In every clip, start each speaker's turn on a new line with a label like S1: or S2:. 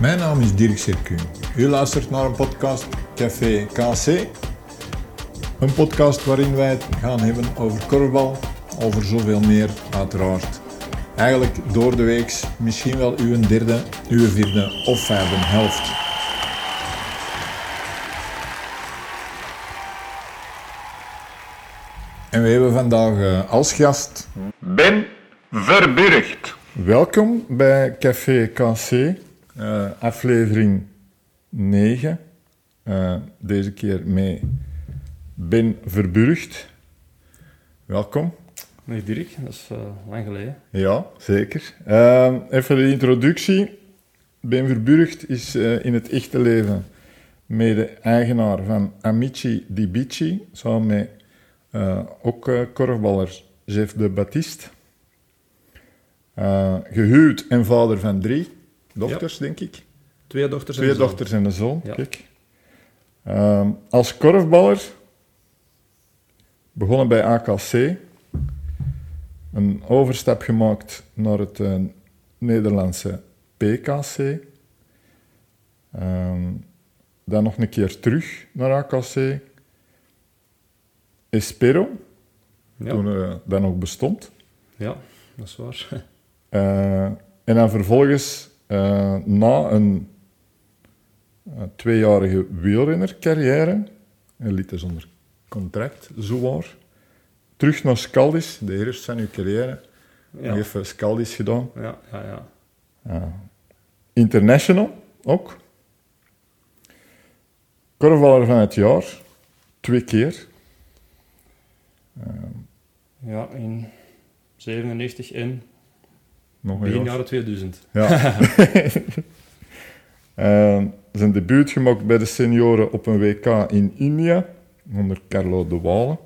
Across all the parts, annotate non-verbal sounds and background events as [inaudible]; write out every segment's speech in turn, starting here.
S1: Mijn naam is Dirk Circuun. U luistert naar een podcast Café KC. Een podcast waarin wij het gaan hebben over korfbal, over zoveel meer uiteraard. Eigenlijk door de weeks misschien wel uw derde, uw vierde of vijfde helft. En we hebben vandaag uh, als gast
S2: Ben Verburgt.
S1: Welkom bij Café KC, uh, aflevering 9. Uh, deze keer met Ben Verburgt. Welkom.
S3: Dag Dirk, dat is uh, lang geleden.
S1: Ja, zeker. even de introductie. Ben Verburgt is in het echte leven mede-eigenaar van Amici di Bici, samen met ook korfballer Jeff de Baptiste. Gehuwd en vader van drie dochters, denk ik.
S3: Twee dochters
S1: Twee
S3: en
S1: dochters en een zoon, kijk. Uh, als korfballer begonnen bij AKC. Een overstap gemaakt naar het uh, Nederlandse PKC. Ehm, dan nog een keer terug naar AKC. Espero,
S3: Ja.
S1: toen dat nog bestond.
S3: Ja, dat is waar.
S1: Uh, [laughs] en dan vervolgens, uh, na een uh, tweejarige wielrennercarrière, en liet dus onder contract, zowaar, terug naar Scaldis, de eerste van uw carrière.
S3: Ja.
S1: Nog even Scaldis gedaan.
S3: Ja, ja, ja.
S1: International ook. Korfballer van het jaar, twee keer.
S3: Ja, in 97 en
S1: nog een
S3: begin
S1: jaar.
S3: jaren 2000.
S1: Ja. uh, [laughs] [laughs] zijn debuut gemaakt bij de senioren op een WK in India, onder Carlo de Walen.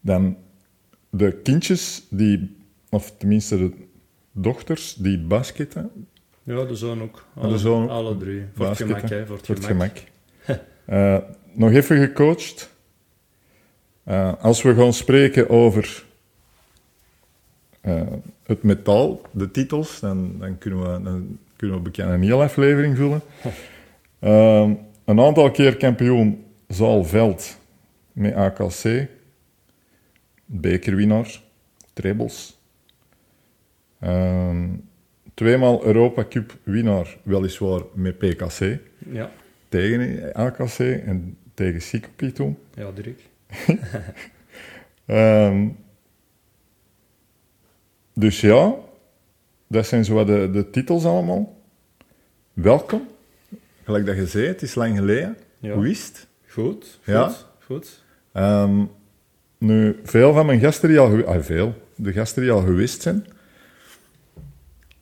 S1: Dan de kindjes, die, of tenminste de dochters, die basketten.
S3: Ja, de zoon ook.
S1: de
S3: Alle,
S1: zoon
S3: alle drie. Voor het gemak, hè. Voor het
S1: Voor het
S3: gemak.
S1: gemak. Uh, [laughs] nog even gecoacht. Uh, als we gaan spreken over uh, het metaal, de titels, dan, dan, kunnen, we, dan kunnen we bekend een hele aflevering vullen. Uh, [laughs] een aantal keer kampioen Zaalveld met AKC, bekerwinnaar, trebles. Uh, tweemaal Europa Cup winnaar, weliswaar met PKC,
S3: Ja,
S1: tegen AKC en tegen Sikoki toen.
S3: ja, Dirk.
S1: Um, [laughs] [laughs] dus ja, dat zijn zo de, de titels allemaal. Welkom. Gelijk dat je zei, het is lang geleden.
S3: Ja.
S1: Hoe is het?
S3: Goed, goed,
S1: Ja?
S3: goed.
S1: Um, nu, veel van mijn gasten die al... Ah, veel. De gasten die al geweest zijn...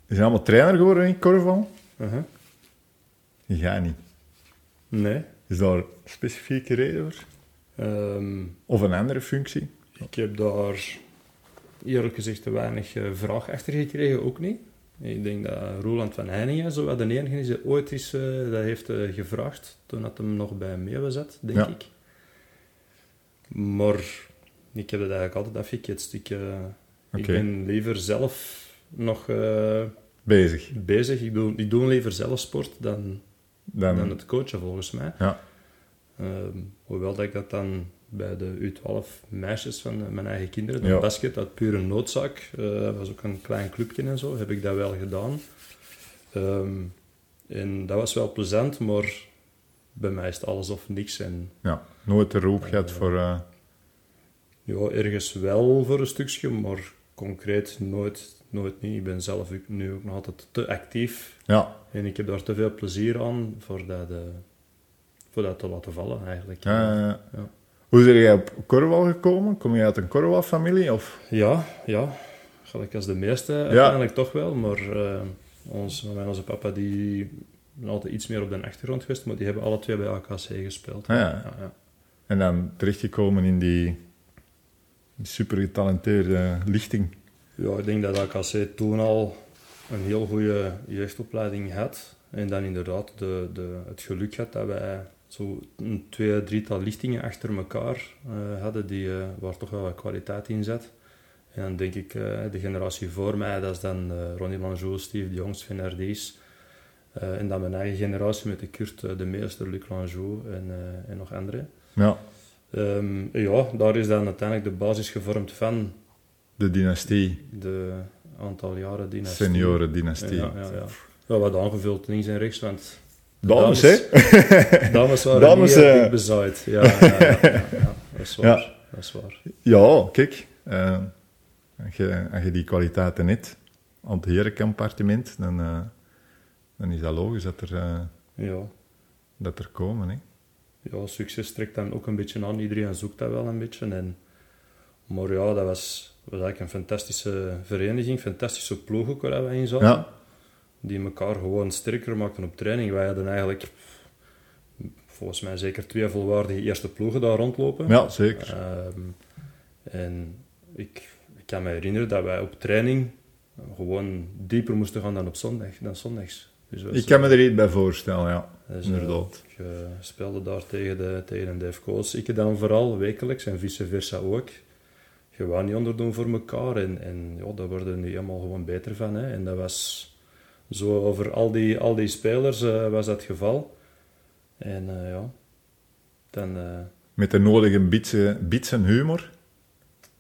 S1: Die zijn allemaal trainer geworden in korfbal.
S3: Uh-huh.
S1: Ja, niet.
S3: Nee.
S1: Is daar een specifieke reden voor?
S3: Ehm,
S1: Of een andere functie?
S3: ik heb daar eerlijk gezegd te weinig eh, vraag achter gekregen, ook niet. Ik denk dat Roland van Heiningen zo wat de enige is die ooit is, eh, dat heeft eh, gevraagd toen dat hem nog bij Meeuwen zat, denk
S1: Ja.
S3: ik. Maar ik heb dat eigenlijk altijd afgeketst. Ik, ik ben liever zelf nog
S1: Bezig.
S3: bezig. Ik doe, ik doe liever zelf sport dan,
S1: Dan,
S3: dan het coachen, volgens mij.
S1: Ja.
S3: Ehm, hoewel dat ik dat dan bij de U12 meisjes van mijn eigen kinderen, de
S1: Ja.
S3: basket uit pure noodzaak, eh, dat was ook een klein clubje en zo, heb ik dat wel gedaan. Ehm, en dat was wel plezant, maar bij mij is het alles of niks. En
S1: ja. Nooit de roep gehad voor... eh,
S3: ja, ergens wel voor een stukje, maar concreet nooit, nooit niet. Ik ben zelf nu ook nog altijd te actief
S1: ja.
S3: en ik heb daar te veel plezier aan voor dat, eh, voor dat te laten vallen eigenlijk.
S1: Ja, ja, ja.
S3: Ja.
S1: Hoe ben jij op korfbal gekomen? Kom je uit een korfbalfamilie? Of?
S3: Ja, ja. Gelijk als de meeste uiteindelijk toch wel. Maar eh, ons, en onze papa die altijd iets meer op de achtergrond geweest, maar die hebben alle twee bij AKC gespeeld.
S1: Ah, ja.
S3: Ja, ja.
S1: En dan terechtgekomen in die super getalenteerde lichting.
S3: Ja, ik denk dat AKC toen al een heel goede jeugdopleiding had. En dan inderdaad de, de, het geluk had dat wij zo een twee, drietal lichtingen achter elkaar eh, hadden, die, eh, waar toch wel wat kwaliteit in zat. En dan denk ik, eh, de generatie voor mij, dat is dan Ronnie Manjou, Steve de Jongs, Fernandes. Eh, en dan mijn eigen generatie met de Kurt de Meester, Luc Langeau en, en nog anderen.
S1: Ja,
S3: Ehm, ja, daar is dan uiteindelijk de basis gevormd van
S1: de dynastie,
S3: de aantal jaren dynastie.
S1: seniorendynastie.
S3: Ja, ja, ja. ja, wat aangevuld links en rechts, want de
S1: Dames, hè? [laughs]
S3: dames waren
S1: Dames,
S3: niet eh,
S1: eh,
S3: dik bezaaid. Ja, ja, ja, ja, ja, dat is [laughs] waar.
S1: Ja.
S3: Dat is waar.
S1: Ja, kijk. eh, als, je, als je die kwaliteiten hebt aan het herencompartiment, dan, dan is dat logisch dat er,
S3: Ja.
S1: dat er komen. Hè.
S3: ja, succes trekt dan ook een beetje aan. Iedereen zoekt dat wel een beetje. En, maar ja, dat was, was eigenlijk een fantastische vereniging, fantastische ploeg ook waar wij in zaten. Die elkaar gewoon sterker maakten op training. Wij hadden eigenlijk volgens mij zeker twee volwaardige eerste ploegen daar rondlopen.
S1: ja, zeker.
S3: Ehm, en ik, ik kan me herinneren dat wij op training gewoon dieper moesten gaan dan op zondag, dan zondags. Dus
S1: Ik kan me er iets bij voorstellen, ja.
S3: dus,
S1: inderdaad.
S3: eh, Je speelde daar tegen de, tegen de FCO's. Ik dan vooral wekelijks en vice versa ook. Je wou niet onderdoen voor elkaar en, en ja, daar worden we nu helemaal gewoon beter van. Hè. En dat was zo over al die, al die spelers eh, was dat het geval. En eh, ja, dan... eh,
S1: Met de nodige en humor.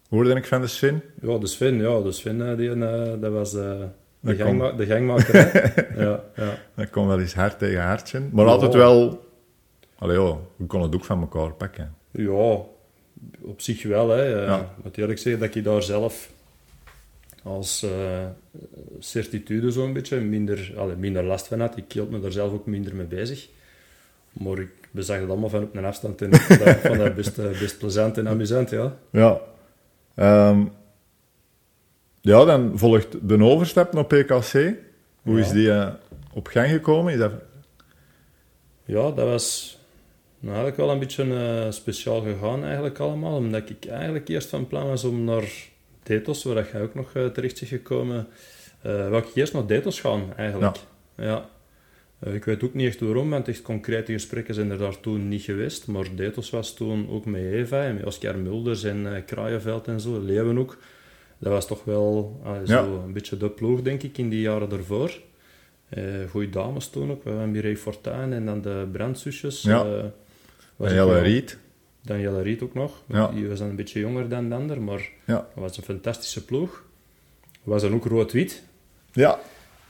S1: Hoorde ik van de Sven?
S3: Ja, de Sven, ja, de Sven, die, dat was de, de gangmaker. [laughs] ja, ja.
S1: Dat kon wel eens hard tegen hard zijn. Maar
S3: Ja.
S1: altijd wel... Allee, we konden het ook van elkaar pakken.
S3: ja, op zich wel. Hè.
S1: Ja.
S3: Ik moet eerlijk zeggen dat ik daar zelf als eh, certitude zo'n beetje minder, allee, minder last van had. Ik hield me daar zelf ook minder mee bezig. Maar ik bezag het allemaal van op een afstand en vond dat, best, eh, best plezant en amusant, ja.
S1: Ja. Ehm, ja, dan volgt de overstap naar PKC. Hoe is die eh, op gang gekomen? Is dat...
S3: Ja, dat was nou, eigenlijk wel een beetje speciaal gegaan eigenlijk allemaal. Omdat ik eigenlijk eerst van plan was om naar Detos, waar jij ook nog eh, terecht is gekomen, eh ik eerst naar Detos gaan eigenlijk. Ja. Eh, ik weet ook niet echt waarom, want echt concrete gesprekken zijn er daar toen niet geweest. Maar Detos was toen ook met Eva en met Oscar Mulders en eh Kraaienveld en zo, Leeuwenhoek. Dat was toch wel ah, zo
S1: Ja.
S3: een beetje de ploeg, denk ik, in die jaren daarvoor. Eh goeie dames toen ook. We hebben Mireille Fortuyn en dan de Brandzusjes.
S1: Ja. Danielle
S3: wel-
S1: Riet?
S3: Danielle Riet ook nog.
S1: Ja.
S3: Die was dan een beetje jonger dan de ander, maar
S1: Ja.
S3: dat was een fantastische ploeg. Was dan ook rood-wit.
S1: Ja.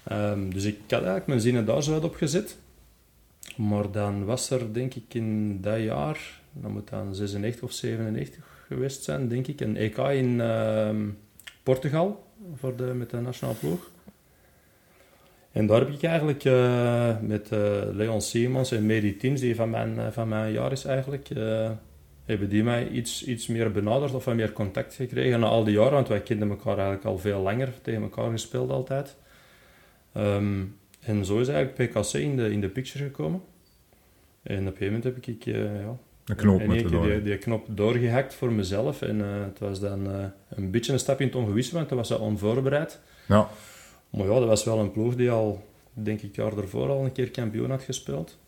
S3: Ehm, dus ik had eigenlijk mijn zinnen daar zo uit op gezet. Maar dan was er, denk ik, in dat jaar, dat moet dan 96 of 97 geweest zijn, denk ik, een EK in ehm, Portugal voor de, met de nationale ploeg. En daar heb ik eigenlijk eh, met eh, Leon Simons en Medi Teams, die van mijn, eh, van mijn jaar is eigenlijk, hebben die mij iets, iets meer benaderd of wat meer contact gekregen na al die jaren, want wij kenden elkaar eigenlijk al veel langer, tegen elkaar gespeeld altijd. Ehm, en zo is eigenlijk PKC in de, in de picture gekomen. En op een gegeven moment heb ik eh, ja,
S1: Een knoop
S3: in één keer die, die knop doorgehakt voor mezelf. En eh, het was dan eh, een beetje een stap in het ongewisse, want dat was al onvoorbereid.
S1: Ja.
S3: Maar ja, dat was wel een ploeg die al, denk ik, jaar daarvoor al een keer kampioen had gespeeld.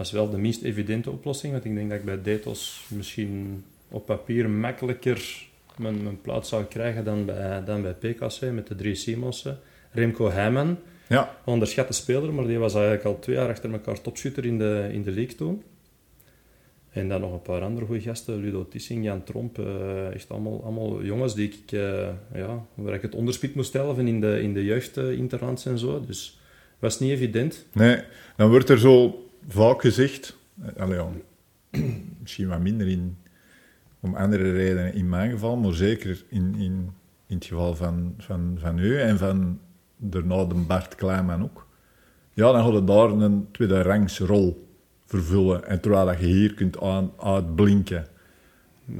S3: Dat was wel de minst evidente oplossing, want ik denk dat ik bij Detos misschien op papier makkelijker mijn, mijn plaats zou krijgen dan bij, dan bij PKC met de drie Simonsen. Remco Heijman,
S1: Ja.
S3: onderschatte speler, maar die was eigenlijk al twee jaar achter elkaar topschutter in de, in de league toen. En dan nog een paar andere goede gasten, Ludo Tissing, Jan Tromp, eh, echt allemaal, allemaal jongens die ik, eh, ja, waar ik het onderspit moest helpen in de, in de jeugdinterlands en zo. Dus was niet evident.
S1: Nee, dan wordt er zo vaak gezegd... eh, Allee, ja, [clears throat] misschien wat minder in, om andere redenen in mijn geval, maar zeker in, in, in het geval van, van, van u en van daarna de Bart Kleinman ook. Ja, dan gaat het daar een tweede rangs rol vervullen. En terwijl dat je hier kunt aan, uitblinken.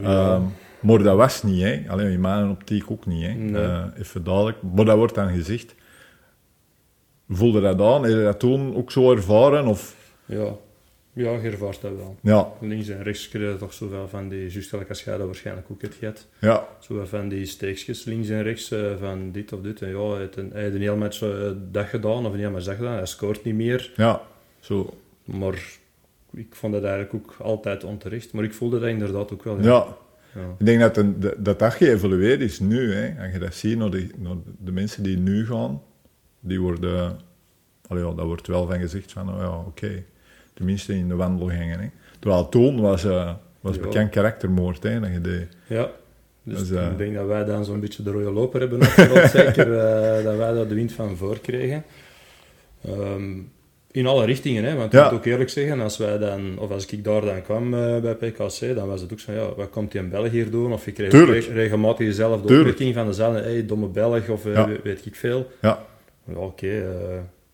S1: Ehm, maar dat was niet, hè. Alleen in mijn optiek ook niet, hè.
S3: Nee.
S1: Eh, even duidelijk. Maar dat wordt dan gezegd. Voelde dat aan? Heb je dat toen ook zo ervaren? Of,
S3: Ja, ja je ervaart dat wel.
S1: ja,
S3: Links en rechts kreeg je toch zoveel van die, juist als jij dat waarschijnlijk ook hebt gehad,
S1: ja,
S3: zoveel van die steekjes links en rechts, eh, van dit of dit. En ja, hij heeft een, hij heeft een heel match eh, dat gedaan, of een heel match dat gedaan. Hij scoort niet meer.
S1: ja. Zo,
S3: Maar ik vond dat eigenlijk ook altijd onterecht. Maar ik voelde dat inderdaad ook wel.
S1: ja.
S3: Ja.
S1: Ik denk dat een- dat, dat, dat geëvolueerd is nu. Hè. Als je dat ziet naar de, naar de mensen die nu gaan, die worden allee, ja, daar wordt wel van gezegd van, oh ja, oké, tenminste in de wandelgangen. Hè. Terwijl toen was, eh was
S3: Ja.
S1: bekend karaktermoord, hè, dat je deed.
S3: Ja. Dus
S1: Dus, eh,
S3: ik denk dat wij dan zo'n beetje de rode loper hebben. [laughs] Zeker eh, dat wij daar de wind van voor kregen. Ehm, in alle richtingen, hè, want ik moet ook eerlijk zeggen, als wij dan, of als ik daar dan kwam bij PKC, dan was het ook zo, ja, wat komt die in België hier doen? Of ik kreeg re- regelmatig dezelfde
S1: Tuurlijk.
S3: opmerking van dezelfde, hey, domme Belg, of
S1: Ja.
S3: weet- weet ik veel.
S1: Ja,
S3: oké,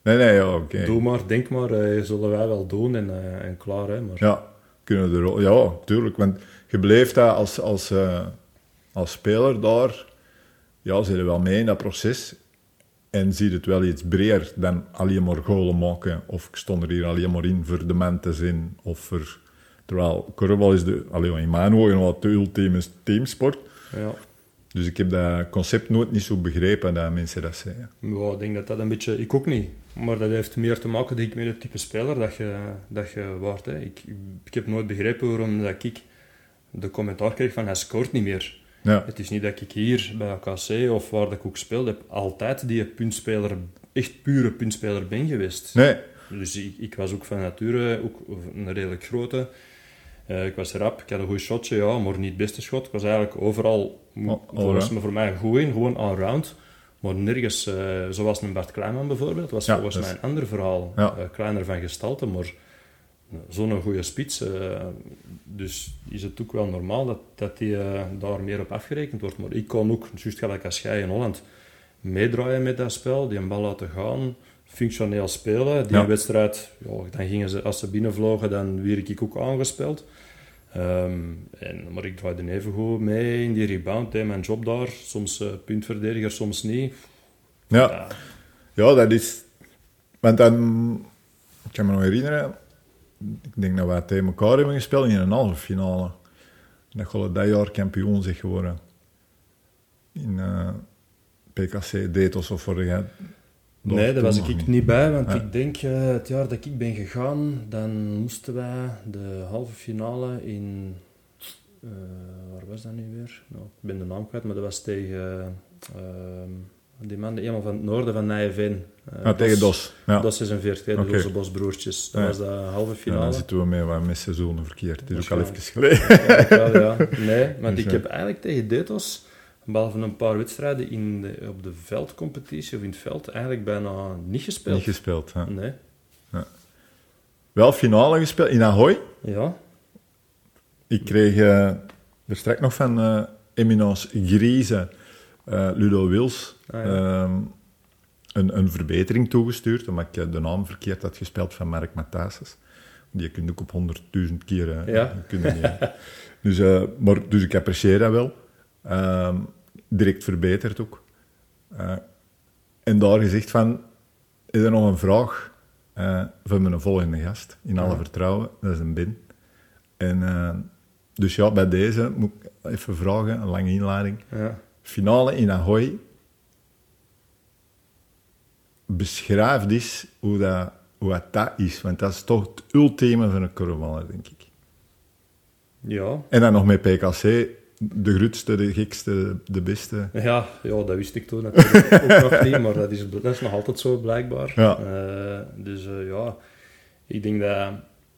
S1: nee, nee, ja, oké.
S3: doe maar, denk maar, eh, zullen wij wel doen en, eh, en klaar. Hè, maar,
S1: Ja, kunnen we er, ja, tuurlijk. Want je bleef dat als, als, eh, als speler daar, ja, zit je wel mee in dat proces. En ziet het wel iets breder dan alleen maar golen maken. Of ik stond er hier alleen maar in voor de man te zijn. Of voor, terwijl korfbal is de, allee, in mijn ogen wat de ultieme teamsport.
S3: ja.
S1: Dus ik heb dat concept nooit niet zo begrepen dat mensen dat zeggen.
S3: Ja, ik denk dat dat een beetje... Ik ook niet. Maar dat heeft meer te maken denk ik, met het type speler dat je, dat je waard. Hè. Ik, ik heb nooit begrepen waarom dat ik de commentaar kreeg van hij scoort niet meer.
S1: Ja,
S3: Het is niet dat ik hier bij AKC of waar dat ik ook speelde, heb altijd die puntspeler, echt pure puntspeler ben geweest.
S1: nee,
S3: Dus ik, ik was ook van nature ook een redelijk grote. Eh, ik was rap, ik had een goed shotje, ja, maar niet het beste schot. Ik was eigenlijk overal,
S1: Oh,
S3: volgens me voor mij goed in, gewoon allround. Maar nergens, eh, zoals een Bart Kleinman bijvoorbeeld, was
S1: Ja,
S3: volgens
S1: dat
S3: mij een ander verhaal.
S1: Ja.
S3: Eh, kleiner van gestalte, maar zo'n goede spits. eh, dus is het ook wel normaal dat, dat die eh, daar meer op afgerekend wordt. Maar ik kon ook, juist gelijk als jij in Holland, meedraaien met dat spel, die een bal laten gaan, functioneel spelen. Die
S1: Ja.
S3: wedstrijd, ja, dan gingen ze, als ze binnenvlogen, dan werd ik ook aangespeeld. Ehm, en, maar ik draaide even goed mee in die rebound, hè, mijn job daar. Soms eh, puntverdediger, soms niet.
S1: ja.
S3: Ja,
S1: Ja, dat is... Want dan... Ik kan me nog herinneren... Ik denk dat wij tegen elkaar hebben gespeeld in een halve finale. Dat Golle dat jaar kampioen zich geworden. In eh, PKC Detos of voor jij...
S3: Nee, daar was ik, ik niet bij, want
S1: Ja.
S3: ik denk eh, het jaar dat ik ben gegaan, dan moesten wij de halve finale in. eh, waar was dat nu weer? Nou, ik ben de naam kwijt, maar dat was tegen ehm, die man, eenmaal van het noorden van Nijeveen. Eh,
S1: Ja, tegen DOS. Ja.
S3: DOS 46, hè, de. Roze Bosbroertjes. Dat
S1: Ja.
S3: was de halve
S1: Ja,
S3: finale.
S1: dan zitten we mee wat met seizoenen verkeerd. Het is ook al even geleden.
S3: Ja, wel, ja. Nee, want
S1: Dus,
S3: ik
S1: ja.
S3: heb eigenlijk tegen Detos, behalve een paar wedstrijden in de, op de veldcompetitie of in het veld, eigenlijk bijna niet gespeeld.
S1: Niet gespeeld. Hè.
S3: Nee.
S1: Wel finale gespeeld in Ahoy.
S3: Ja.
S1: Ik kreeg eh er straks nog van eh Eminence Grise, eh, Ludo Wils,
S3: Ah, ja.
S1: ehm, een, een verbetering toegestuurd, omdat ik de naam verkeerd had gespeeld van Mark Mathijsens. Die kun je ook op honderdduizend keer...
S3: Ja.
S1: kun je niet, hè. [laughs] dus, maar, dus ik apprecieer dat wel. Ehm, direct verbeterd ook. Eh, en daar gezegd van, is er nog een vraag eh voor mijn volgende gast, in alle
S3: Ja.
S1: vertrouwen, dat is een bin. En, eh, dus ja, bij deze moet ik even vragen, een lange inleiding.
S3: ja.
S1: Finale in Ahoy. Beschrijf eens hoe dat, hoe dat, dat is, want dat is toch het ultieme van een korfballer, denk ik.
S3: Ja.
S1: En dan nog met PKC, de grootste, de gekste, de beste.
S3: Ja, ja, dat wist ik toen natuurlijk ook nog [laughs] niet, maar dat is, dat is nog altijd zo blijkbaar.
S1: Ja.
S3: Eh, dus eh, ja, ik denk dat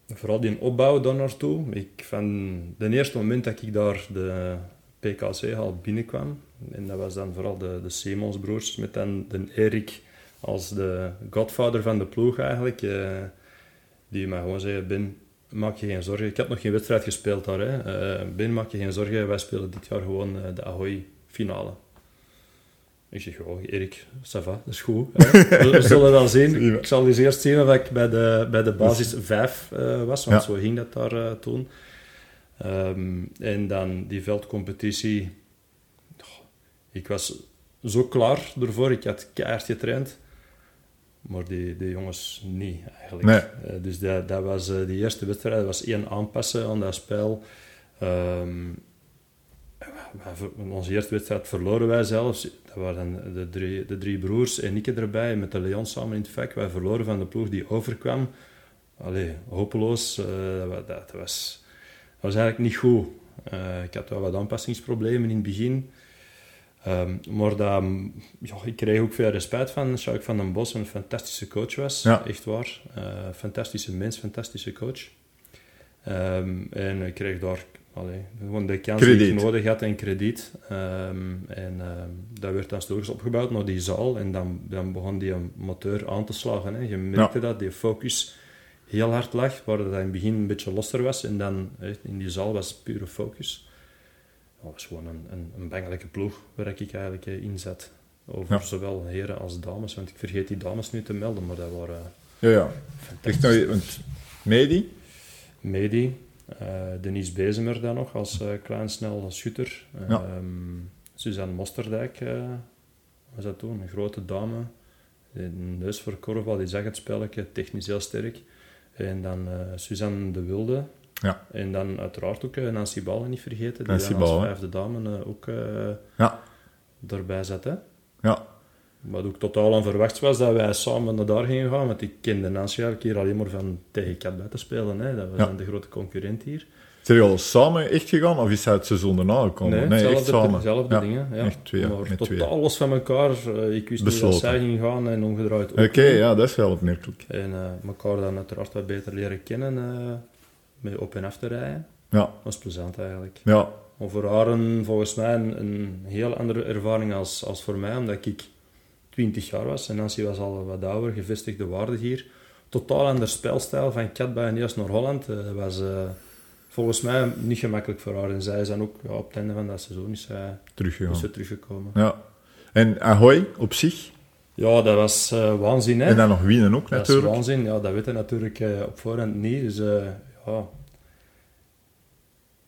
S3: vooral die opbouw daar naartoe, ik van de eerste moment dat ik daar de PKC al binnenkwam, en dat was dan vooral de, de Simons broers, met dan de Erik als de godvader van de ploeg eigenlijk, eh, die mij gewoon zei, Ben, maak je geen zorgen. Ik had nog geen wedstrijd gespeeld daar. Hè. Eh, ben, maak je geen zorgen, wij spelen dit jaar gewoon eh, de Ahoy finale. Ik zeg, oh, Erik, ça va, dat is goed. hè. [laughs] We, zullen wel zien. Ik zal eens eerst zien of ik bij de, bij de basis 5 eh, was, want
S1: Ja.
S3: zo ging dat daar toen. Ehm, en dan die veldcompetitie. Oh, ik was zo klaar ervoor, ik had keihard getraind. Maar die, die jongens niet, eigenlijk.
S1: Nee.
S3: Eh, dus dat, dat was eh, de eerste wedstrijd, dat was één aanpassen aan dat spel. Ver- onze eerste wedstrijd verloren wij zelfs. Dat waren de drie, de drie broers en ik erbij, met de Leon samen in het vak. Wij verloren van de ploeg die overkwam. Allee, hopeloos. eh, dat, wa- dat, dat was, dat was eigenlijk niet goed. Ik had wel wat aanpassingsproblemen in het begin. Ehm, maar dat, ja, ik kreeg ook veel respect van Jacques van den Bos, een fantastische coach was.
S1: Ja.
S3: Echt waar. Eh, fantastische mens, fantastische coach. Ehm, en ik kreeg daar allee, gewoon de kans die
S1: Krediet.
S3: ik nodig had en krediet. Ehm, en dat werd dan stories opgebouwd naar die zaal. En dan, dan begon die motor aan te slagen. Hè. Je merkte dat, die focus heel hard lag, waar dat in het begin een beetje losser was. En dan in die zaal was pure focus. Dat was gewoon een, een, een bangelijke ploeg waar ik eigenlijk eh, in zat. Over
S1: Ja.
S3: zowel heren als dames. Want ik vergeet die dames nu te melden, maar dat waren
S1: Ja, ja. Echt nou, want Medi,
S3: Medi, eh, Denise Bezemer dan nog als eh, klein snel schutter.
S1: Ja.
S3: Ehm, Suzanne Mosterdijk was dat toen, een grote dame. Een neus voor korfbal, die zag het spelletje, technisch heel sterk. En dan Suzanne de Wilde.
S1: Ja.
S3: En dan uiteraard ook eh, Nancy Ballen niet vergeten, die
S1: Nancy
S3: dan als vijfde dame eh, ook eh
S1: Ja.
S3: erbij zat. Hè.
S1: ja,
S3: Wat ook totaal onverwachts was, dat wij samen naar daar gingen gaan, want ik kende Nancy eigenlijk hier alleen maar van tegen Katbij te spelen. Hè. Dat was
S1: Ja.
S3: dan de grote concurrent hier.
S1: Zijn jullie al samen echt gegaan of is hij het seizoen daarna gekomen? Nee, echt samen.
S3: Dezelfde
S1: Ja,
S3: dingen. Ja.
S1: echt twee,
S3: maar totaal
S1: twee.
S3: los van elkaar. Ik wist niet
S1: Besloten.
S3: dat zij ging gaan en omgedraaid
S1: Oké,
S3: niet.
S1: ja, dat is wel opmerkelijk.
S3: En elkaar dan uiteraard wat beter leren kennen, met op en af te rijden.
S1: Ja,
S3: Dat was plezant eigenlijk.
S1: ja,
S3: Maar voor haar een, volgens mij een, een heel andere ervaring als, als voor mij, omdat ik 20 jaar was en Nancy was al wat ouder, gevestigde waarde hier. Totaal ander spelstijl van Katbij en eerst naar Holland. Eh, Dat was eh, volgens mij niet gemakkelijk voor haar. En zij is dan ook ja, op het einde van dat seizoen is zij, is teruggekomen.
S1: Ja. En Ahoy op zich.
S3: Ja, dat was eh, waanzin, hè?
S1: En dan nog winnen ook
S3: dat is
S1: natuurlijk.
S3: waanzin. Ja, dat weet je natuurlijk eh, op voorhand niet. Dus eh, ja...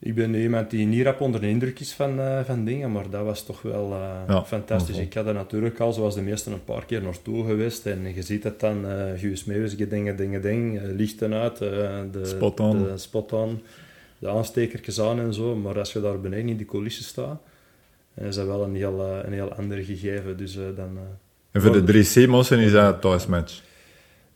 S3: Ik ben nu iemand die niet rap onder de indruk is van, eh, van dingen, maar dat was toch wel eh,
S1: Ja,
S3: fantastisch. Ik had er natuurlijk al, zoals de meesten, een paar keer naartoe geweest. En je ziet het dan, eh Guus Meeuwis, dingen, dingen, ding, lichten uit, de
S1: Spot on.
S3: de spot on, de aanstekertjes aan en zo. Maar als je daar beneden in die coulissen staat, dan is dat wel een heel, een heel ander gegeven. Dus dan...
S1: En voor de drie Simossen is dat een thuismatch.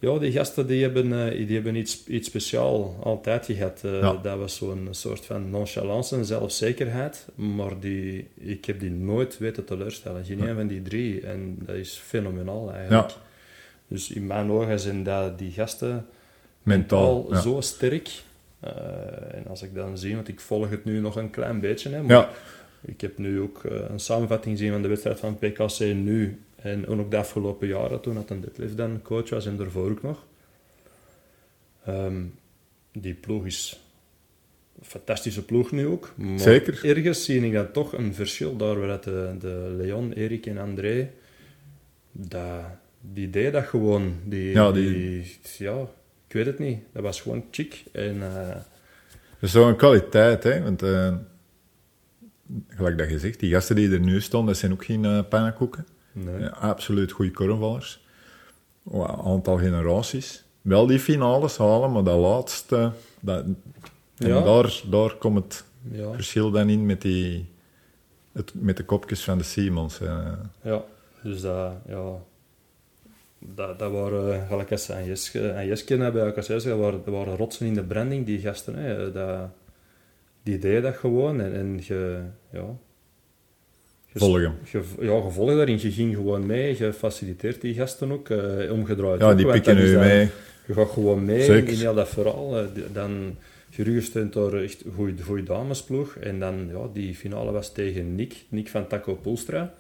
S3: Ja, die gasten die hebben, eh, die hebben iets, iets speciaals altijd gehad. Eh,
S1: Ja.
S3: Dat was zo'n soort van nonchalance en zelfzekerheid. Maar die, ik heb die nooit weten teleurstellen. Geen een van die drie. En dat is fenomenaal eigenlijk.
S1: Ja.
S3: Dus in mijn ogen zijn dat die gasten
S1: Mentaal.
S3: mentaal
S1: Ja.
S3: zo sterk. Eh, en als ik dan zie, want ik volg het nu nog een klein beetje. Hè, maar ik heb nu ook een samenvatting gezien van de wedstrijd van PKC nu. En ook de afgelopen jaren, toen dat een deadlift dan coach was en daarvoor ook nog. Ehm, die ploeg is een fantastische ploeg nu ook. Maar
S1: Zeker.
S3: ergens zie ik dan toch een verschil daar waar dat de, de Leon, Erik en André, dat, die deed dat gewoon. Die,
S1: Ja, die-
S3: die- ja, ik weet het niet. Dat was gewoon chic. En eh,
S1: Dat is zo'n kwaliteit, hè. Want, eh, gelijk dat je zegt, die gasten die er nu staan, dat zijn ook geen uh, pannenkoeken.
S3: Nee.
S1: Absoluut goede korfballers. Een aantal generaties. Wel die finales halen, maar dat laatste... Dat, en
S3: Ja.
S1: daar, daar komt het
S3: ja.
S1: verschil dan in met, die, het, met de kopjes van de Simons. eh.
S3: Ja, dus dat, ja, dat, dat waren, gelijk als ze aan Jeske, aan Jeske bij elkaar dat waren rotsen in de branding, die gasten. Hè. Dat, die deden dat gewoon en, en je, ja... je-
S1: Volgen.
S3: Je, ja, je volgt daarin, je ging gewoon mee, je faciliteert die gasten ook, eh, omgedraaid.
S1: Ja,
S3: ook,
S1: die pikken nu mee.
S3: Je gaat gewoon mee
S1: Zeker.
S3: in heel dat verhaal. eh, Dan gerugesteund door echt een goede damesploeg. En dan, ja, die finale was tegen Nick, Nick van Taco Poelstra.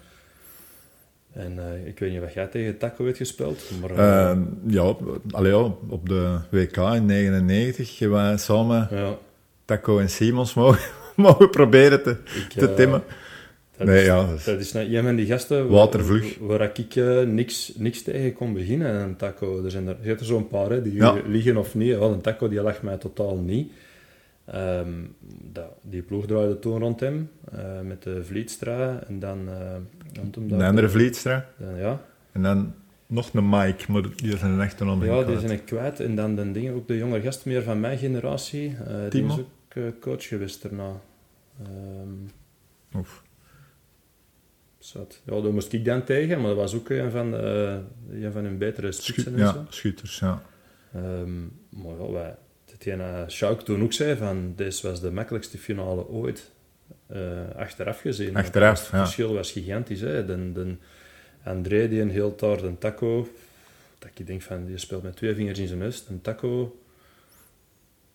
S3: En eh, ik weet niet wat jij tegen Taco hebt gespeeld, maar... Eh,
S1: ja, op- allee, ja, op de WK in 99 hebben wij samen
S3: ja,
S1: Taco en Simons mogen, [laughs] mogen proberen te,
S3: ik,
S1: te timmen.
S3: Dat
S1: Nee,
S3: is,
S1: ja, dat is-
S3: dat is nou een van die gasten
S1: Watervlug.
S3: waar, waar ik eh, niks, niks tegen kon beginnen. Een taco, er zijn er, er zo'n paar hè, die
S1: Ja.
S3: liggen of niet. Wel, een taco die lag mij totaal niet. Ehm, dat, die ploeg draaide toen rond hem, eh, met de Vlietstra en dan... eh,
S1: De
S3: daar-
S1: andere Vlietstra.
S3: Dan, ja,
S1: En dan nog een Mike, maar die zijn echt een andere
S3: ja, die zijn ik kwijt. En dan de dingen, ook de jonge gast meer van mijn generatie. eh, die is ook eh, coach geweest daarna.
S1: Oef.
S3: Zat. Ja, daar moest ik dan tegen, maar dat was ook een van, de, een van hun betere
S1: Schu-
S3: spitsen en
S1: ja, schutters, ja.
S3: Ehm, maar ja, wij, hetgeen Sjouk toen ook zei, van, dit was de makkelijkste finale ooit. eh, achteraf gezien.
S1: Achteraf,
S3: Het
S1: ja.
S3: verschil was gigantisch. Hè. De, de André die een heel taart een taco... Dat ik denk van, die speelt met twee vingers in zijn neus. Een taco...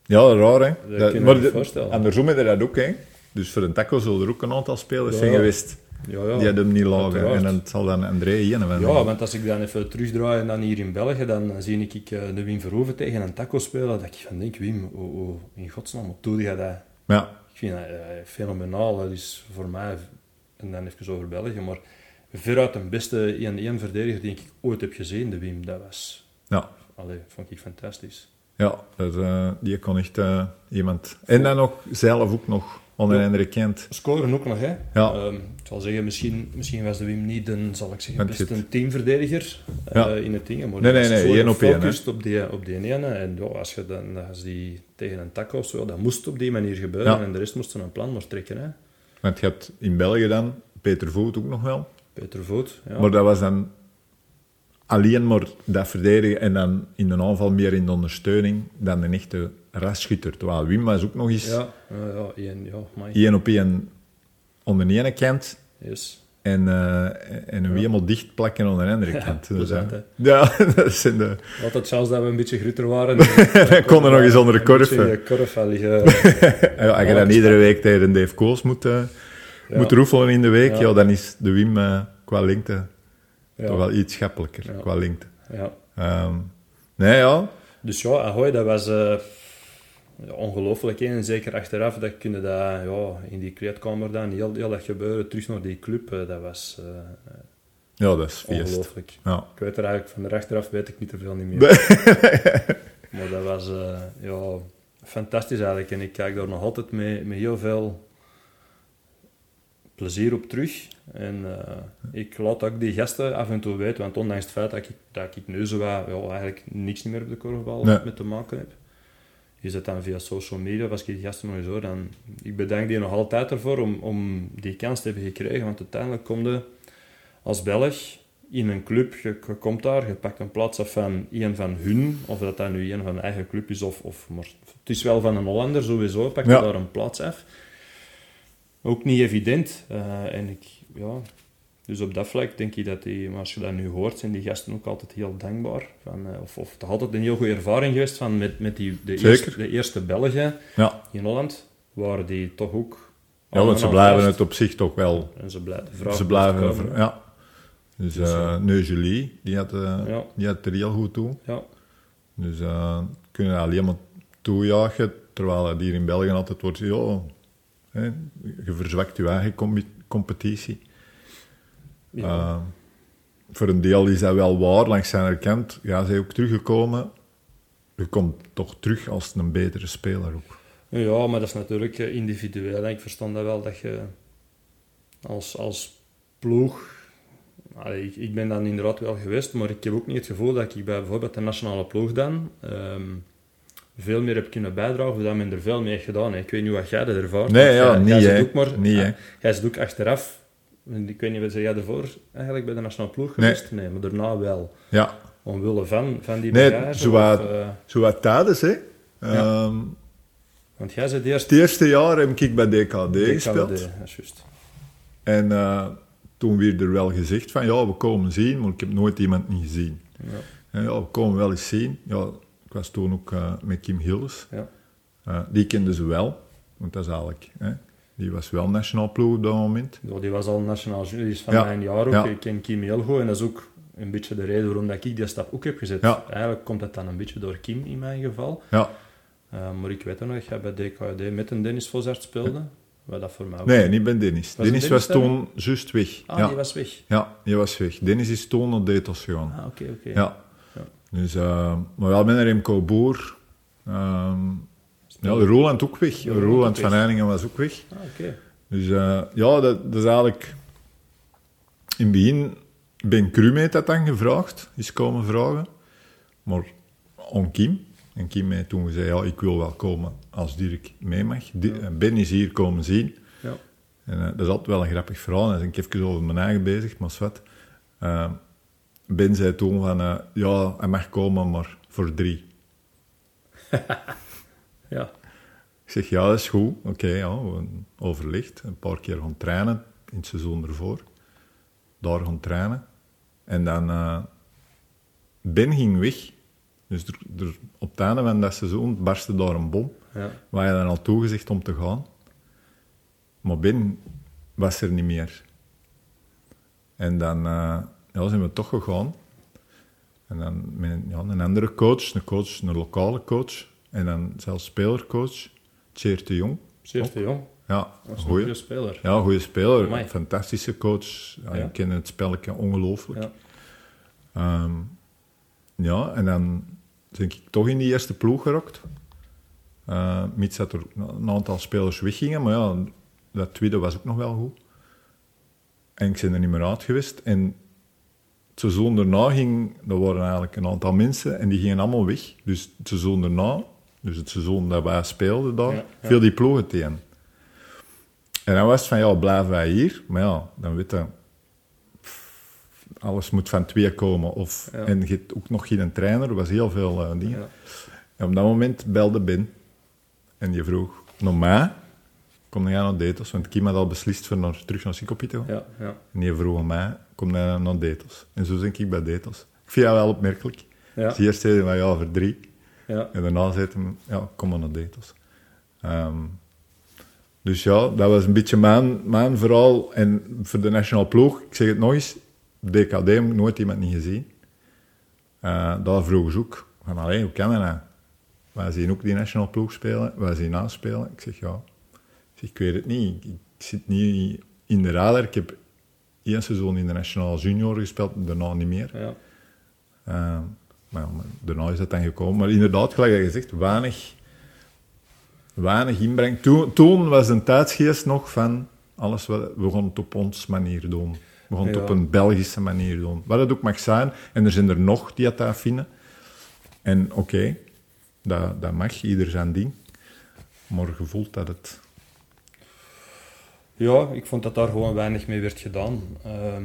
S1: Ja, raar, hè?
S3: Dat
S1: Dat-
S3: je
S1: maar
S3: me
S1: de-
S3: voorstellen.
S1: Andersom je dat ook, hè? Dus voor een taco zullen er ook een aantal spelers
S3: Ja.
S1: zijn geweest
S3: Ja, ja.
S1: die hadden hem niet
S3: uiteraard.
S1: En dan zal dan André hebben.
S3: Ja, want als ik dan even terugdraai en dan hier in België, dan zie ik ik, eh, de Wim Verhoeven tegen een taco spelen, dat ik van denk, Wim, hoe, hoe, in godsnaam, hoe doe je dat?
S1: Ja,
S3: Ik vind dat eh, fenomenaal. Dat is voor mij, en dan even over België, maar veruit de beste 1-1 verdediger die ik ooit heb gezien, de Wim. Dat was,
S1: ja.
S3: allee, vond ik fantastisch.
S1: Ja, dat, eh, die kon echt iemand... En dan ook zelf ook nog onder andere kent.
S3: Scoren ook nog, hè?
S1: Ja.
S3: Ehm, ik zal zeggen, misschien, misschien was de Wim niet een, zal ik zeggen, best een teamverdediger eh, in het ding. Maar
S1: Nee, nee, nee, één op één,
S3: op die, op die ene. En ja, als je dan als die tegen een taco of zo, dat moest op die manier gebeuren.
S1: Ja.
S3: En de rest moest een plan maar trekken. Hè?
S1: Want je hebt in België dan Peter Voet ook nog wel.
S3: Peter Voet, ja.
S1: Maar dat was dan alleen maar dat verdedigen en dan in de aanval meer in de ondersteuning dan een echte rasschutter. Terwijl Wim was ook nog eens
S3: ja, ja, ja, één, ja,
S1: één op één onder de ene kant
S3: Yes.
S1: en, eh, en een helemaal dicht plakken onder de andere
S3: Ja,
S1: kant.
S3: plezant,
S1: eh, ja, [laughs] dat zijn de...
S3: Altijd zelfs dat we een beetje groter waren. [laughs]
S1: Dan kon er nog eens onder de korf,
S3: Een liggen. [laughs]
S1: Ja, als je dan iedere week tegen Dave Koos moet,
S3: Ja.
S1: moet roefelen in de week,
S3: Ja.
S1: ja. dan is de Wim qua lengte
S3: Ja.
S1: toch wel iets schappelijker,
S3: Ja.
S1: qua lengte.
S3: Ja.
S1: Ehm, nee, ja.
S3: Dus ja, Ahoy, dat was ja, ongelooflijk. En zeker achteraf, dat kunnen dat ja, in die kleedkamer dan, heel, heel dat gebeuren, terug naar die club, eh, dat was eh,
S1: ja, dat is
S3: ongelooflijk.
S1: Ja.
S3: Ik weet er eigenlijk van de achteraf weet ik niet te veel niet meer. [laughs] maar dat was eh, ja, fantastisch eigenlijk. En ik kijk daar nog altijd met, met heel veel plezier op terug. En ik laat ook die gasten af en toe weten, want ondanks het feit dat ik, dat ik nu zo ja, eigenlijk niks meer op de korfbal
S1: Nee.
S3: met te maken heb, is het dan via social media, of als ik die gasten nog eens hoor, dan ik bedank die nog altijd ervoor om, om die kans te hebben gekregen, want uiteindelijk kom je als Belg in een club, je, je komt daar, je pakt een plaats af van een van hun, of dat dat nu een van de eigen club is, of, of maar het is wel van een Hollander sowieso, pak je
S1: Ja.
S3: daar een plaats af. Ook niet evident. eh, en ik, ja, dus op dat vlak denk ik dat die, maar als je dat nu hoort, zijn die gasten ook altijd heel dankbaar. Van, eh, of, of het is altijd een heel goede ervaring geweest van met, met die, de, eerste, de eerste Belgen
S1: Ja.
S3: in Holland, waren die toch ook...
S1: ja, want ze blijven
S3: vast.
S1: het op zich toch wel.
S3: En ze blijven vragen.
S1: Ze blijven,
S3: komen.
S1: ja. Dus
S3: Dus.
S1: Neugelie, die had, eh,
S3: Ja.
S1: die had er heel goed toe.
S3: Ja,
S1: Dus eh kunnen alleen maar toejagen, terwijl het hier in België altijd wordt, ja, hè, je verzwakt je eigen com- competitie.
S3: Ja.
S1: Eh, voor een deel is dat wel waar, langs zijn kant. Ja, ze is ook teruggekomen. Je komt toch terug als een betere speler ook.
S3: Ja, maar dat is natuurlijk eh, individueel. Ik verstand dat wel dat je als, als ploeg. Allee, ik, ik ben dan inderdaad wel geweest, maar ik heb ook niet het gevoel dat ik bij bijvoorbeeld de nationale ploeg dan ehm, veel meer heb kunnen bijdragen, of dat men er veel mee heeft gedaan. hè. Ik weet niet wat jij dat ervaart.
S1: Nee, ja,
S3: jij,
S1: niet,
S3: jij
S1: hè.
S3: ook maar,
S1: Niet,
S3: ah, Jij zit ook achteraf. Ik weet niet, wat zei jij ervoor eigenlijk bij de nationale ploeg
S1: Nee.
S3: geweest? Nee, maar daarna wel.
S1: Ja,
S3: Omwille van, van die
S1: Nee,
S3: bagage,
S1: zo wat-
S3: of, eh,
S1: zo wat tijdens, hè.
S3: Ja.
S1: Ehm,
S3: want jij zit eerst...
S1: het eerste jaar heb ik bij DKD gespeeld.
S3: DKD, dat is juist.
S1: En eh, toen werd er wel gezegd van, ja, we komen zien, maar ik heb nooit iemand niet gezien.
S3: Ja.
S1: En ja, we komen wel eens zien. Ja, ik was toen ook eh, met Kim Hills.
S3: Ja.
S1: Die kenden ze wel, want dat is eigenlijk... Hè, die was wel nationaal ploeg op dat moment.
S3: Ja, die was al nationaal junior, die is van
S1: Ja,
S3: mijn jaar ook.
S1: ja.
S3: Ik ken Kim heel goed en dat is ook een beetje de reden waarom dat ik die stap ook heb gezet.
S1: Ja.
S3: Eigenlijk komt dat dan een beetje door Kim in mijn geval.
S1: Ja.
S3: Eh, maar ik weet nog dat jij bij DKD met een Dennis Vosart speelde. Wat dat voor mij ook...
S1: Nee, niet bij Dennis.
S3: Was
S1: Dennis was toen juist weg.
S3: Ah,
S1: ja.
S3: die was weg.
S1: ja, die was weg. Dennis is toen naar Detos gegaan.
S3: Ah, oké, oké.
S1: Ja.
S3: Ja.
S1: Dus, eh, maar wel met Remco Boer. Ehm ja, Roland ook weg.
S3: Roland
S1: van
S3: weg.
S1: Einingen was ook weg.
S3: Ah.
S1: Dus eh, ja, dat, dat is eigenlijk... In het begin, Ben Krum heeft dat dan gevraagd, is komen vragen. Maar aan Kim. En Kim heeft toen gezegd, ja, ik wil wel komen als Dirk mee mag. Di- Ben is hier komen zien.
S3: Ja.
S1: En eh, dat is altijd wel een grappig verhaal. Dan ben ik even over mijn eigen bezig, maar wat. Eh, ben zei toen van, ja, hij mag komen, maar voor drie. [laughs]
S3: Ja.
S1: Ik zeg, ja, dat is goed. Oké, ja, overlegd. Een paar keer gaan trainen in het seizoen ervoor. Daar gaan trainen. En dan... eh, Ben ging weg. Dus er, er, op het einde van dat seizoen barstte daar een bom.
S3: Ja.
S1: Waar je dan al toegezegd om te gaan. Maar Ben was er niet meer. En dan eh, ja, zijn we toch gegaan. En dan met een- ja, een andere coach, een coach, een lokale coach. En dan zelfs spelercoach, Tjeerd de Jong.
S3: Zeer te jong.
S1: Ja,
S3: een goede speler.
S1: Ja, goede speler.
S3: Amai.
S1: Fantastische coach. Ja,
S3: Ja.
S1: Ik ken het spelletje ongelooflijk.
S3: Ja.
S1: Ehm, ja, en dan denk ik toch in die eerste ploeg gerokt. Eh mits dat er een aantal spelers weggingen, maar ja, dat tweede was ook nog wel goed. En ik ben er niet meer uit geweest. En het seizoen daarna ging, er waren eigenlijk een aantal mensen en die gingen allemaal weg. Dus het seizoen daarna, dus het seizoen dat wij speelden daar,
S3: Ja, ja.
S1: viel die ploegen tegen. En dan was het van, ja, blijven wij hier? Maar ja, dan weet je, alles moet van twee komen. Of,
S3: Ja.
S1: En je ook nog geen trainer, er was heel veel eh, dingen. En op dat moment belde Ben. En die vroeg, naar mij, kom jij naar Detos? Want Kim had al beslist voor naar, terug naar Sikopie te gaan.
S3: Ja, ja.
S1: En die vroeg mij, kom jij naar Detos? En zo denk ik bij Detos. Ik vind dat wel opmerkelijk.
S3: Ja.
S1: Dus eerst zei hij, van, ja, voor drie.
S3: Ja.
S1: En daarna zei hij, ja, kom maar naar Detos. Ehm, dus ja, dat was een beetje mijn, mijn verhaal. En voor de nationale ploeg, ik zeg het nog eens, DKD heb ik nooit iemand niet gezien. Eh daar vroegen ze ook, van, allee, hoe kan dat nou? Wij zien ook die nationale ploeg spelen, wij zien naast spelen. Ik zeg, ja, ik, zeg, ik weet het niet. Ik, ik zit niet in de radar. Ik heb één seizoen in de nationale junior gespeeld, daarna niet meer.
S3: Ja.
S1: Eh, maar, ja, maar daarna is dat dan gekomen. Maar inderdaad, gelijk dat je zegt, weinig, weinig inbreng. Toen, toen was een tijdsgeest nog van alles wat we gaan het op ons manier doen. We gaan het
S3: Ja.
S1: op een Belgische manier doen. Wat het ook mag zijn. En er zijn er nog die het dat vinden. En oké, dat, dat mag, ieder zijn ding. Maar je voelt dat het...
S3: Ja, ik vond dat daar gewoon weinig mee werd gedaan. Ehm,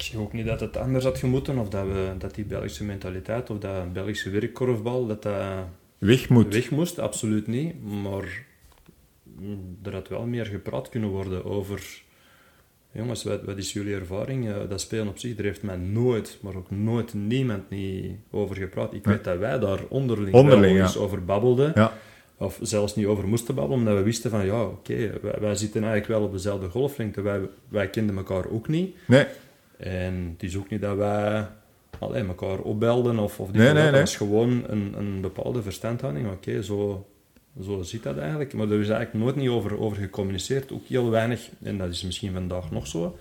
S3: ik zeg ook niet dat het anders had gemoeten, of dat, we, dat die Belgische mentaliteit, of dat Belgische werkkorfbal, dat dat
S1: Weg moet.
S3: weg moest. Absoluut niet. Maar mm, er had wel meer gepraat kunnen worden over... Jongens, wat, wat is jullie ervaring? Dat spelen op zich, daar heeft mij nooit, maar ook nooit niemand niet over gepraat. Ik weet dat wij daar onderling,
S1: Onderling, ja.
S3: over babbelden.
S1: Ja,
S3: Of zelfs niet over moesten babbelen, omdat we wisten van ja, oké, wij, wij zitten eigenlijk wel op dezelfde golflengte. Wij, wij kenden elkaar ook niet.
S1: nee,
S3: En het is ook niet dat wij allee, elkaar opbelden of, of die
S1: Nee,
S3: dat.
S1: nee, nee.
S3: Het is gewoon een, een bepaalde verstandhouding. Oké, zo, zo zit dat eigenlijk. Maar er is eigenlijk nooit niet over, over gecommuniceerd. Ook heel weinig, en dat is misschien vandaag nog zo,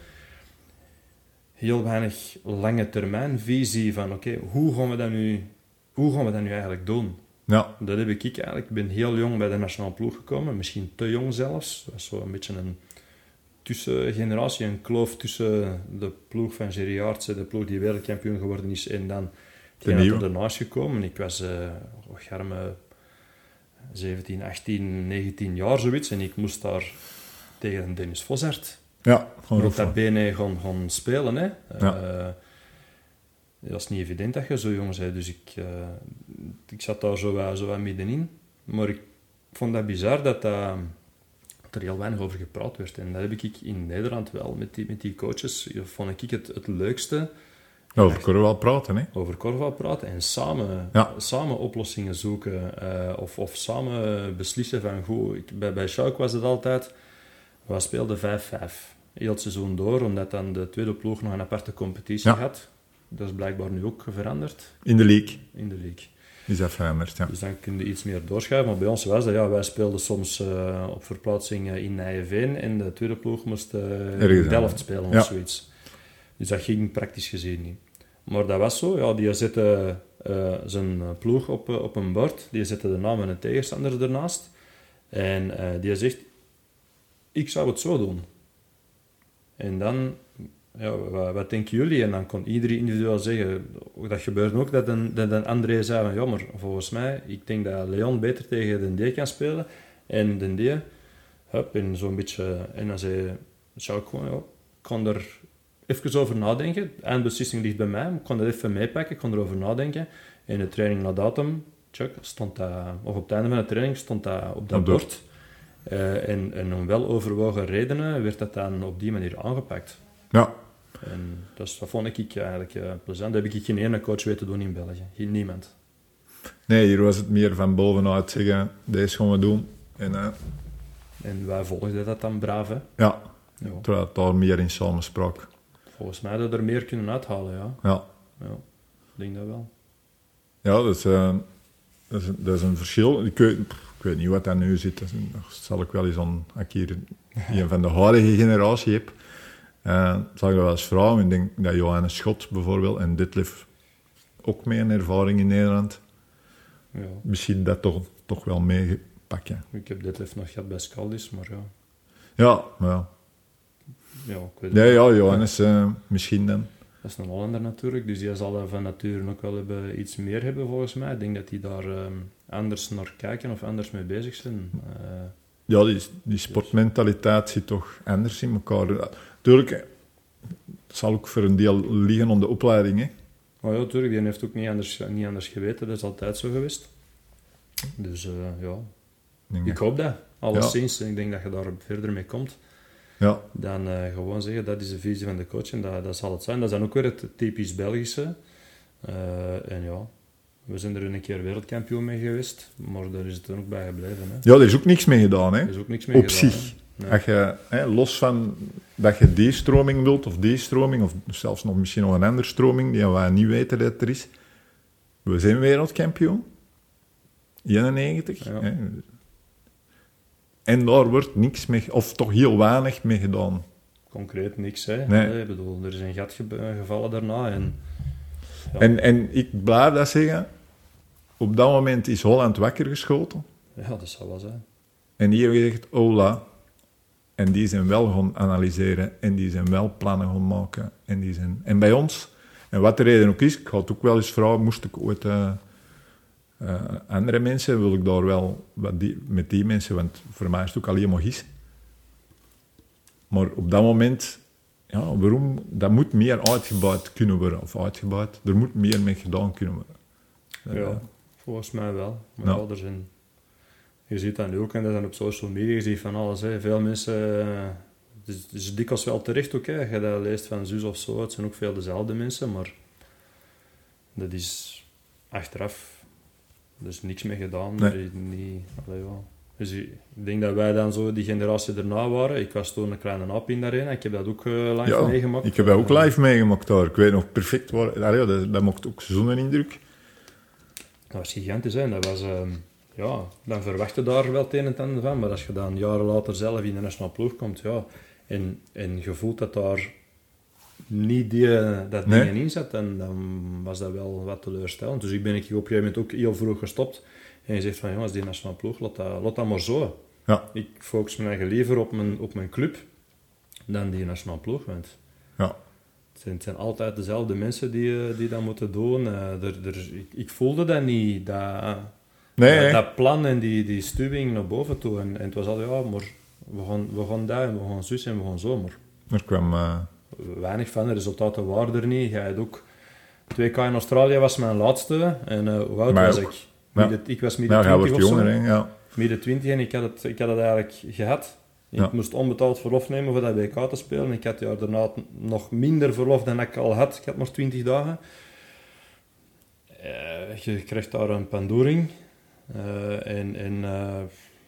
S3: heel weinig lange termijn visie van oké, hoe gaan we dat nu... Hoe gaan we dat nu eigenlijk doen?
S1: ja,
S3: Dat heb ik eigenlijk. Ik ben heel jong bij de nationale ploeg gekomen, misschien te jong zelfs. Dat was zo een beetje een tussengeneratie, een kloof tussen de ploeg van Jerry Aartsen, de ploeg die wereldkampioen geworden is, en dan
S1: De
S3: die er daarnaast gekomen. Ik was uh, garme 17, 18, 19 jaar zoiets, en ik moest daar tegen Dennis Vossert
S1: ja.
S3: maar op dat benen gaan, gaan spelen. Hè.
S1: Ja.
S3: Eh, dat is niet evident dat je zo jong bent, dus ik, eh, ik zat daar zo zo wat middenin. Maar ik vond dat bizar dat, dat, dat er heel weinig over gepraat werd. En dat heb ik in Nederland wel met die, met die coaches. Vond ik het, het leukste
S1: Over wel praten, hè.
S3: over korfbal praten en samen,
S1: Ja.
S3: samen oplossingen zoeken. eh, of, of samen beslissen van, goed, ik, bij, bij Schalke was het altijd, we speelden 5-5. Heel het seizoen door, omdat dan de tweede ploeg nog een aparte competitie
S1: Ja.
S3: had. Dat is blijkbaar nu ook veranderd
S1: In de league
S3: in de league.
S1: Is dat veranderd, ja.
S3: Dus dan kun je iets meer doorschuiven. Maar bij ons was dat, ja, wij speelden soms eh, op verplaatsing eh, in Nijeveen en de tweede ploeg moest eh, in Delft spelen
S1: Ja.
S3: of zoiets. Dus dat ging praktisch gezien niet. Maar dat was zo, ja, die zette zijn ploeg op, op een bord, die zette de naam van een tegenstander ernaast en die zegt, ik zou het zo doen. En dan, ja, wat, wat denken jullie? En dan kon iedereen individueel zeggen, dat gebeurde ook, dat een, dat een André zei van, ja, maar volgens mij, ik denk dat Leon beter tegen de D kan spelen. En de D, hup, en zo'n beetje, en dan zei, zou ik gewoon, ja, ik kan er even over nadenken. De eindbeslissing ligt bij mij, ik kon dat even meepakken, ik kon erover nadenken. En de training na datum check, stond dat, of op het einde van de training stond dat op dat
S1: Op
S3: bord. Eh, en, en om wel overwogen redenen werd dat dan op die manier aangepakt.
S1: Ja,
S3: En dat, is- dat vond ik eigenlijk eh, plezant. Dat heb ik geen ene coach weten doen in België. Geen niemand.
S1: nee, hier was het meer van bovenuit zeggen, deze gaan we doen. En uh,
S3: En wij volgden dat dan braaf, hè.
S1: ja,
S3: Ja.
S1: terwijl het daar meer in samenspraak.
S3: Volgens mij hadden we er meer kunnen uithalen, ja.
S1: Ja,
S3: ja. Ik denk dat wel.
S1: ja dat, is, eh, dat, is, een- dat is een verschil. Ik weet, pff, ik weet niet wat dat nu zit. Dat zal ik wel eens aan, als ik hier een van de huidige generatie heb. Eh zal ik wel eens vragen. Ik denk dat Johannes Schot bijvoorbeeld en Ditlev ook mee een ervaring in Nederland.
S3: Ja.
S1: Misschien dat toch, toch wel meepakken.
S3: Ik heb dit even nog gehad bij Scaldis, maar ja.
S1: Ja, maar ja.
S3: Ja, ik weet het
S1: Nee, ja, Johannes eh, misschien dan.
S3: Dat is een Hollander natuurlijk, dus die zal van nature ook wel hebben, iets meer hebben volgens mij. Ik denk dat die daar ehm, anders naar kijken of anders mee bezig zijn. Eh,
S1: Ja, die, die sportmentaliteit zit toch anders in elkaar. Natuurlijk, eh, het zal ook voor een deel liggen om de opleiding. Hè.
S3: maar ja, natuurlijk, die heeft ook niet anders, niet anders geweten, dat is altijd zo geweest. Dus eh, ja,
S1: Ik denk
S3: ik
S1: dat-
S3: hoop dat. Alleszins, ik denk dat je daar verder mee komt.
S1: Ja,
S3: Dan eh, gewoon zeggen, dat is de visie van de coach en dat, dat zal het zijn. Dat is dan ook weer het typisch Belgische. Eh, en ja, we zijn er een keer wereldkampioen mee geweest, maar daar is het dan ook bij gebleven. Hè.
S1: ja, er is ook niks mee gedaan. Hè.
S3: Er is ook niks mee
S1: Op
S3: gedaan,
S1: zich.
S3: Nee.
S1: Als je, hè, los van dat je die stroming wilt, of die stroming, of zelfs nog misschien nog een andere stroming, die wij niet weten dat er is. We zijn wereldkampioen. 91.
S3: Ja.
S1: Hè. En daar wordt niks mee, of toch heel weinig mee gedaan.
S3: Concreet niks, hè.
S1: Nee.
S3: Bedoel, er is een gat eh, gevallen daarna en... Ja.
S1: En, en ik blijf dat zeggen. Op dat moment is Holland wakker geschoten.
S3: Ja, dat zou wel zijn.
S1: En hebben gezegd, hola. En die zijn wel gaan analyseren. En die zijn wel plannen gaan maken. En, die zijn... en bij ons, en wat de reden ook is, ik had ook wel eens vragen, moest ik ooit eh, eh, andere mensen, wil ik daar wel wat die, met die mensen, want voor mij is het ook alleen maar gis. Maar op dat moment, ja, waarom, dat moet meer uitgebouwd kunnen worden, of uitgebouwd, er moet meer mee gedaan kunnen worden.
S3: Ja,
S1: Eh,
S3: volgens mij wel. Maar
S1: Ja.
S3: ja, er zijn... Je ziet dat nu ook, en dat is dan op social media, je ziet van alles. Hè. Veel mensen... eh, Het is, is dikwijls wel terecht ook, hè. Je dat leest van zus of zo, het zijn ook veel dezelfde mensen, maar... Dat is achteraf... Er is niks mee gedaan.
S1: Nee.
S3: Is niet... Allee, ja. Dus ik denk dat wij dan zo die generatie erna waren. Ik was toen een kleine aap in de arena. Ik heb dat ook eh, live
S1: Ja,
S3: meegemaakt.
S1: Ik heb dat ook live meegemaakt daar. Ik weet nog perfect waar. Allee, dat, dat maakt ook zo'n indruk.
S3: Dat was gigantisch, hè. Dat was, ehm, ja, dan verwacht je daar wel het een en het ander van. Maar als je dan jaren later zelf in de nationale ploeg komt, ja, en, en je voelt dat daar niet die, dat
S1: Nee.
S3: dingen in zat, dan, dan was dat wel wat teleurstellend. Dus ik ben ik op een gegeven moment ook heel vroeg gestopt. En je zegt van, jongens, die nationale ploeg, laat dat, laat dat maar zo.
S1: Ja.
S3: Ik focus me eigenlijk liever op mijn, op mijn club dan die nationale ploeg. Want
S1: Ja.
S3: het zijn, het zijn altijd dezelfde mensen die, eh, die dat moeten doen. Eh, ik, ik voelde dat niet, dat,
S1: Nee,
S3: dat, plan en die, die stuwing naar boven toe. En, en het was al, ja, maar we gaan, we gaan daar en we gaan zus en we gaan zo. Maar
S1: Er kwam... eh,
S3: weinig van, de resultaten waren er niet. Jij had ook... 2K in Australië was mijn laatste. En eh hoe oud was
S1: ook.
S3: ik? Midden, Ik was midden
S1: hij
S3: 20
S1: wordt
S3: of zo.
S1: jonger, hè? Ja.
S3: Midden 20 en ik had het, ik had het eigenlijk gehad. Ik
S1: Ja.
S3: moest onbetaald verlof nemen voor dat WK te spelen. Ik had jaar daarna nog minder verlof dan ik al had. Ik had maar 20 dagen. Eh, je krijgt daar een pandoering. Eh, en en eh,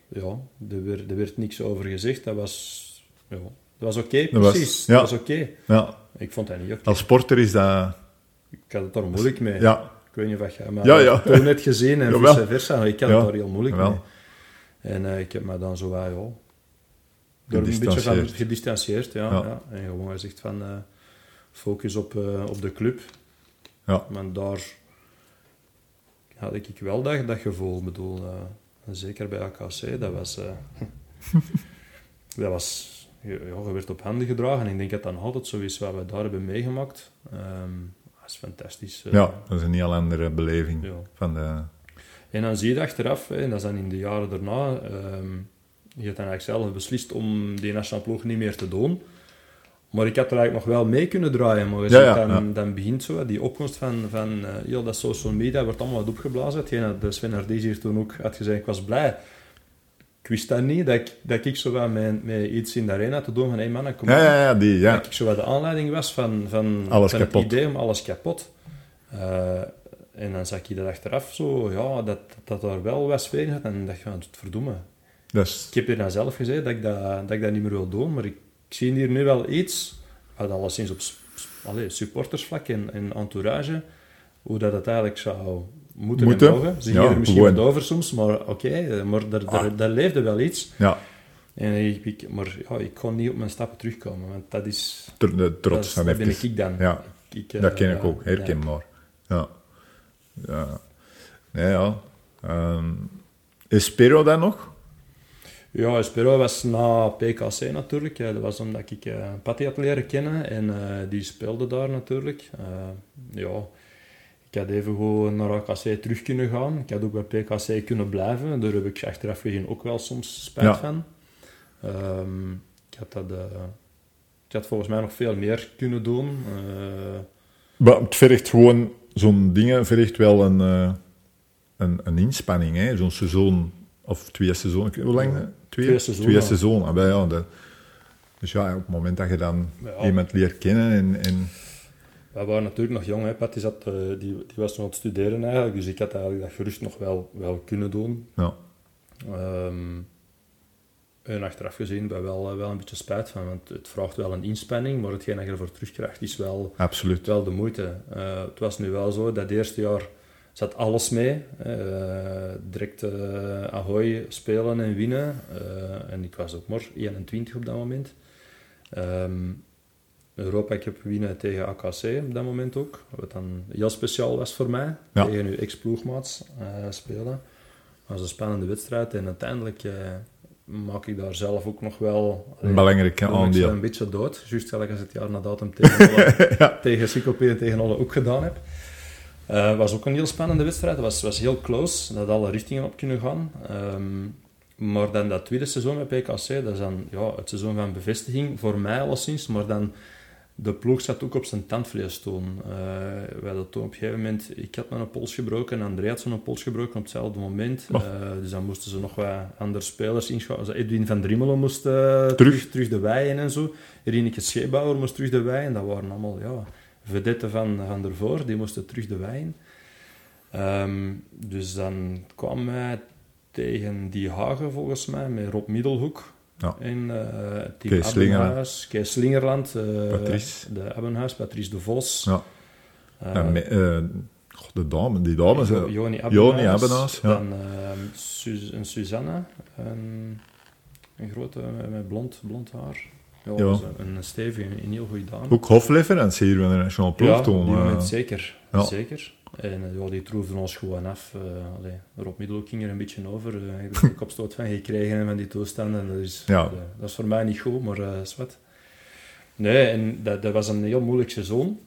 S3: ja, er werd, er werd niks over gezegd. Dat was, ja, dat was oké,
S1: Dat was-
S3: precies.
S1: ja.
S3: Dat was oké.
S1: ja.
S3: Ik vond dat niet oké.
S1: Als sporter is dat...
S3: Ik had het daar moeilijk mee.
S1: Ja,
S3: Ik weet niet of jij mij
S1: Ja, ja.
S3: toen net gezien en vice versa. Ik had het daar heel moeilijk
S1: Jawel.
S3: mee. En eh, ik heb me dan zo wel, ja, door een beetje van
S1: Gedistanceerd.
S3: Ja,
S1: Ja.
S3: En gewoon gezegd van, focus op, op de club.
S1: Ja.
S3: Maar daar had ik wel dat, dat gevoel. Ik bedoel, eh, zeker bij AKC, dat was... eh, [laughs] dat was... Ja, je werd op handen gedragen. En ik denk dat dat nog altijd zo is wat we daar hebben meegemaakt. Ehm, dat is fantastisch. eh.
S1: ja, dat is een heel andere beleving
S3: Ja.
S1: van de...
S3: En dan zie je achteraf, hè, en dat is dan in de jaren daarna, ehm, je hebt dan eigenlijk zelf beslist om die nationale ploeg niet meer te doen. Maar ik had er eigenlijk nog wel mee kunnen draaien. Maar je
S1: Ja,
S3: dan,
S1: ja.
S3: dan begint zo, die opkomst van, van heel dat social media wordt allemaal wat opgeblazen. Hetgeen dat Sven Ardezi hier toen ook had gezegd, ik was blij. Ik wist dat niet, dat ik, dat ik zo wat met, met iets in de arena te doen van, hé hey mannen, kom
S1: Ja, ja, ja, die, ja.
S3: Dat ik zo wat de aanleiding was van, van,
S1: Alles
S3: van
S1: kapot.
S3: het idee om alles kapot. Eh, en dan zag ik dat achteraf zo, ja, dat, dat er wel wat sfeer zat. En dacht ik, van, verdomme.
S1: Dus,
S3: Ik heb hier dan zelf gezegd dat ik dat, dat ik dat niet meer wil doen, maar ik, ik zie hier nu wel iets, wat alleszins op allee, supportersvlak en, en entourage, hoe dat het eigenlijk zou moeten,
S1: Moeten.
S3: en mogen. Ze
S1: Ja,
S3: er misschien
S1: gewoon.
S3: wat over soms, maar oké, eh, maar daar, daar,
S1: Ah.
S3: daar leefde wel iets.
S1: ja,
S3: En ik, ik- maar ja, ik kon niet op mijn stappen terugkomen, want dat is...
S1: tr- de
S3: dat,
S1: trots.
S3: is- dat ben
S1: even.
S3: ik dan.
S1: Ja,
S3: Ik, eh,
S1: dat ken ik
S3: ja,
S1: ook, herkenbaar. Ja. ja. Nee, ja. Ehm, is Spiro dan nog?
S3: Ja, Espero was na PKC natuurlijk. Dat was omdat ik eh Patty had leren kennen en eh, die speelde daar natuurlijk. Eh, ja, ik had even gewoon naar AKC terug kunnen gaan. Ik had ook bij PKC kunnen blijven. Daar heb ik achteraf gezien ook wel soms spijt
S1: Ja.
S3: van. Ehm, ik, had dat, ik had volgens mij nog veel meer kunnen doen.
S1: Maar het vergt gewoon, zo'n dingen vergt wel een, een, een inspanning, hè. Zo'n seizoen, of twee seizoenen, hoe lang? Twee,
S3: Twee seizoenen.
S1: Twee seizoenen, ah, ja, dat- dus ja, op het moment dat je dan
S3: Ja.
S1: iemand leert kennen en... en
S3: wij waren natuurlijk nog jong. Hè. Patty zat, eh, die, die was nog aan het studeren eigenlijk. Dus ik had eigenlijk dat gerust nog wel, wel kunnen doen.
S1: ja,
S3: Ehm, en achteraf gezien ben ik wel, eh, wel een beetje spijt van, want het vraagt wel een inspanning, maar hetgeen dat je ervoor terugkrijgt is wel,
S1: absoluut.
S3: wel de moeite. Eh, het was nu wel zo, dat eerste jaar zat alles mee. Eh, direct eh Ahoy spelen en winnen. Eh, en ik was ook maar 21 op dat moment. Ehm, Europa Cup winnen tegen AKC op dat moment ook. Wat dan heel speciaal was voor mij.
S1: Ja.
S3: Tegen uw ex-ploegmaats spelen. Dat was een spannende wedstrijd. En uiteindelijk maak ik daar zelf ook nog wel...
S1: Een belangrijke aandeel.
S3: een beetje dood. Juist gelijk als het jaar na datum tegen [laughs] alle, tegen Sikopé en tegen alle ook gedaan heb. Het was ook een heel spannende wedstrijd. Het was, was heel close. Dat alle richtingen op kunnen gaan. Ehm, maar dan dat tweede seizoen bij PKC, dat is dan ja, het seizoen van bevestiging. Voor mij alleszins. Maar dan... De ploeg zat ook op zijn tandvlees toen. Eh, we hadden toen op een gegeven moment... Ik had mijn pols gebroken en André had zijn pols gebroken op hetzelfde moment.
S1: Oh.
S3: Eh, dus dan moesten ze nog wat andere spelers inschakelen. Dus Edwin van Drimmelen moest terug. terug de weien en zo. Rineke Scheepbouwer moest terug de weien. Dat waren allemaal ja, vedetten van, van ervoor. Die moesten terug de weien. Ehm, dus dan kwam hij tegen Die Hagen volgens mij, met Rob Middelhoek.
S1: Ja.
S3: En uh,
S1: Kees Slingerland.
S3: Abbenhuis, Kees Slingerland, eh,
S1: Patrice.
S3: de Abbenhuis, Patrice de Vos.
S1: Ja.
S3: Eh,
S1: En me- eh, goh, de dame, die dames...
S3: Jo-
S1: eh,
S3: Joni
S1: Joni Abbenhuis, ja.
S3: Dan ehm, Su- een een, een grote met, met blond, blond haar. Ja,
S1: Ja.
S3: Een, een stevige, een heel goede dame.
S1: ook hofreferentie hier bij de Nationale Ploeg
S3: ja, die
S1: eh.
S3: moment zeker.
S1: ja.
S3: zeker. En eh, ja, die troefden ons gewoon af. eh allee, Rob Middelhoek ging er een beetje over. ik heb er ook [laughs] opstoot van gekregen en van die toestanden. Dat is,
S1: Ja.
S3: dat is voor mij niet goed, maar is wat. Nee, en dat, dat was een heel moeilijk seizoen.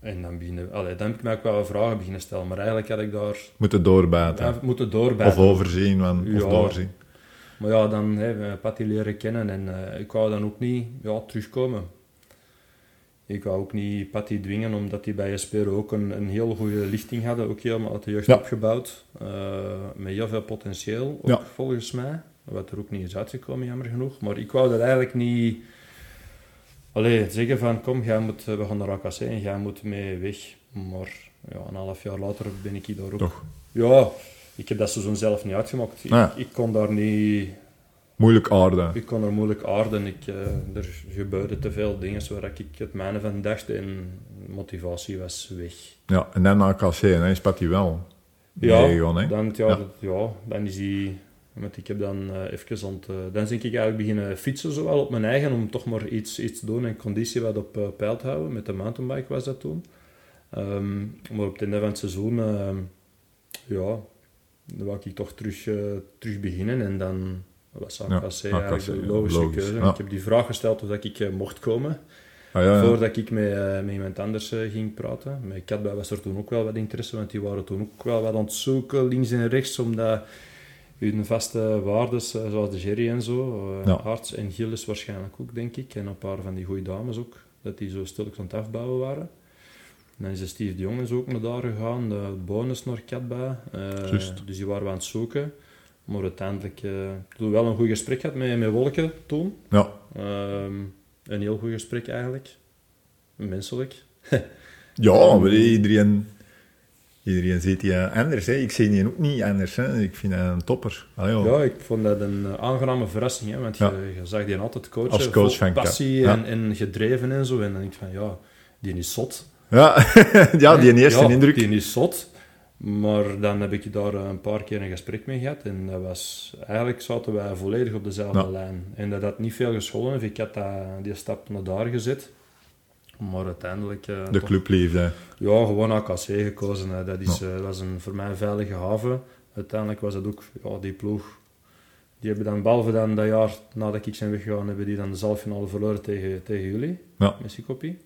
S3: En dan, beginnen, allee, dan heb ik mij ook wel vragen beginnen stellen. Maar eigenlijk had ik daar
S1: Moeten doorbijten.
S3: ja, moeten doorbijten.
S1: Of overzien, of doorzien.
S3: Maar ja, dan hebben we Patty leren kennen en eh, ik wou dan ook niet ja, terugkomen. Ik wou ook niet Patty dwingen, omdat die bij Espero ook een, een heel goede lichting hadden, ook helemaal uit de jeugd
S1: Ja.
S3: opgebouwd. eh, met heel veel potentieel, ook
S1: Ja.
S3: volgens mij. Wat er ook niet is uitgekomen, jammer genoeg. Maar ik wou dat eigenlijk niet... Allee, zeggen van, kom, jij moet, we gaan naar AKC en jij moet mee weg. Maar ja, een half jaar later ben ik hier ook...
S1: Toch.
S3: Ja, ik heb dat seizoen zelf niet uitgemaakt. Ik,
S1: Ja.
S3: ik kon daar niet...
S1: Moeilijk aarden.
S3: Ik kon er moeilijk aarden. Ik, eh, er gebeurden te veel dingen waar ik het mijne van dacht en motivatie was weg.
S1: Ja, en dan naar KC, dan is Patty wel
S3: Ja,
S1: hè.
S3: Dan, ja,
S1: Ja.
S3: dat- ja, dan is die... Want ik heb dan eh even ont, eh, dan denk ik eigenlijk beginnen fietsen zowel op mijn eigen om toch maar iets, iets te doen en conditie wat op eh, peil te houden. Met de mountainbike was dat toen. Ehm, maar op het einde van het seizoen, ehm, ja, dan wou ik toch terug, eh, terug beginnen en dan was AKC
S1: Ja,
S3: eigenlijk de logische
S1: logisch,
S3: keuze.
S1: ja.
S3: Ik heb die vraag gesteld of dat ik eh, mocht komen.
S1: Ah, ja.
S3: Voordat ik met, eh, met iemand anders ging praten. Met Katbij was er toen ook wel wat interesse, want die waren toen ook wel wat aan het zoeken, links en rechts, omdat hun vaste waardes, zoals de Jerry en zo. Harts en Gilles waarschijnlijk ook, denk ik. En een paar van die goede dames ook. Dat die zo stilletjes aan het afbouwen waren. Dan is Steve de Jong is ook naar daar gegaan. De bonus naar Katba. Eh, dus die waren we aan het zoeken. Maar uiteindelijk... toen wel een goed gesprek gehad met, met Wolken toen.
S1: Ja,
S3: Ehm, een heel goed gesprek eigenlijk. Menselijk. [laughs]
S1: ja maar iedereen, iedereen ziet die eh, anders. Hè. Ik zie die ook niet anders. Hè. Ik vind hij een topper. Joh.
S3: Ja, ik vond dat een aangename verrassing, hè, want
S1: Ja.
S3: je, je zag die altijd coachen,
S1: Als coach
S3: vol
S1: van
S3: passie en, en gedreven en zo. En dan denk ik van, ja, die is zot.
S1: Ja, [laughs] ja die eerste
S3: Ja,
S1: indruk.
S3: Die is zot. Maar dan heb ik daar een paar keer een gesprek mee gehad. En dat was, eigenlijk zaten wij volledig op dezelfde
S1: Ja.
S3: lijn. En dat had niet veel gescholden. of Ik had dat, die stap naar daar gezet. Maar uiteindelijk... eh,
S1: De
S3: toch-
S1: clubliefde.
S3: ja, gewoon AKC gekozen. hè. Dat is, eh, was een, voor mij een veilige haven. Uiteindelijk was dat ook ja, die ploeg. Die hebben dan, behalve dan dat jaar nadat ik zijn weggegaan, hebben die dan de zaalfinale verloren tegen, tegen jullie,
S1: Ja.
S3: met Sikopie.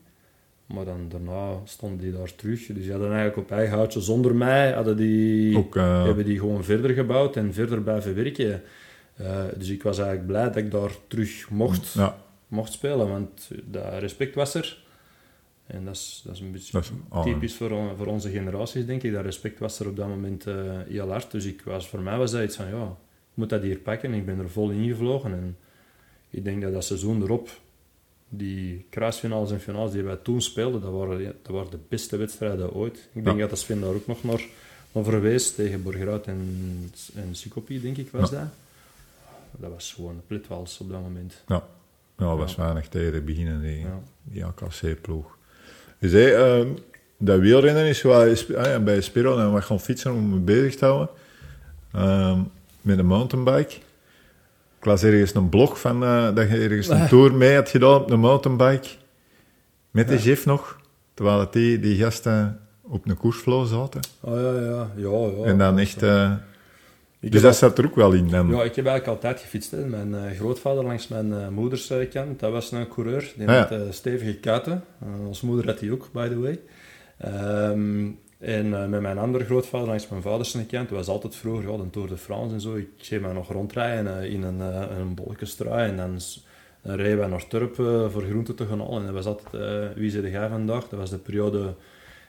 S3: Maar dan daarna stonden die daar terug. Dus die hadden eigenlijk op eigen houtje zonder mij, hadden die,
S1: Ook, eh,
S3: hebben die gewoon verder gebouwd en verder blijven werken. Eh, dus ik was eigenlijk blij dat ik daar terug mocht
S1: ja,
S3: mocht spelen, want dat respect was er. En dat is, dat is een beetje
S1: is ah,
S3: typisch voor, voor onze generaties, denk ik. Dat respect was er op dat moment eh, heel hard. Dus ik was, voor mij was dat iets van, ja, ik moet dat hier pakken. Ik ben er vol in gevlogen. En ik denk dat dat seizoen erop, die kruisfinales en finales die wij toen speelden, dat waren, dat waren de beste wedstrijden ooit. Ik denk
S1: Ja.
S3: dat de Sven daar ook nog naar, naar verwees, tegen Borgerhout en, en denk ik, was dat. Dat was gewoon een plitwals op dat moment.
S1: Ja, ja was weinig tegen beginnen, die,
S3: Ja.
S1: die AKC-ploeg. Dus ehm, dat wielrennen is waar je ah ja, bij Spiro en wat gaan fietsen om me bezig te houden. Ehm, met een mountainbike. Ik las ergens een blog van eh, dat je ergens een tour mee had gedaan op een mountainbike. Met de. Jeff nog. Terwijl het die, die gasten op een koersflow zaten.
S3: Oh ja, ja, ja. ja.
S1: en dan echt... eh, dus dat zat er ook wel in. Dan.
S3: Ja, ik heb eigenlijk altijd gefietst. Hè. Mijn eh, grootvader langs mijn moeders kant, dat was een coureur. Die
S1: Ah, ja.
S3: had stevige kuiten. Onze moeder had die ook, by the way. Ehm, en eh, met mijn andere grootvader langs mijn vaders kant, was altijd vroeger ja, de Tour de France en zo. Ik zie mij nog rondrijden eh, in een, uh, een en dan, dan reden wij naar Turp voor groenten te gaan halen. En dat was altijd, wie zei jij vandaag? Dat was de periode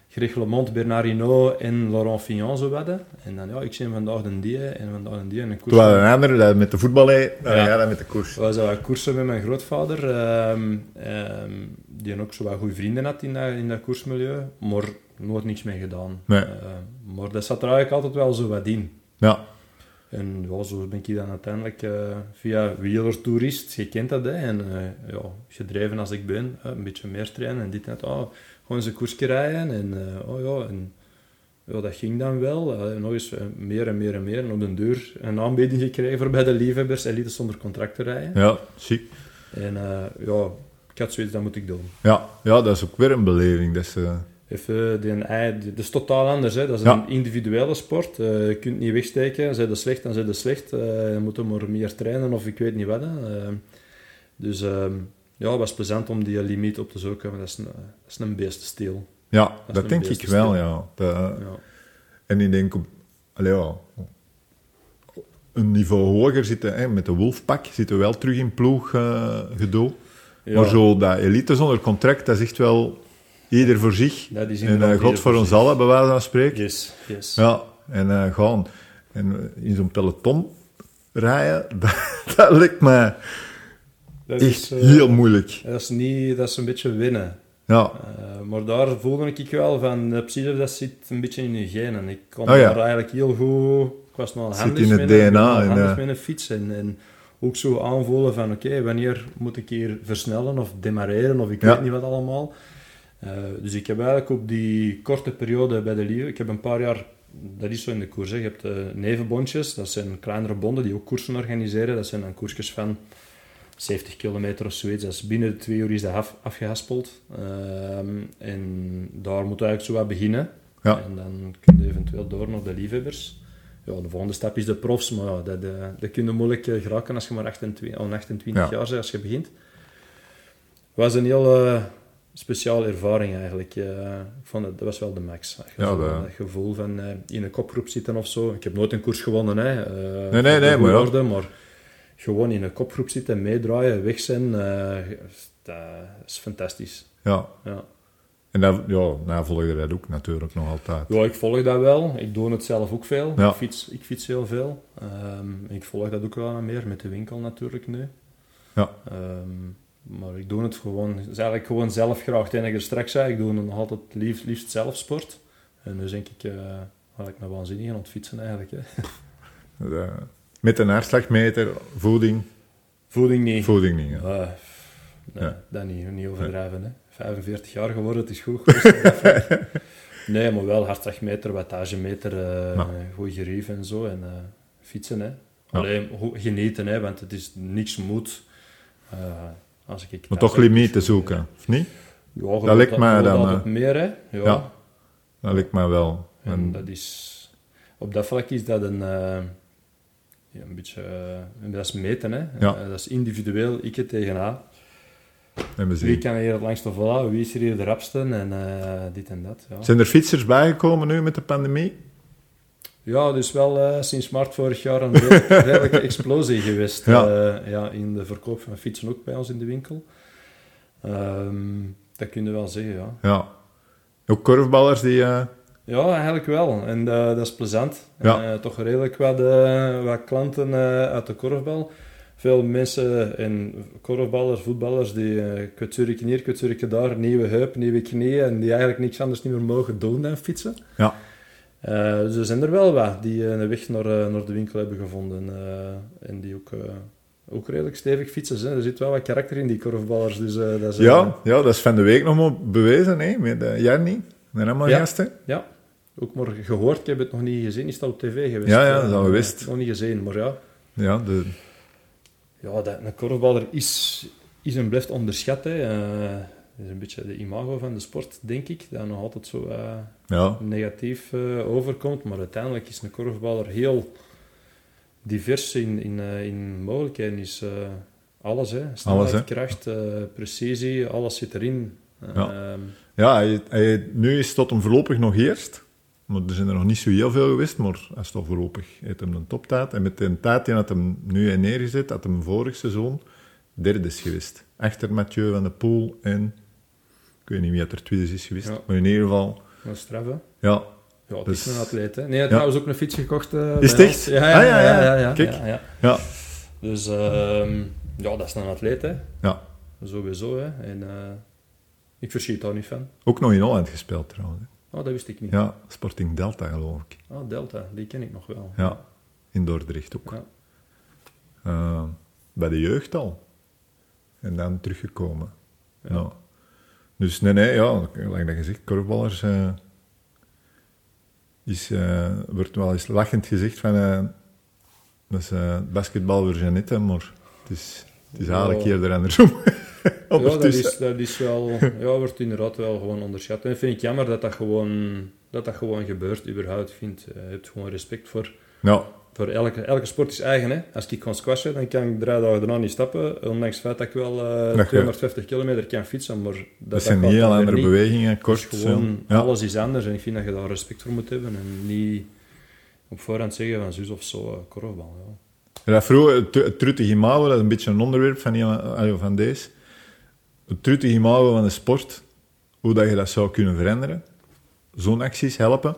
S3: Greg LeMond, Bernard Hinault en Laurent Fignon zo wedden. En dan, ja, ik zie vandaag een die en vandaag een die en een koers.
S1: Terwijl een andere dat met de voetbal dan
S3: Ja.
S1: ja. dat met de koers.
S3: was dat koersen met mijn grootvader, ehm, ehm, die ook zo wat goede vrienden had in dat, in dat koersmilieu, maar nooit niks mee gedaan.
S1: Nee.
S3: Eh, maar dat zat er eigenlijk altijd wel zo wat in.
S1: Ja,
S3: En ja, zo ben ik dan uiteindelijk eh, via wielertourist, je kent dat, hè, en eh, ja, gedreven als ik ben, een beetje meer trainen en dit en dat, oh, gewoon eens een koersje rijden en oh ja, en ja, dat ging dan wel. Nog eens meer en meer en meer. En op de deur een aanbieding gekregen voor bij de liefhebbers elite zonder contract te rijden.
S1: ja, ziek.
S3: En ja, ik had zoiets, dat moet ik doen.
S1: Ja, ja, dat is ook weer een beleving. Dat is,
S3: Even, die, dat is totaal anders. Hè. Dat is
S1: Ja.
S3: een individuele sport. Eh, je kunt niet wegsteken. Zijn ze slecht, dan zijn ze slecht. Eh, je moet maar meer trainen of ik weet niet wat. Hè. Eh, dus ehm, ja, het was plezant om die limiet op te zoeken. Maar dat is een, dat is een beestenstil.
S1: ja, dat denk ik wel,
S3: stil.
S1: ja.
S3: Ja.
S1: En ik denk allee, ja, een niveau hoger zitten, hè, met de Wolfpack zitten we wel terug in ploeg gedoe.
S3: Ja,
S1: Maar zo dat elite zonder contract, dat is echt wel ieder voor zich. En eh, God voor ons allen, bij wijze van spreken.
S3: Yes, yes.
S1: Ja, en eh, gaan. En eh, in zo'n peloton rijden, [laughs] dat, dat lijkt me
S3: Dat
S1: echt
S3: is,
S1: heel moeilijk.
S3: Dat is, niet, dat is een beetje winnen.
S1: Ja,
S3: maar daar voelde ik wel van, precies dat zit een beetje in je genen. Ik kon
S1: Oh ja.
S3: daar eigenlijk heel goed, ik was nog
S1: Zit
S3: handig
S1: in het
S3: met, een-
S1: DNA en,
S3: handig met een fiets. En, en ook zo aanvoelen van, oké, wanneer moet ik hier versnellen of demareren of ik
S1: Ja.
S3: weet niet wat allemaal. Eh, dus ik heb eigenlijk op die korte periode bij de Lieve, ik heb een paar jaar, dat is zo in de koers, hè. je hebt eh, nevenbondjes, dat zijn kleinere bonden die ook koersen organiseren. Dat zijn dan koersjes van 70 kilometer of zoiets. Dat is binnen de twee uur is dat af, afgehaspeld. Ehm, en daar moet eigenlijk zo wat beginnen.
S1: Ja.
S3: En dan kun je eventueel door naar de liefhebbers. Ja, de volgende stap is de profs, maar ja, dat, eh, dat kun je moeilijk geraken als je maar 28, al 28
S1: Ja.
S3: jaar bent als je begint. Het was een heel speciale ervaring eigenlijk. Ik vond het, dat was wel de max.
S1: Ja, dat-
S3: gevoel van eh, in een kopgroep zitten of zo. Ik heb nooit een koers gewonnen, hè. eh,
S1: Nee, nee, nee, maar ja.
S3: worden, maar gewoon in een kopgroep zitten, meedraaien, weg zijn, eh, dat is fantastisch.
S1: Ja.
S3: Ja.
S1: En dat, ja, nou volg je dat ook natuurlijk nog altijd.
S3: Ja, ik volg dat wel. Ik doe het zelf ook veel.
S1: Ja.
S3: Ik, fiets, ik fiets heel veel. Ehm, ik volg dat ook wel meer met de winkel natuurlijk nu.
S1: Ja.
S3: Ehm, maar ik doe het gewoon, het is eigenlijk gewoon zelf graag. En ik er straks zei, ik doe nog altijd liefst, liefst zelf sport. En dus denk ik, ga ik me waanzinnig aan het fietsen eigenlijk. Hè. [laughs]
S1: Eh, met een hartslagmeter, voeding,
S3: Voeding niet.
S1: voeding niet. ja.
S3: Eh, nee,
S1: Ja.
S3: dat niet, niet overdrijven. Hè. 45 jaar geworden, het is goed. [laughs] nee, maar wel hartslagmeter, wattagemeter,
S1: Ja.
S3: goed gerief en zo. En fietsen, hè. Alleen genieten, hè, want het is niks moet. Als ik
S1: Maar toch limieten zoeken, of niet?
S3: Ja,
S1: Dat lijkt mij dan,
S3: altijd
S1: eh,
S3: meer, hè. Ja.
S1: ja. Dat lijkt mij wel.
S3: En
S1: En-
S3: dat is... Op dat vlak is dat een... eh, ja, een beetje... eh, dat is meten, hè.
S1: Ja.
S3: Dat is individueel, ik het tegen
S1: en we
S3: Wie
S1: zien.
S3: kan hier het langste volhouden? Wie is er hier de rapste? En dit en dat. Ja,
S1: Zijn er fietsers bijgekomen nu met de pandemie?
S3: Ja dus wel eh, sinds maart vorig jaar een redelijk- [laughs] redelijke explosie geweest.
S1: Ja.
S3: eh, ja, in de verkoop van fietsen ook bij ons in de winkel. Ehm, dat kun je wel zeggen, ja.
S1: Ja. Ook korfballers die... eh,
S3: Ja, eigenlijk wel. En dat is plezant.
S1: Ja.
S3: Toch redelijk wat, wat klanten uit de korfbal. Veel mensen en korfballers, voetballers, die kwetsurken hier, kwetsurken daar, nieuwe heup, nieuwe knieën en die eigenlijk niks anders niet meer mogen doen dan fietsen.
S1: Ja.
S3: Eh, dus er zijn er wel wat die eh, een weg naar, eh, naar de winkel hebben gevonden en die ook, ook redelijk stevig fietsen. Hè. Er zit wel wat karakter in die korfballers. Dus, dat is,
S1: ja, ja, dat is van de week nog maar bewezen, hè, met uh, Jarni. Met allemaal
S3: Ja.
S1: gasten.
S3: Ja, ook maar gehoord. Ik heb het nog niet gezien. Is dat op tv geweest?
S1: Ja, ja, dat is al geweest.
S3: Nog niet gezien, maar ja.
S1: Ja, de,
S3: Ja, dat, een korfballer is, is en blijft onderschat. Hè. Eh, dat is een beetje de imago van de sport, denk ik. Dat nog altijd zo
S1: ja,
S3: negatief eh, overkomt. Maar uiteindelijk is een korfballer heel divers in, in, eh, in mogelijkheden. Is eh, alles, hè. Snelheid,
S1: hè.
S3: kracht, precisie, alles zit erin.
S1: Ja.
S3: Ehm,
S1: ja hij, hij- nu is het tot hem voorlopig nog eerst. Maar er zijn er nog niet zo heel veel geweest, maar hij is toch voorlopig. Hij heeft hem een toptijd. En met de tijd die hij hem nu heeft neergezet, had hem vorig seizoen derde is geweest. Achter Mathieu van der Poel en... Ik weet niet wie het er tweede is geweest.
S3: Ja.
S1: Maar in ieder geval...
S3: dat is straf, hè.
S1: Ja,
S3: Ja, het
S1: Dus-
S3: is een atleet, hè. Nee, hij trouwens ook een fiets gekocht. eh,
S1: Is het echt?
S3: Ja, ja,
S1: Ah,
S3: ja.
S1: ja, ja.
S3: ja, ja,
S1: Kijk.
S3: ja, ja.
S1: ja,
S3: Dus ehm, ja, dat is een atleet, hè.
S1: ja.
S3: Sowieso, hè. En eh, ik verschiet daar niet van.
S1: Ook nog in Holland gespeeld trouwens.
S3: Oh, dat wist ik niet.
S1: Ja, Sporting Delta geloof ik.
S3: Ah, Delta, die ken ik nog wel.
S1: Ja, in Dordrecht ook.
S3: Ja.
S1: Eh, bij de jeugd al. En dan teruggekomen.
S3: Ja.
S1: Ja. Dus nee, nee, ja, like dat gezegd, korfballers eh, is, eh, wordt wel eens lachend gezegd van eh, dat is basketbal voor Jeannette, maar het is, het is
S3: Ja.
S1: eigenlijk eerder andersom. [laughs]
S3: Ja, dat is, dat is wel... Ja, wordt inderdaad wel gewoon onderschat. En vind ik jammer dat dat gewoon, dat dat gewoon gebeurt, überhaupt. Ik vind, je hebt gewoon respect voor...
S1: Ja,
S3: Voor elke, elke sport is eigen, hè. Als ik kan squashen, dan kan ik drie dagen daarna niet stappen. Ondanks het feit dat ik wel eh,
S1: je-
S3: 250 kilometer kan fietsen, maar... Dat,
S1: dat zijn heel andere
S3: niet.
S1: bewegingen,
S3: Dus
S1: kort.
S3: gewoon,
S1: ja.
S3: alles is anders en ik vind dat je daar respect voor moet hebben en niet op voorhand zeggen van zus of zo, eh, korfbal. Ja.
S1: Ja, vroeger, het, het truttige mouwen, dat is een beetje een onderwerp van, van deze. Het mouwen van de sport, hoe dat je dat zou kunnen veranderen. Zo'n acties helpen.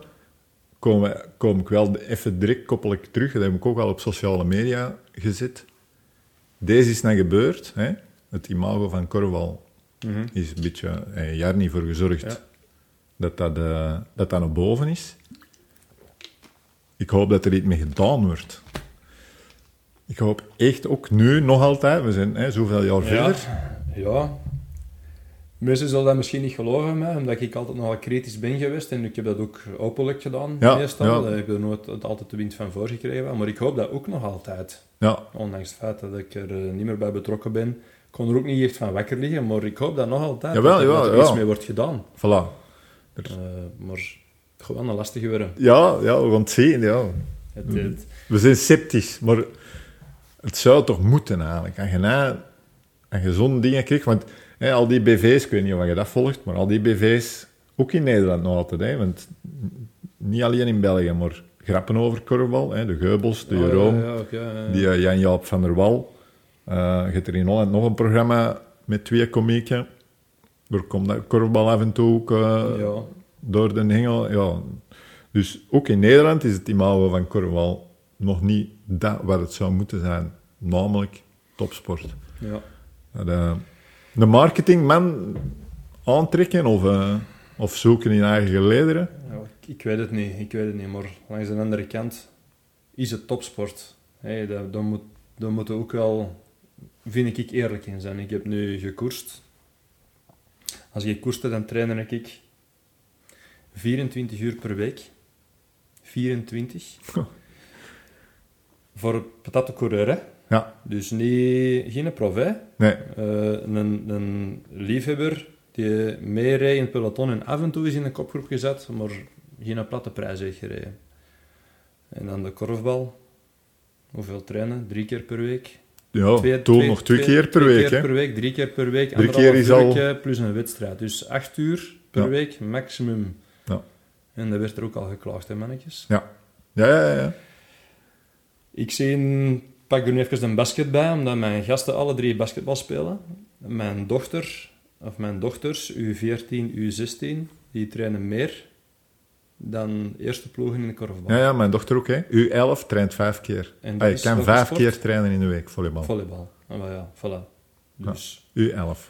S1: Kom, kom ik wel even direct koppel ik terug. Dat heb ik ook al op sociale media gezet. Deze is nou gebeurd. Hè? Het imago van Korwal is een beetje een jaar niet voor gezorgd
S3: Ja.
S1: dat, dat, eh, dat dat naar boven is. Ik hoop dat er iets mee gedaan wordt. Ik hoop echt ook nu nog altijd, we zijn hè, zoveel jaar verder.
S3: ja. Mensen zullen dat misschien niet geloven, mij, omdat ik altijd nogal kritisch ben geweest en ik heb dat ook openlijk gedaan,
S1: Ja,
S3: meestal.
S1: ja.
S3: Ik heb er nooit altijd de wind van voor gekregen, maar ik hoop dat ook nog altijd.
S1: Ja,
S3: Ondanks het feit dat ik er eh, niet meer bij betrokken ben. Ik kon er ook niet echt van wakker liggen, maar ik hoop dat nog altijd
S1: Jawel, jawel,
S3: dat er iets mee wordt gedaan.
S1: voilà.
S3: Eh, maar gewoon een lastige worden.
S1: Ja, ja, we gaan het zien. Ja.
S3: Het, het-
S1: We zijn sceptisch, maar het zou toch moeten eigenlijk. Als je, na, je zo'n dingen krijgt, want al die BV's, ik weet niet of je dat volgt, maar al die BV's, ook in Nederland nog altijd, hè, want niet alleen in België, maar grappen over korfbal, hè, de Geubels, de
S3: Oh,
S1: Jeroen,
S3: Ja, ja, oké, ja, ja.
S1: die eh, Jan-Jaap van der Wal. Eh, je hebt er in Holland nog een programma met twee komieken. Daar komt dat korfbal af en toe ook eh,
S3: Ja.
S1: door de hengel. Ja. Dus ook in Nederland is het imago van korfbal nog niet dat wat het zou moeten zijn. Namelijk topsport.
S3: Ja.
S1: De marketingman aantrekken of, eh, of zoeken in eigen gelederen.
S3: Ja, ik, weet het niet, ik weet het niet, maar langs de andere kant is het topsport. Hey, daar, daar, moet, daar moeten we ook wel, vind ik, eerlijk in zijn. Ik heb nu gekoerst. Als ik koerste, dan trainde ik 24 uur per week. 24. Voor patattencoureur, hè.
S1: Ja,
S3: Dus niet, geen prof, hè.
S1: nee.
S3: Eh, een, een liefhebber die meereed in het peloton en af en toe is in een kopgroep gezet, maar geen platte prijs heeft gereden. En dan de korfbal. Hoeveel trainen? Drie keer per week?
S1: Ja,
S3: Twee-
S1: toen
S3: twee-
S1: nog twee,
S3: twee-
S1: keer per
S3: twee
S1: week.
S3: keer
S1: hè.
S3: per week, drie keer per week.
S1: Drie keer is al-
S3: plus een wedstrijd. Dus acht uur per
S1: Ja.
S3: week, maximum.
S1: Ja.
S3: En dat werd er ook al geklaagd, hè, mannetjes.
S1: Ja, ja, ja. ja.
S3: Ik zie, pak er nu even een basket bij, omdat mijn gasten alle drie basketbal spelen. Mijn dochter, of mijn dochters, U14, U16, die trainen meer dan eerste ploegen in de korfbal.
S1: Ja, ja, mijn dochter ook. Hè. U11 traint vijf keer.
S3: En dat
S1: Ah, je kan vijf
S3: sport?
S1: keer trainen in de week, volleybal.
S3: Volleybal. Ah, maar ja, voilà. Dus
S1: U11.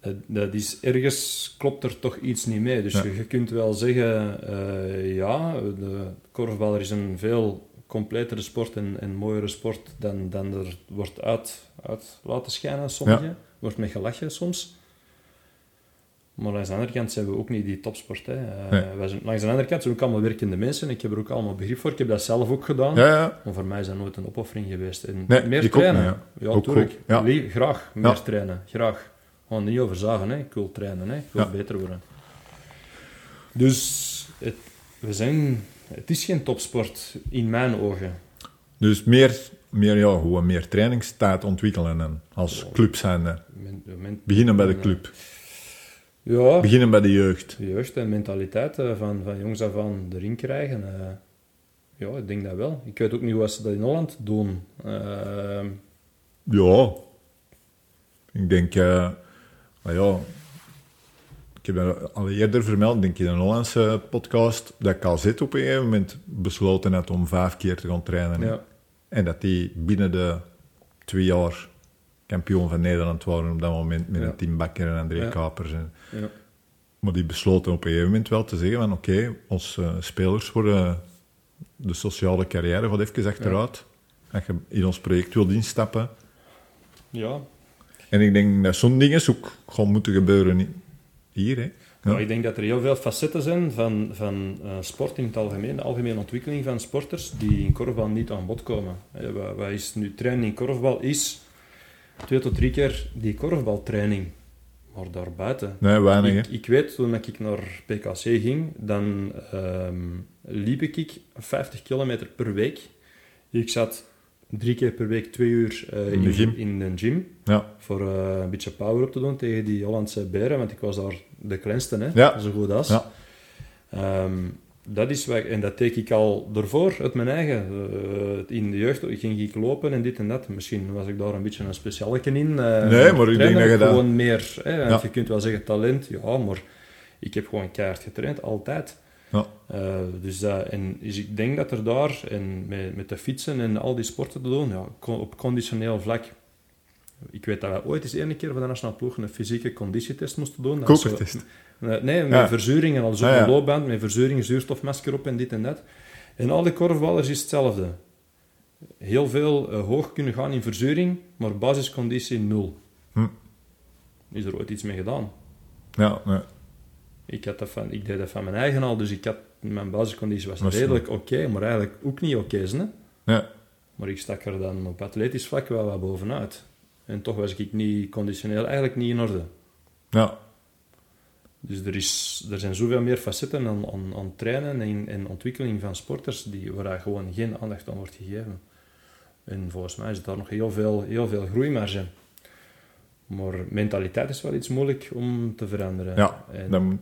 S3: dat, dat is, ergens klopt er toch iets niet mee. Dus
S1: Ja.
S3: je, je kunt wel zeggen, eh, ja, de korfballer is een veel completere sport en, en mooiere sport dan, dan er wordt uit, uit laten schijnen, sommigen. Wordt met gelachen soms. Maar langs de andere kant zijn we ook niet die topsport. Hè. Eh,
S1: Nee.
S3: wij zijn, langs de andere kant zijn we ook allemaal werkende mensen. Ik heb er ook allemaal begrip voor. Ik heb dat zelf ook gedaan.
S1: Ja, ja.
S3: Maar voor mij is dat nooit een opoffering geweest. En
S1: Nee,
S3: meer trainen.
S1: niet,
S3: ja,
S1: Ook
S3: tuurlijk.
S1: goed, ja.
S3: Lie- graag meer trainen. Graag. Gewoon niet over zagen. Hè. Ik wil trainen. Hè. Ik wil beter worden. Dus het, we zijn, het is geen topsport in mijn ogen.
S1: Dus meer, meer, ja, gewoon meer trainingstijd ontwikkelen en als club zijn. Beginnen bij de club.
S3: Ja,
S1: Beginnen bij de jeugd.
S3: jeugd en mentaliteit eh, van, van jongs af aan erin krijgen. eh. ja, ik denk dat wel. Ik weet ook niet hoe ze dat in Holland doen. Eh,
S1: Ja. Ik denk, nou ja, ik heb dat al eerder vermeld, denk ik in een Hollandse podcast, dat KZ op een gegeven moment besloten had om vijf keer te gaan trainen.
S3: ja.
S1: En dat die binnen de twee jaar kampioen van Nederland waren op dat moment met
S3: Ja.
S1: een Tim Bakker en André
S3: Ja.
S1: Kapers. En, maar die besloten op een gegeven moment wel te zeggen van oké, onze eh, spelers worden de sociale carrière gaat even achteruit. Als je in ons project wilt instappen.
S3: ja,
S1: En ik denk dat zo'n dingen ook gewoon moeten gebeuren hier. Hè. Ja.
S3: Nou, ik denk dat er heel veel facetten zijn van, van eh, sport in het algemeen, de algemene ontwikkeling van sporters, die in korfbal niet aan bod komen. Eh, wat, wat is nu training in korfbal? Is twee tot drie keer die korfbaltraining. Maar daarbuiten.
S1: Nee, weinig.
S3: Ik, ik weet, toen ik naar PKC ging, dan ehm, liep ik 50 kilometer per week. Ik zat drie keer per week twee uur eh,
S1: In de gym.
S3: in een gym
S1: Ja.
S3: voor eh, een beetje power op te doen tegen die Hollandse beren, want ik was daar de kleinste, hè,
S1: Ja.
S3: zo goed als.
S1: Ja.
S3: Ehm, dat is wat, en dat deed ik al ervoor, uit mijn eigen. Eh, in de jeugd ging ik lopen en dit en dat. Misschien was ik daar een beetje een specialeke in. eh,
S1: Nee, maar ik denk dat je dat-
S3: Gewoon meer, hè, want
S1: Ja.
S3: je kunt wel zeggen talent, ja, maar ik heb gewoon keihard getraind, altijd.
S1: Ja.
S3: Eh, dus dat, en dus ik denk dat er daar, en met, met de fietsen en al die sporten te doen, ja, op conditioneel vlak. Ik weet dat wij ooit eens één keer voor de nationale ploeg een fysieke conditietest moesten doen.
S1: Kopertest.
S3: Nee, nee, met
S1: Ja.
S3: verzuring en al zo'n
S1: Ah, ja.
S3: loopband, met verzuring, zuurstofmasker op en dit en dat. En al die korfballers is hetzelfde. Heel veel eh, hoog kunnen gaan in verzuring, maar basisconditie nul.
S1: Hm.
S3: Is er ooit iets mee gedaan?
S1: Ja, nee.
S3: Ik, had dat van, ik deed dat van mijn eigen al, dus ik had, mijn basisconditie was
S1: Was
S3: redelijk oké, maar eigenlijk ook niet oké. hè.
S1: Ja.
S3: maar ik stak er dan op atletisch vlak wel wat bovenuit. En toch was ik niet conditioneel eigenlijk niet in orde.
S1: ja.
S3: Dus er, is, er zijn zoveel meer facetten aan, aan, aan trainen en, en ontwikkeling van sporters die, waar daar gewoon geen aandacht aan wordt gegeven. En volgens mij is daar nog heel veel, heel veel groeimarge. Maar mentaliteit is wel iets moeilijk om te veranderen.
S1: Ja,
S3: En
S1: dan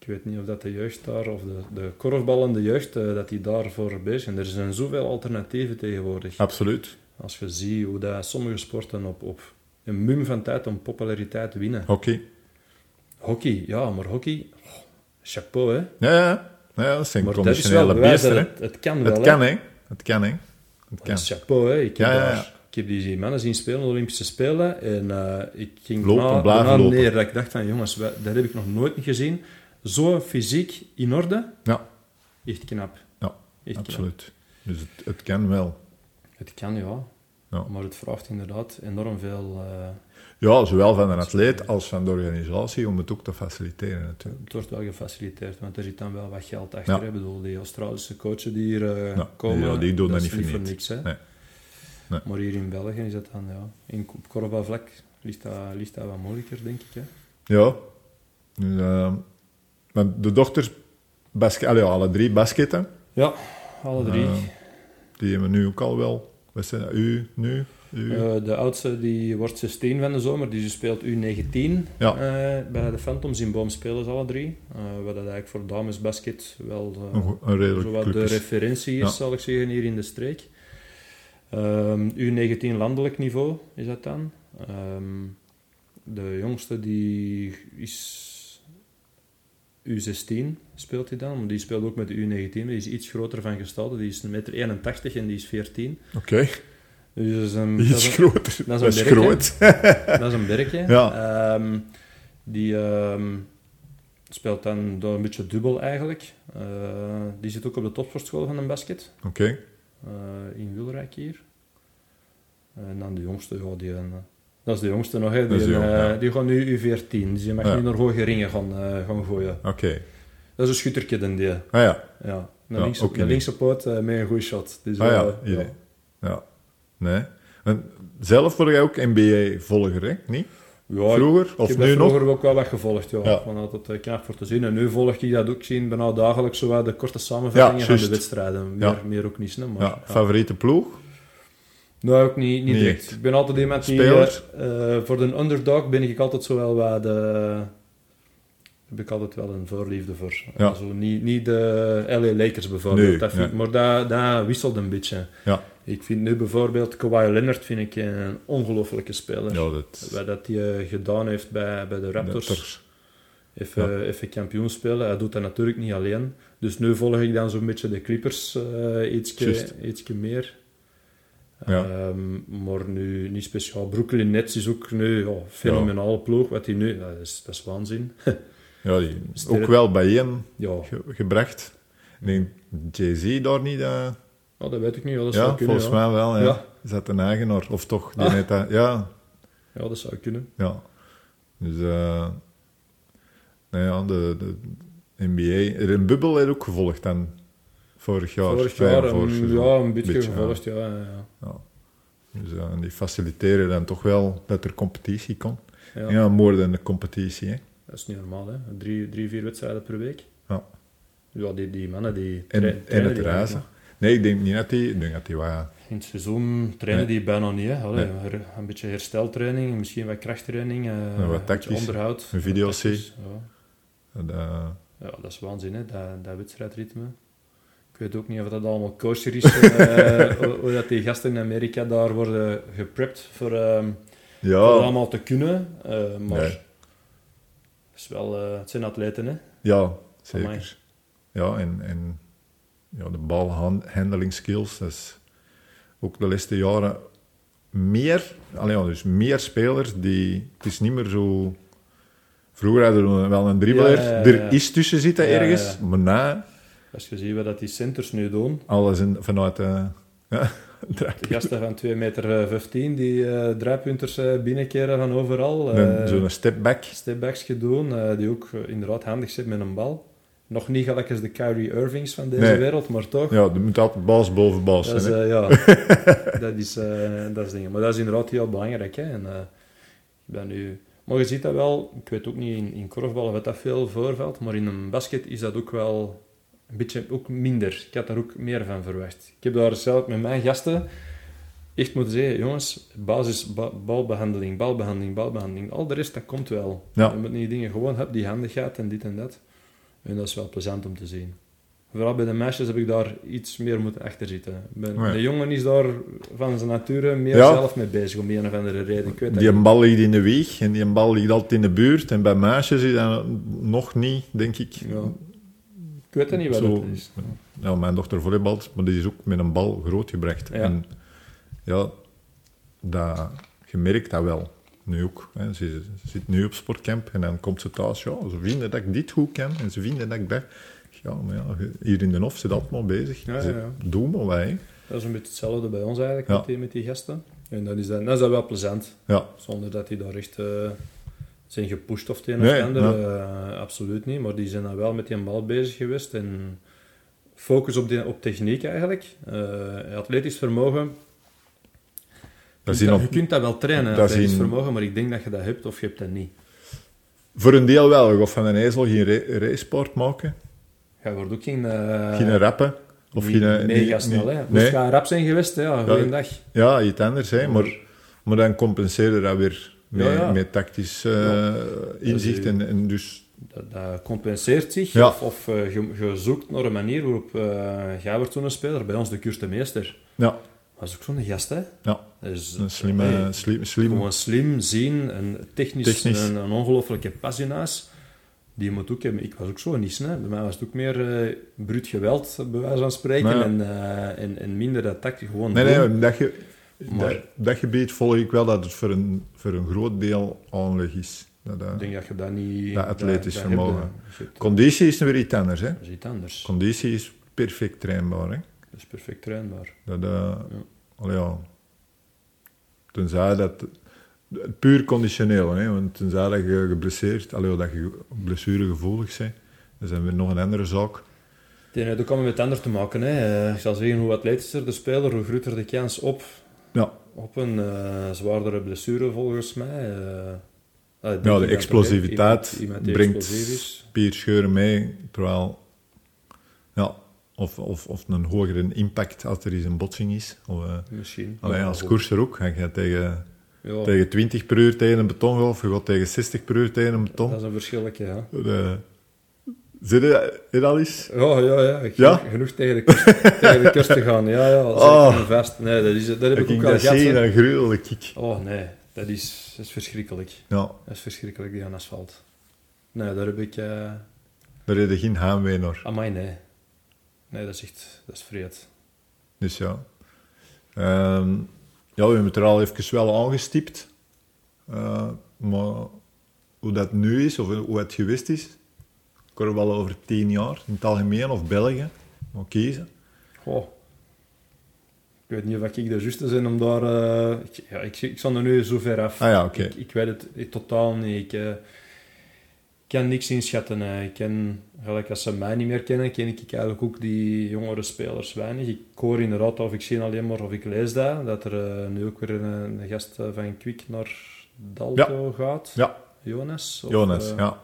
S3: ik weet niet of dat de jeugd daar, of de, de korfballende jeugd, eh, dat die daarvoor bezig zijn. Er zijn zoveel alternatieven tegenwoordig.
S1: absoluut.
S3: Als je ziet hoe dat sommige sporten op, op een mum van tijd om populariteit winnen.
S1: Hockey.
S3: Hockey, ja, maar hockey, oh, chapeau hè.
S1: Ja, ja. ja dat zijn
S3: Maar
S1: conditionele beesten, hè.
S3: het, het kan wel
S1: Het kan, hè. Het kan, hè. Het
S3: Dat
S1: kan.
S3: is chapeau hè. Ik heb,
S1: Ja, ja,
S3: daar- ik heb die mannen zien spelen de Olympische Spelen en eh, ik ging
S1: Lopen, lopen.
S3: neer dat ik dacht van jongens, wij- dat heb ik nog nooit gezien. Zo fysiek in orde,
S1: Ja,
S3: echt knap.
S1: Ja,
S3: echt knap.
S1: absoluut. Dus het, het kan wel.
S3: Het kan ja,
S1: Ja.
S3: maar het vraagt inderdaad enorm veel... eh,
S1: Ja, zowel van de atleet als van de organisatie om het ook te faciliteren natuurlijk.
S3: Het wordt wel gefaciliteerd, want er zit dan wel wat geld achter.
S1: Ja.
S3: Ik bedoel, die Australische coachen die hier eh,
S1: Ja,
S3: komen,
S1: ja, die doen dat niet voor
S3: niks. Hè.
S1: Nee. Nee.
S3: Maar hier in België is dat dan, ja, in op korfbalvlak ligt dat, ligt dat wat moeilijker, denk ik. Hè.
S1: Ja. Dus, eh, maar de dochters, basket, allee, alle drie basketten,
S3: Ja, alle drie.
S1: Eh, die hebben nu ook al wel. Wat zijn dat? U nu? U?
S3: Eh, de oudste die wordt 16 van de zomer, die speelt U19
S1: Ja.
S3: eh, bij de Phantoms in Boom spelen ze alle drie. Eh, wat dat eigenlijk voor damesbasket wel
S1: een,
S3: de referentie is,
S1: Ja.
S3: zal ik zeggen, hier in de streek. Ehm, U19 landelijk niveau is dat dan. Ehm, de jongste die is U16 speelt hij dan, maar die speelt ook met de U19. Die is iets groter van gestalte, die is 1,81 meter en die is 14.
S1: Oké,
S3: Dus dat is een,
S1: die
S3: dat
S1: is groot.
S3: dat is een berk,
S1: groot.
S3: dat is een berkje. [laughs]
S1: Ja.
S3: Ehm, die ehm, speelt dan door een beetje dubbel eigenlijk. Eh, die zit ook op de topsportschool van een basket.
S1: Oké,
S3: eh, in Wilrijk hier. En dan de jongste, ja, die, eh, dat is de jongste nog, hè.
S1: Dat
S3: Die,
S1: is de jong,
S3: eh,
S1: ja.
S3: die gaat nu U14, dus die mag
S1: Ja.
S3: nu naar hoge ringen gaan, eh, gaan gooien.
S1: oké.
S3: Dat is een schuttertje, dan die.
S1: Ah ja,
S3: Ja, een
S1: Ja,
S3: linkse, een poot eh, met een goede shot. Dus,
S1: ah ja, hier. Ja. Nee. En zelf word jij ook NBA-volger, hè? Niet?
S3: Ja,
S1: Vroeger?
S3: Ik
S1: Of
S3: heb
S1: nu
S3: dat
S1: nog?
S3: vroeger ook wel wat gevolgd, ja.
S1: Ja.
S3: Ik vond dat het knap voor te zien. En nu volg ik dat ook zien, bijna dagelijks, zo wat de korte samenvattingen
S1: Ja,
S3: van de wedstrijden. Meer,
S1: Ja.
S3: meer ook niet, hè, maar...
S1: Ja,
S3: ja.
S1: favoriete ploeg?
S3: Nou, ook niet, niet
S1: Niet
S3: direct. Ik ben altijd iemand die... Eh, eh, voor de underdog ben ik altijd zo wel wat de... Heb ik altijd wel een voorliefde voor.
S1: Ja.
S3: Zo, niet, niet de LA Lakers bijvoorbeeld.
S1: Nee,
S3: dat vind,
S1: nee.
S3: Maar dat, dat wisselt een beetje.
S1: Ja.
S3: Ik vind nu bijvoorbeeld Kawhi Leonard vind ik een ongelofelijke speler.
S1: Ja, dat...
S3: Wat dat hij eh, gedaan heeft bij, bij de Raptors.
S1: Raptors.
S3: Even, even kampioen spelen. Hij doet dat natuurlijk niet alleen. Dus nu volg ik dan zo'n beetje de Clippers uh, ietsje, ietsje meer.
S1: Ja.
S3: Ehm, maar nu niet speciaal. Brooklyn Nets is ook nu ja, fenomenale ploeg. Wat hij nu... Dat is, dat is waanzin. [laughs]
S1: Ja, die ook wel bijeen
S3: ja,
S1: ge- gebracht. Ik denk Jay-Z daar niet... eh,
S3: oh, dat weet ik niet. Ja, dat zou kunnen.
S1: volgens mij wel. Ja. Is dat een eigenaar? Of toch? Die
S3: Ah.
S1: net dat- ja,
S3: Ja, dat zou kunnen.
S1: ja. Dus... eh nou ja, de, de NBA... Er een bubbel heeft ook gevolgd dan. Vorig jaar.
S3: Vorig
S1: Ja,
S3: jaar,
S1: vorig
S3: een,
S1: seizoen.
S3: ja, een beetje,
S1: Beetje,
S3: gevolgd. Ja. Ja, ja.
S1: Dus eh, die faciliteren dan toch wel dat er competitie komt.
S3: Ja.
S1: Dan de competitie, hè.
S3: Dat is niet normaal, hè. Drie, drie, vier wedstrijden per week.
S1: Ja.
S3: Ja, die, die mannen die
S1: En,
S3: tra-
S1: en
S3: trainen
S1: het
S3: die
S1: reizen. Nee, ik denk niet dat die... Ik denk dat die wat...
S3: In het seizoen trainen
S1: Nee.
S3: die bijna niet. Hè. Allee,
S1: Nee.
S3: her- Een beetje hersteltraining, misschien wat krachttraining, eh,
S1: wat tactisch.
S3: onderhoud.
S1: Een video.
S3: Ja.
S1: dat, eh,
S3: ja, dat is waanzin, hè, dat, dat wedstrijdritme. Ik weet ook niet of dat allemaal kosher is, eh, [laughs] hoe, dat die gasten in Amerika daar worden geprept voor, voor dat
S1: ja,
S3: allemaal te kunnen. eh, maar
S1: Nee.
S3: is wel, eh, het zijn atleten, hè.
S1: ja,
S3: Amai.
S1: zeker. Ja, en, en ja, de balhandling skills, dat is ook de laatste jaren meer, allee, ja, dus meer spelers die, het is niet meer zo, vroeger hadden we wel een dribbler,
S3: Ja, ja, ja,
S1: er is tussen zitten ergens, maar na,
S3: Als je ziet wat dat die centers nu doen,
S1: alles in, vanuit de, [laughs] ja,
S3: de gasten van 2 meter eh, 15 die eh draaipunters eh, binnenkeren van overal. eh,
S1: zo'n step back.
S3: stepbacks gedaan, eh, die ook eh, inderdaad handig zijn met een bal. Nog niet gelijk als de Kyrie Irvings van deze
S1: Nee.
S3: wereld, maar toch.
S1: Ja, er moet altijd baas boven baas
S3: dat, is,
S1: zijn.
S3: eh, ja, [laughs] dat, is, eh, dat is dingen. Maar dat is inderdaad heel belangrijk. Hè. En, eh, ik ben nu... Maar je ziet dat wel, ik weet ook niet in, in korfballen wat dat veel voorvalt, maar in een basket is dat ook wel een beetje ook minder. Ik had daar ook meer van verwacht. Ik heb daar zelf met mijn gasten echt moeten zeggen, jongens, basis ba- balbehandeling, balbehandeling, balbehandeling. Al de rest, dat komt wel.
S1: Ja.
S3: Je moet niet dingen gewoon, heb die handigheid en dit en dat. En dat is wel plezant om te zien. Vooral bij de meisjes heb ik daar iets meer moeten achter zitten.
S1: Ja.
S3: De jongen is daar van zijn nature meer
S1: Ja.
S3: zelf mee bezig, om een of andere reden. Ik weet
S1: Die een bal ligt in de wieg en die een bal ligt altijd in de buurt. En bij meisjes is dat nog niet, denk ik.
S3: Ja. Ik weet het niet wat het is.
S1: Ja, mijn dochter volleybalt, maar die is ook met een bal grootgebracht.
S3: Ja.
S1: En ja, dat, je merkt dat wel. Nu ook. Hè. Ze, ze zit nu op sportcamp en dan komt ze thuis. Ja, ze vinden dat ik dit goed kan en ze vinden dat ik dat... Ja, maar ja, hier in de hof zit altijd maar bezig.
S3: Ja, ja,
S1: maar wij.
S3: Dat is een beetje hetzelfde bij ons eigenlijk, met, die, met die gasten. En dan is dat, dan is dat wel plezant.
S1: Ja,
S3: Zonder dat die daar echt eh, zijn gepusht of het een of
S1: Nee,
S3: het ander. eh, absoluut niet. Maar die zijn dan wel met die bal bezig geweest. En focus op, die, op techniek eigenlijk. Eh, atletisch vermogen.
S1: dat
S3: je, je kunt dat wel trainen,
S1: dat is
S3: vermogen. Maar ik denk dat je dat hebt of je hebt dat niet.
S1: voor een deel wel. Je gaat van een ezel geen ra- racesport maken.
S3: Je wordt ook geen... eh,
S1: geen rappen. Of geen...
S3: mega
S1: niet-
S3: snel. hè. Moest
S1: nee.
S3: rap zijn geweest, hè? ja, goeiedag.
S1: Ja, iets anders, hè. Maar, maar dan compenseer je dat weer met,
S3: Ja, ja.
S1: met tactisch eh,
S3: Ja.
S1: inzicht. En, en dus...
S3: Dat, dat compenseert zich.
S1: Ja.
S3: Of, of eh, je, je zoekt naar een manier waarop... eh jij wordt zo'n speler. Bij ons de Kurstemeester.
S1: Ja,
S3: Dat is ook zo'n gast, hè.
S1: ja.
S3: Dus,
S1: Een slimme...
S3: hey,
S1: slim, slim.
S3: Gewoon slim, zien en technisch,
S1: Technisch.
S3: Een, een ongelofelijke passionaas. Die moet ook hebben. Ik was ook zo niet, hè. Bij mij was het ook meer eh bruut geweld, bij wijze van spreken. En, eh, en, en minder dat tactisch gewoon
S1: Nee,
S3: doen.
S1: nee, dat,
S3: Maar-
S1: dat, dat gebied volg ik wel dat het voor een, voor een groot deel aanleg is. Dat, eh,
S3: Ik denk dat je dat niet...
S1: Dat atletisch
S3: dat
S1: vermogen.
S3: hebt,
S1: Conditie is weer iets anders, hè.
S3: Dat is iets anders.
S1: Conditie is perfect trainbaar, hè.
S3: Dat is perfect trainbaar.
S1: Dat, allee, ja. Tenzij dat... het Puur conditioneel, hè. Want tenzij dat je geblesseerd... Allee, dat je blessuregevoelig bent. Dat is dan weer nog een andere zaak.
S3: Het heeft ook allemaal met het ander te maken. Hè. Eh, Ik zal zeggen, hoe atletischer de speler, hoe groter de kans op,
S1: Ja,
S3: op een eh, zwaardere blessure, volgens mij. Eh, ah,
S1: ja de explosiviteit.
S3: Iemand, iemand
S1: brengt spierscheuren mee, terwijl... Ja, of, of, of een hogere impact als er eens een botsing is. Of, eh,
S3: Misschien.
S1: allee,
S3: Ja,
S1: als koerser ook. Je gaat tegen,
S3: Ja,
S1: tegen 20 per uur tegen een betongolf, je gaat tegen 60 per uur tegen een beton.
S3: dat is een verschilletje, ja.
S1: De, zit je er al eens?
S3: Ja, ja, ja. Ik-
S1: Ja?
S3: Genoeg tegen de, kust, [laughs] tegen de kust te gaan. Ja, ja.
S1: Oh.
S3: en vast. Nee, dat, is, dat heb
S1: Ik
S3: ik ook
S1: dat
S3: gehad. hè.
S1: dan gruwelijk ik.
S3: Oh, nee. Dat is, dat is verschrikkelijk.
S1: Ja,
S3: Dat is verschrikkelijk, die aan asfalt. Nee, daar heb ik... eh
S1: daar heb je geen heimwee naar.
S3: Amai, nee. Nee, dat is echt... Dat is vreed.
S1: Dus ja. Ehm, ja, we hebben het er al even wel aangestipt. Eh, maar hoe dat nu is, of hoe het geweest is, wel over tien jaar, in het algemeen, of België, maar kiezen.
S3: Goh. Ik weet niet of ik de juiste ben om daar... eh, ik, ja, ik, er nu zo ver af.
S1: Ah ja, oké.
S3: Ik, ik weet het ik, totaal niet. Ik eh, kan niks inschatten. hè. Ik ken, gelijk als ze mij niet meer kennen, ken ik eigenlijk ook die jongere spelers weinig. Ik hoor inderdaad, of ik zie alleen maar, of ik lees dat, dat er eh, nu ook weer een, een gast eh, van Kwik naar Dalto gaat.
S1: Ja,
S3: Jonas. of,
S1: Jonas,
S3: eh,
S1: ja.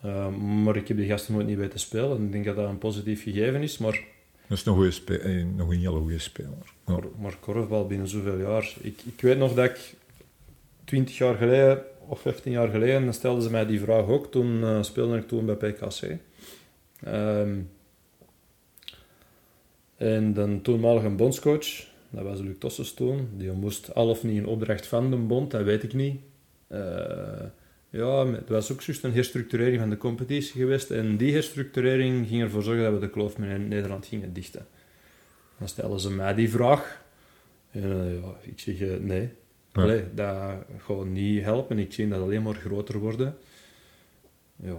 S3: Eh, maar ik heb die gasten nooit niet weten spelen. Ik denk dat dat een positief gegeven is, maar...
S1: Dat is een, goede eh, nog een hele goede speler. Ja.
S3: Maar, maar korfbal binnen zoveel jaar. Ik, ik weet nog dat ik 20 jaar geleden of 15 jaar geleden, dan stelden ze mij die vraag ook. Toen eh, speelde ik toen bij PKC. Ehm, en de toenmalige bondscoach, dat was Luc Tossens toen, die moest al of niet een opdracht van de bond, dat weet ik niet. Eh, ja, het was ook juist een herstructurering van de competitie geweest. En die herstructurering ging ervoor zorgen dat we de kloof met Nederland gingen dichten. Dan stelden ze mij die vraag. En eh, ja, ik zeg eh, nee.
S1: Ja.
S3: Allee, dat gaat niet helpen. Ik zie dat alleen maar groter worden. Ja.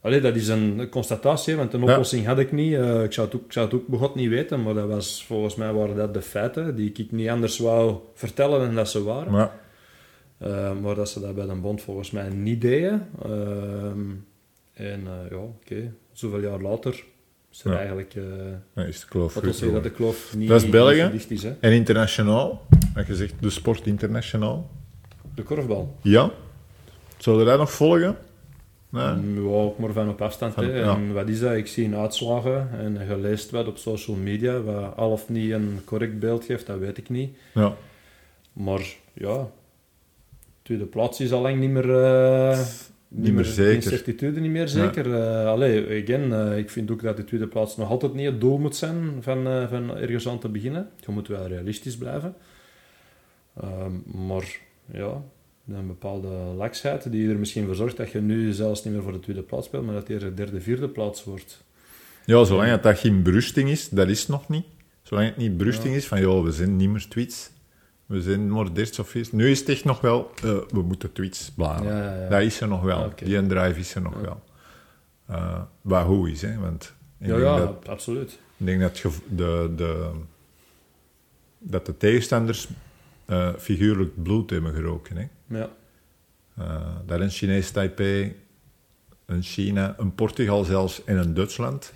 S3: Allee, dat is een constatatie, want een
S1: Ja.
S3: oplossing had ik niet. Eh, ik, zou het ook, ik zou het ook begot niet weten, maar dat was, volgens mij waren dat de feiten die ik niet anders wou vertellen dan dat ze waren. Eh, maar dat ze dat bij de bond volgens mij niet deden. Ehm, en eh, ja, oké. Zoveel jaar later is er
S1: Ja.
S3: eigenlijk... eh
S1: dan is de kloof
S3: zeggen dat
S1: geworden.
S3: de kloof niet,
S1: Dat is België.
S3: is.
S1: En internationaal, heb je zegt de sport internationaal.
S3: De korfbal.
S1: Ja. Zullen we dat nog volgen? Nee?
S3: Mm, Ja, ook maar van op afstand.
S1: Van- ja.
S3: En wat is dat? Ik zie een uitslagen en je leest wat op social media, wat al of niet een correct beeld geeft, dat weet ik niet.
S1: Ja.
S3: Maar ja, tweede plaats is al lang niet meer... eh, niet
S1: meer zeker.
S3: Certitude niet meer zeker. Eh, allee, again, eh, ik vind ook dat de tweede plaats nog altijd niet het doel moet zijn van, van ergens aan te beginnen. Je moet wel realistisch blijven. Ehm, maar ja, een bepaalde laksheid die er misschien voor zorgt dat je nu zelfs niet meer voor de tweede plaats speelt, maar dat het eerder derde, vierde plaats wordt.
S1: ja, zolang het dat geen berusting is, dat is nog niet. Zolang het niet berusting
S3: Ja.
S1: is van, joh, we zijn niet meer tweets. We zijn maar dit of iets. Nu is het echt nog wel, eh, we moeten tweets blazen.
S3: Ja, ja, ja.
S1: Dat is er nog wel. Die drive is er nog wel. Eh wat hoe is, hè. Want ik
S3: Ja,
S1: denk dat
S3: absoluut.
S1: Ik denk dat, de, de, dat de tegenstanders eh, figuurlijk bloed hebben geroken. Hè?
S3: Ja,
S1: Eh, dat een Chinees Taipei, een China, een Portugal zelfs en een Duitsland,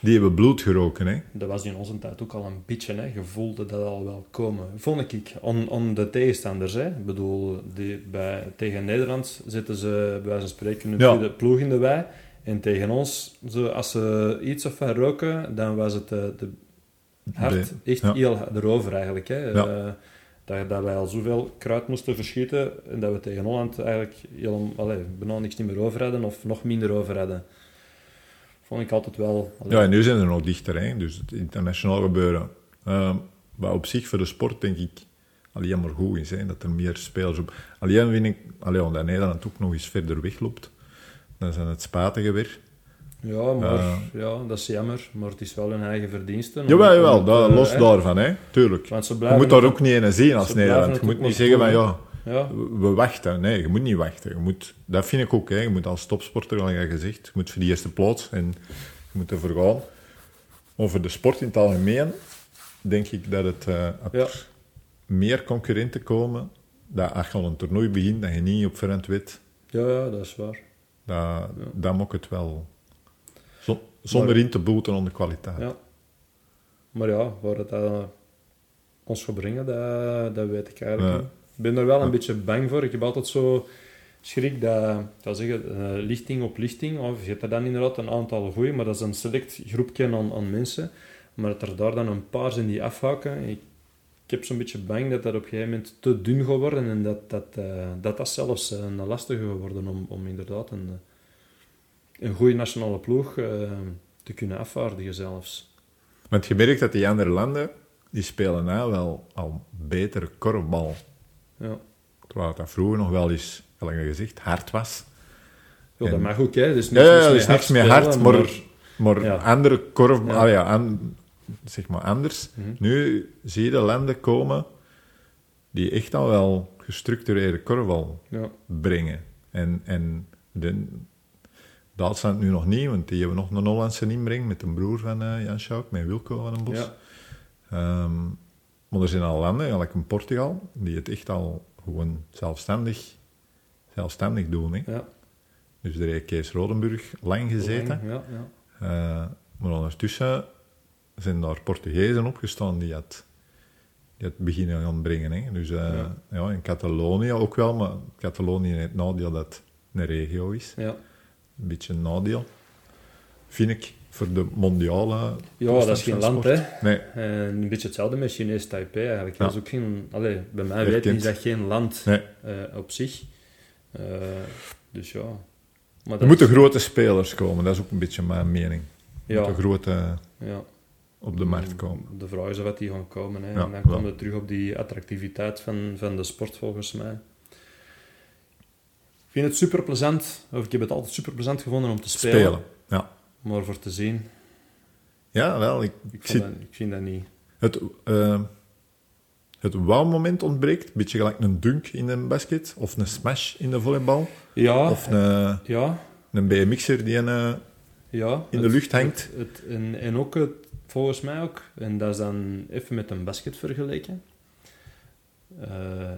S1: die hebben bloed geroken. Hè?
S3: dat was in onze tijd ook al een beetje. Hè. Je voelde dat al wel komen. Vond ik, on, on de tegenstanders. Hè. Ik bedoel, die, bij, tegen Nederland zitten ze bij wijze van spreken een
S1: Ja.
S3: ploeg in de wei. En tegen ons, zo, als ze iets of van roken, dan was het eh, de hard
S1: De-
S3: echt
S1: ja.
S3: heel erover eigenlijk. Hè.
S1: Ja.
S3: Eh, dat, dat wij al zoveel kruid moesten verschieten en dat we tegen Holland eigenlijk helemaal, allee, bijna niks niet meer over hadden of nog minder over hadden. Vond ik altijd wel...
S1: Ja, en nu zijn ze nog dichter. Hè? Dus het internationaal gebeuren. Eh, maar op zich, voor de sport, denk ik alleen maar goed is. Hè? Dat er meer spelers op... Alleen vind ik, alleen omdat Nederland ook nog eens verder wegloopt, dan zijn het spatige weer.
S3: Ja, maar
S1: Eh.
S3: ja, dat is jammer. Maar het is wel hun eigen verdiensten.
S1: Jawel, jawel, dat, los daarvan, hè? tuurlijk.
S3: Want ze
S1: Je moet daar ook niet in zien als Nederland. Je moet niet zeggen van, ja,
S3: Ja,
S1: we wachten. Nee, je moet niet wachten. Je moet, dat vind ik ook, hè. Je moet als topsporter, al gezegd, je moet voor die eerste plaats en je moet ervoor gaan. Over de sport in het algemeen denk ik dat het,
S3: ja,
S1: er meer concurrenten komen, dat als je al een toernooi begint, dat je niet op verrend weet,
S3: ja, ja, dat is waar.
S1: dat, dat maakt het wel... Zo- zonder
S3: Maar-
S1: in te boeten aan de kwaliteit.
S3: Ja. Maar ja, waar het ons gaat brengen, dat, dat weet ik eigenlijk
S1: Ja.
S3: niet. Ik ben er wel een beetje bang voor. Ik heb altijd zo schrik dat, zou zeggen, eh, lichting op lichting, of je hebt er dan inderdaad een aantal goeie, maar dat is een select groepje aan, aan mensen. Maar dat er daar dan een paar zijn die afhaken. Ik, ik heb zo'n beetje bang dat dat op een gegeven moment te dun gaat worden en dat dat, eh, dat, dat zelfs eh, een lastige gaat worden om, om inderdaad een, een goede nationale ploeg te kunnen afvaardigen zelfs.
S1: Want je merkt dat die andere landen, die spelen nou wel al betere korfbal.
S3: Ja.
S1: Terwijl dat vroeger nog wel eens, gelijk gezegd, hard was.
S3: Ja, dat
S1: En-
S3: mag ook, hè. Dus
S1: Ja, ja, ja, er is niks meer hard, maar, maar
S3: Ja.
S1: andere korf...
S3: Ja.
S1: ah ja, an- zeg maar anders.
S3: Mhm.
S1: Nu zie je de landen komen die echt al wel gestructureerde korfbal
S3: Ja,
S1: brengen. En, en de, Duitsland nu nog niet, want die hebben nog een Hollandse inbreng met een broer van eh, Jan Schauk, met Wilco van den Bos.
S3: ja,
S1: Ehm, maar er zijn al landen, gelijk in Portugal, die het echt al gewoon zelfstandig, zelfstandig doen. Hè.
S3: ja.
S1: Dus daar heeft Kees Rodenburg lang gezeten.
S3: Ja, ja.
S1: Eh, maar ondertussen zijn daar Portugezen opgestaan die het, die het beginnen gaan brengen. Hè. Dus eh,
S3: Ja.
S1: ja. in Catalonië ook wel, maar Catalonië heeft het nadeel dat het een regio is.
S3: ja.
S1: Een beetje een nadeel. Vind ik, voor de mondiale...
S3: Ja, dat is geen land, hè.
S1: Nee,
S3: En een beetje hetzelfde met Chinees Taipei eigenlijk.
S1: Ja.
S3: Dat is ook geen... Allee, bij mij weten is dat geen land
S1: nee.
S3: eh, op zich. Eh, dus ja. Maar
S1: Er moeten
S3: is-
S1: grote spelers komen, dat is ook een beetje mijn mening. Er
S3: Ja,
S1: moeten grote
S3: ja.
S1: op de markt komen.
S3: De vraag is of die gaan komen. Hè.
S1: Ja,
S3: en dan komen we terug op die attractiviteit van, van de sport, volgens mij. Ik vind het super plezant, of ik heb het altijd super plezant gevonden om te spelen.
S1: Spelen. Ja.
S3: Maar voor te zien,
S1: ja, wel. Ik,
S3: ik,
S1: ik
S3: vond
S1: zit,
S3: dat, ik vind dat niet.
S1: het eh, het wow-moment ontbreekt. beetje gelijk een dunk in een basket, of een smash in de volleybal,
S3: Ja,
S1: of een,
S3: ja,
S1: een BMX'er die een, eh,
S3: ja.
S1: in de
S3: Het-
S1: lucht hangt.
S3: Het, het, en, en ook, het, volgens mij ook, en dat is dan even met een basket vergeleken, eh,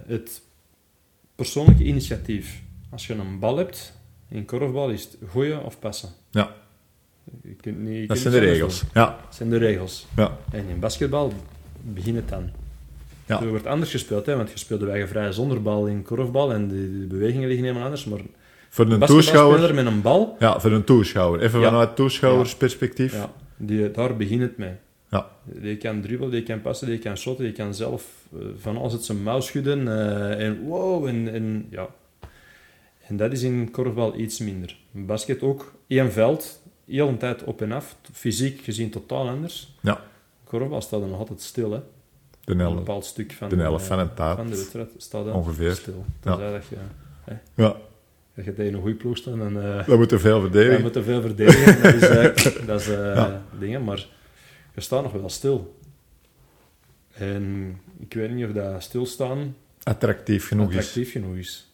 S3: het persoonlijke initiatief. Als je een bal hebt, in korfbal is het gooien of passen.
S1: Ja,
S3: Je kunt niet, je
S1: dat
S3: kunt
S1: zijn de regels. Ja.
S3: Dat zijn de regels.
S1: ja,
S3: En in basketbal begint het dan.
S1: Ja.
S3: Er wordt anders gespeeld, hè, want je speelt de eigen vrij zonder bal in korfbal en de, de bewegingen liggen helemaal anders. Maar
S1: Voor een toeschouwer...
S3: met een bal,
S1: Ja, voor een toeschouwer. Even
S3: Ja.
S1: vanuit toeschouwersperspectief.
S3: ja, die, daar begint het mee.
S1: Ja.
S3: Die kan dribbelen, die kan passen, die kan shotten, die kan zelf eh, van alles het zijn mouw schudden. eh, en wow, en, en ja. En dat is in korfbal iets minder. In Basket ook, één veld, heel een tijd op en af. Fysiek gezien totaal anders.
S1: Ja.
S3: Korfbal staat er nog altijd stil, hè.
S1: De
S3: Een bepaald stuk van,
S1: de helft
S3: eh,
S1: van een taart.
S3: van de wedstrijd staat er
S1: Ongeveer.
S3: stil.
S1: Ja.
S3: Dat je,
S1: Ja,
S3: dat je tegen een goede ploeg staat en... eh,
S1: we moeten veel
S3: ja,
S1: verdedigen.
S3: we moeten veel verdedigen. [laughs] Dat is, eh, dat is eh,
S1: Ja.
S3: dingen, maar je staat nog wel stil. En ik weet niet of dat stilstaan
S1: Attractief genoeg is.
S3: attractief genoeg is.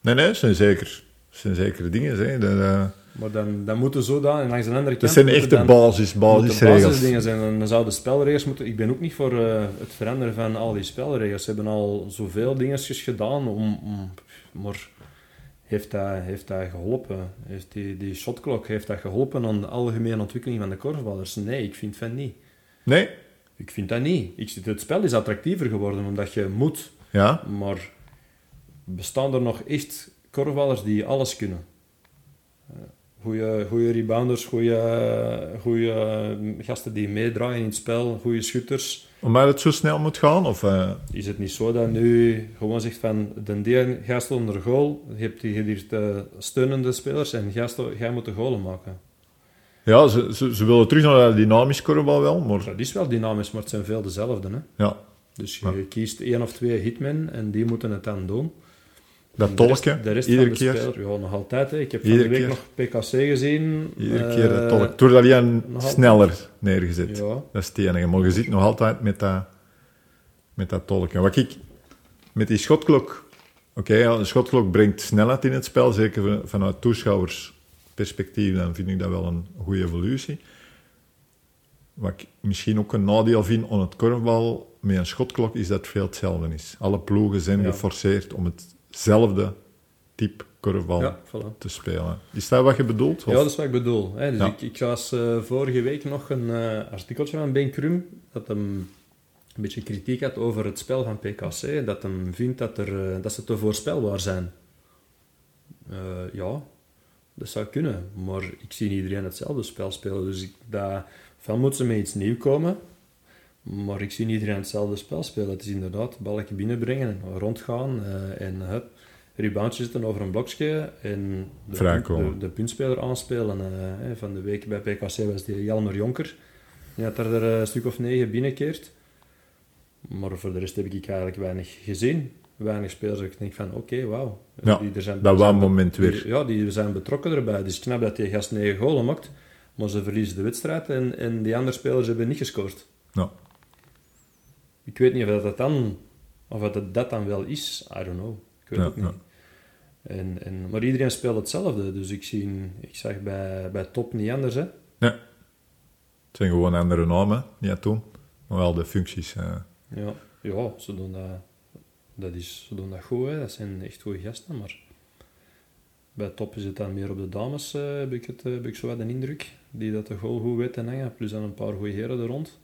S1: Nee, nee, dat zijn zeker, dat zijn zeker dingen. Hè. Dat, eh,
S3: Maar dan, dan moeten zo dan, en langs de andere kant...
S1: dat zijn echte
S3: dan-
S1: basis, basisregels.
S3: basisdingen zijn. Dan zouden spelregels moeten... Ik ben ook niet voor eh, het veranderen van al die spelregels. Ze hebben al zoveel dingetjes gedaan om... om maar heeft dat, heeft dat geholpen? Heeft die, die shotklok, heeft dat geholpen aan de algemene ontwikkeling van de korfballers? Nee, ik vind van niet.
S1: Nee?
S3: Ik vind dat niet. Ik, zit- het spel is attractiever geworden omdat je moet,
S1: Ja?
S3: maar bestaan er nog echt korfballers die alles kunnen? Goede, goede rebounders, goede gasten die meedraaien in het spel, goede schutters.
S1: Omdat het zo snel moet gaan? Of, eh,
S3: Is het niet zo dat nu gewoon zegt van de deel gast onder goal, je hebt hier de steunende spelers en gast, jij moet de goalen maken.
S1: ja, ze, ze, ze willen terug naar dynamisch korfbal wel, maar
S3: Dat is wel dynamisch, maar het zijn veel dezelfde. Hè?
S1: ja,
S3: Dus je
S1: Ja.
S3: kiest één of twee hitmen en die moeten het dan doen.
S1: Dat
S3: de rest-
S1: tolken,
S3: de rest
S1: iedere
S3: de
S1: keer.
S3: ja, nog altijd. Hè. Ik heb
S1: Iedere
S3: de week
S1: keer.
S3: nog PKC gezien.
S1: Iedere
S3: Eh,
S1: keer dat tolk. Door dat hij sneller neergezet.
S3: Ja,
S1: Dat is het enige. Maar je zit nog altijd met dat, met dat tolken. Wat ik met die schotklok... Oké, een schotklok brengt snelheid in het spel. Zeker van- vanuit toeschouwersperspectief. Dan vind ik dat wel een goede evolutie. Wat ik misschien ook een nadeel vind aan het korfbal met een schotklok, is dat het veel hetzelfde is. Alle ploegen zijn
S3: Ja.
S1: geforceerd om hetzelfde type korfbal
S3: ja voilà.
S1: te spelen. Is dat wat je bedoelt? Of-
S3: Ja, dat is wat ik bedoel. Hè. Dus
S1: Ja.
S3: ik, ik las eh, vorige week nog een eh, artikeltje van Ben Krum, dat hem een beetje kritiek had over het spel van PKC, dat hem vindt dat, er, eh, dat ze te voorspelbaar zijn. Ja, dat zou kunnen, maar ik zie niet iedereen hetzelfde spel spelen, dus ik, dat, van moeten ze met iets nieuws komen, maar ik zie niet iedereen hetzelfde spel spelen. Het is inderdaad balletje binnenbrengen en rondgaan eh, en hup, reboundje zitten over een blokje en de, de, de puntspeler aanspelen. eh, van de week bij PKC was die Jelmer Jonker. Die had er een stuk of negen binnenkeert. Maar voor de rest heb ik eigenlijk weinig gezien. Weinig spelers ik denk van, oké, wauw.
S1: Ja,
S3: Die er zijn-
S1: dat was moment weer.
S3: Ja, die zijn betrokken erbij. Het is knap dat die gast negen golen maakt. Maar ze verliezen de wedstrijd en, en die andere spelers hebben niet gescoord.
S1: Ja.
S3: Ik weet niet of dat dan, of dat dat dan wel is. I don't know. Ik weet
S1: Ja,
S3: het niet.
S1: ja.
S3: En, en, maar iedereen speelt hetzelfde. Dus ik, zie, ik zag bij, bij top niet anders. Hè.
S1: Het zijn gewoon andere namen, niet toen. Maar wel de functies. eh.
S3: Ja, ja ze, doen dat, dat is, ze doen dat goed. Hè. Dat zijn echt goede gasten. Maar bij top is het dan meer op de dames, eh, heb, ik het, eh, heb ik zo wat een indruk. Die dat de goal goed weten hangen. Plus dan een paar goede heren er rond.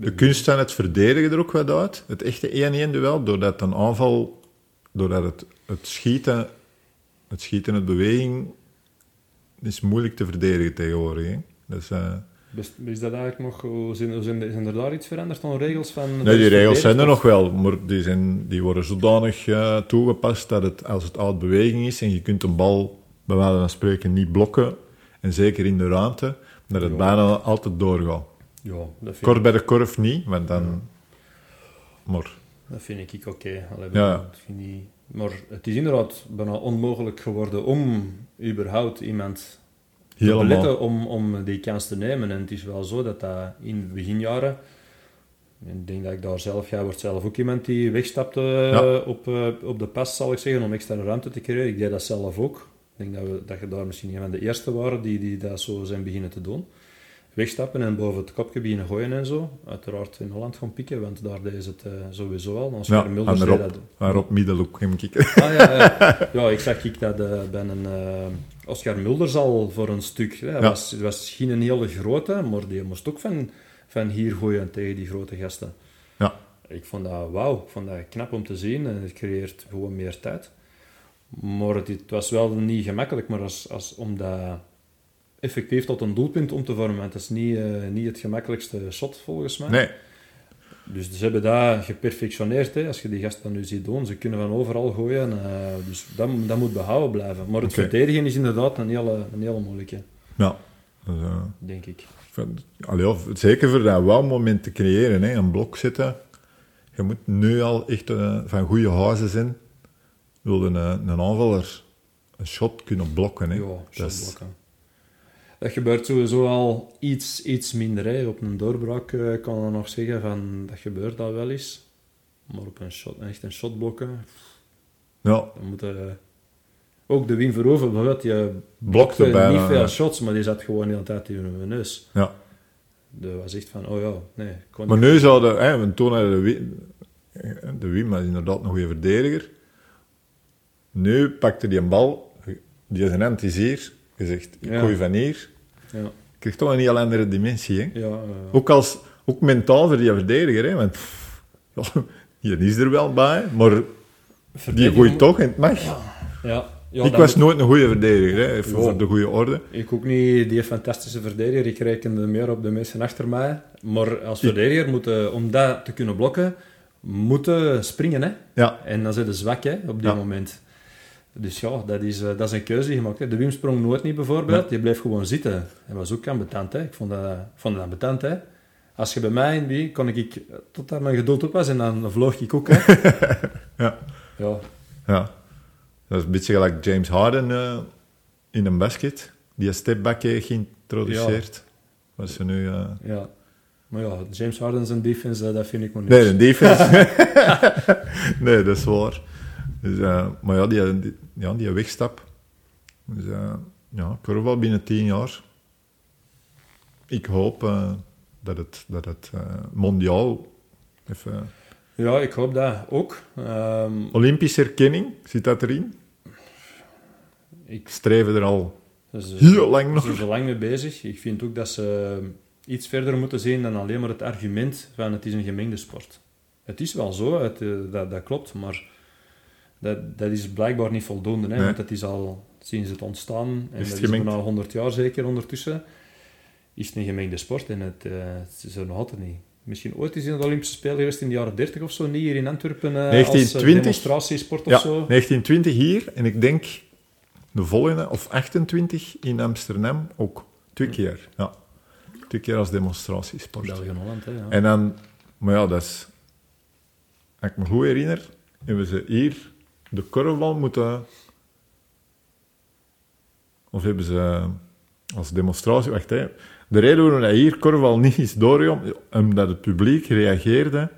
S1: De kunst van het verdedigen er ook wat uit. Het echte 1-1 duel, doordat een aanval, doordat het, het schieten, het schieten, het beweging, is moeilijk te verdedigen tegenwoordig. Hè? Dus, eh,
S3: Is dat eigenlijk nog... Zijn, hoe zijn, er daar iets veranderd aan regels van...
S1: nee, die regels zijn er
S3: nog.
S1: wel, maar die, zijn, die worden zodanig eh, toegepast dat het, als het uit beweging is en je kunt een bal, bij wijze van spreken, niet blokken, en zeker in de ruimte, dat het bijna altijd doorgaat.
S3: Ja, dat vind,
S1: Kort bij de korf niet, want dan... Maar
S3: dat vind ik oké.
S1: Ja.
S3: ik- Maar het is inderdaad bijna onmogelijk geworden om überhaupt iemand te beletten om, om die kans te nemen. En het is wel zo dat dat in beginjaren... Ik denk dat ik daar zelf... Jij wordt zelf ook iemand die wegstapte
S1: Ja.
S3: eh, op, eh, op de pas, zal ik zeggen, om extra ruimte te creëren. Ik deed dat zelf ook. Ik denk dat, we, dat je daar misschien een van de eerste waren die, die dat zo zijn beginnen te doen. Wegstappen en boven het kopje beginnen gooien en zo. Uiteraard in Holland gaan pikken, want daar ze het eh, sowieso al. Als
S1: Ja,
S3: Mulders
S1: en Rob,
S3: dat...
S1: maar op middelhoek heb ik...
S3: Ah, ja, ja. ja, ik zag ik dat bij een eh, Oscar Mulders al voor een stuk. Hè. Het
S1: Ja.
S3: was, het was geen een hele grote, maar die moest ook van, van hier gooien tegen die grote gasten.
S1: Ja.
S3: Ik vond dat wauw, ik vond dat knap om te zien en het creëert gewoon meer tijd. Maar het, het was wel niet gemakkelijk, maar als, als, om dat effectief tot een doelpunt om te vormen, dat is niet, eh, niet het gemakkelijkste shot volgens mij.
S1: Nee,
S3: Dus ze hebben dat geperfectioneerd, hè, als je die gasten nu ziet doen. Ze kunnen van overal gooien, eh, dus dat, dat moet behouden blijven. Maar het verdedigen is inderdaad een hele, een hele moeilijke,
S1: ja. Dus, eh,
S3: denk ik.
S1: allee, zeker voor dat wauw-moment te creëren, hè, een blok zetten. Je moet nu al echt van goede huizen zijn. Wil een, een aanvaller een shot kunnen blokken. Hè.
S3: Ja,
S1: dat is,
S3: shotblokken. Dat gebeurt sowieso al iets, iets minder. Hè. Op een doorbraak eh, kan je nog zeggen van dat gebeurt dat wel eens. Maar op een shot, echt een shotblokken,
S1: ja,
S3: dan moet je... Ook de Wim Verhoeven, bijvoorbeeld, die
S1: blokte
S3: blokte
S1: bijna.
S3: niet veel
S1: ja.
S3: shots, maar die zat gewoon de hele tijd in hun neus.
S1: Ja.
S3: Dat was echt van, oh ja, nee. Kon
S1: Maar nu zouden, hè, want toen hadden de Wim, de Wim was inderdaad een goede verdediger. Nu pakte hij een bal, die is hier, je zegt, ik
S3: Ja.
S1: gooi van hier.
S3: Ja,
S1: krijgt toch een heel andere dimensie. Hè?
S3: ja, eh,
S1: Ook, als, ook mentaal voor die verdediger. Hè? Want [laughs] die is er wel bij, maar die gooit toch en het mag.
S3: Ja, ja
S1: ik was
S3: moet-
S1: nooit een goede verdediger, hè? even
S3: Ja.
S1: voor de goede orde.
S3: Ik ook niet die fantastische verdediger. Ik rekende meer op de mensen achter mij. Maar als verdediger moeten, om dat te kunnen blokken, moeten springen. Hè?
S1: Ja,
S3: En dan zijn ze zwak hè, op dit
S1: Ja.
S3: moment. Dus ja, dat is, eh, dat is een keuze die gemaakt. Hè. De Wim sprong nooit niet bijvoorbeeld. Die bleef gewoon zitten. Hij was ook ambetant. Hè. Ik vond dat, vond dat ambetant. Hè. Als je bij mij in die, kon ik eh, tot daar mijn geduld op was en dan vloog ik ook. Hè. [laughs]
S1: ja,
S3: Ja,
S1: ja. Dat is een beetje gelijk James Harden eh, in een basket, die een stepback heeft geïntroduceerd. Wat ze nu...
S3: ja. Maar ja, James Harden zijn defense, dat vind ik maar niet.
S1: Nee, een defense. [laughs] [laughs] nee, dat is waar. Dus, eh, maar ja, die, die, ja, die wegstap. Dus, eh, ja, ik hoor wel binnen tien jaar. Ik hoop eh, dat het, dat het mondiaal... Even,
S3: Ja, ik hoop dat ook. Ehm,
S1: Olympische erkenning, zit dat erin?
S3: ik,
S1: Streven er al
S3: dus,
S1: heel lang
S3: Ze
S1: nog.
S3: zijn er lang mee bezig. Ik vind ook dat ze iets verder moeten zien dan alleen maar het argument van het is een gemengde sport. Het is wel zo, het, dat, dat klopt, maar dat, dat is blijkbaar niet voldoende. Hè,
S1: Nee.
S3: Want het is al sinds het ontstaan, en
S1: het
S3: dat is bijna 100 jaar zeker ondertussen, is het een gemengde sport en het, eh, het is er nog altijd niet. Misschien ooit is in de Olympische Spelen geweest in de jaren 30 of zo, niet hier in Antwerpen eh, als
S1: 1920?
S3: eh, demonstratiesport of
S1: Ja,
S3: zo.
S1: 1920 hier en ik denk de volgende, of 28 in Amsterdam ook. Twee keer, ja. Twee keer als demonstratiesport.
S3: België en Holland, hè, ja.
S1: En dan, maar ja, dat is, als ik me goed herinner, hebben ze hier de korfbal moeten, of hebben ze als demonstratie, wacht hè, de reden waarom dat hier korfbal niet is doorgegaan, omdat het publiek reageerde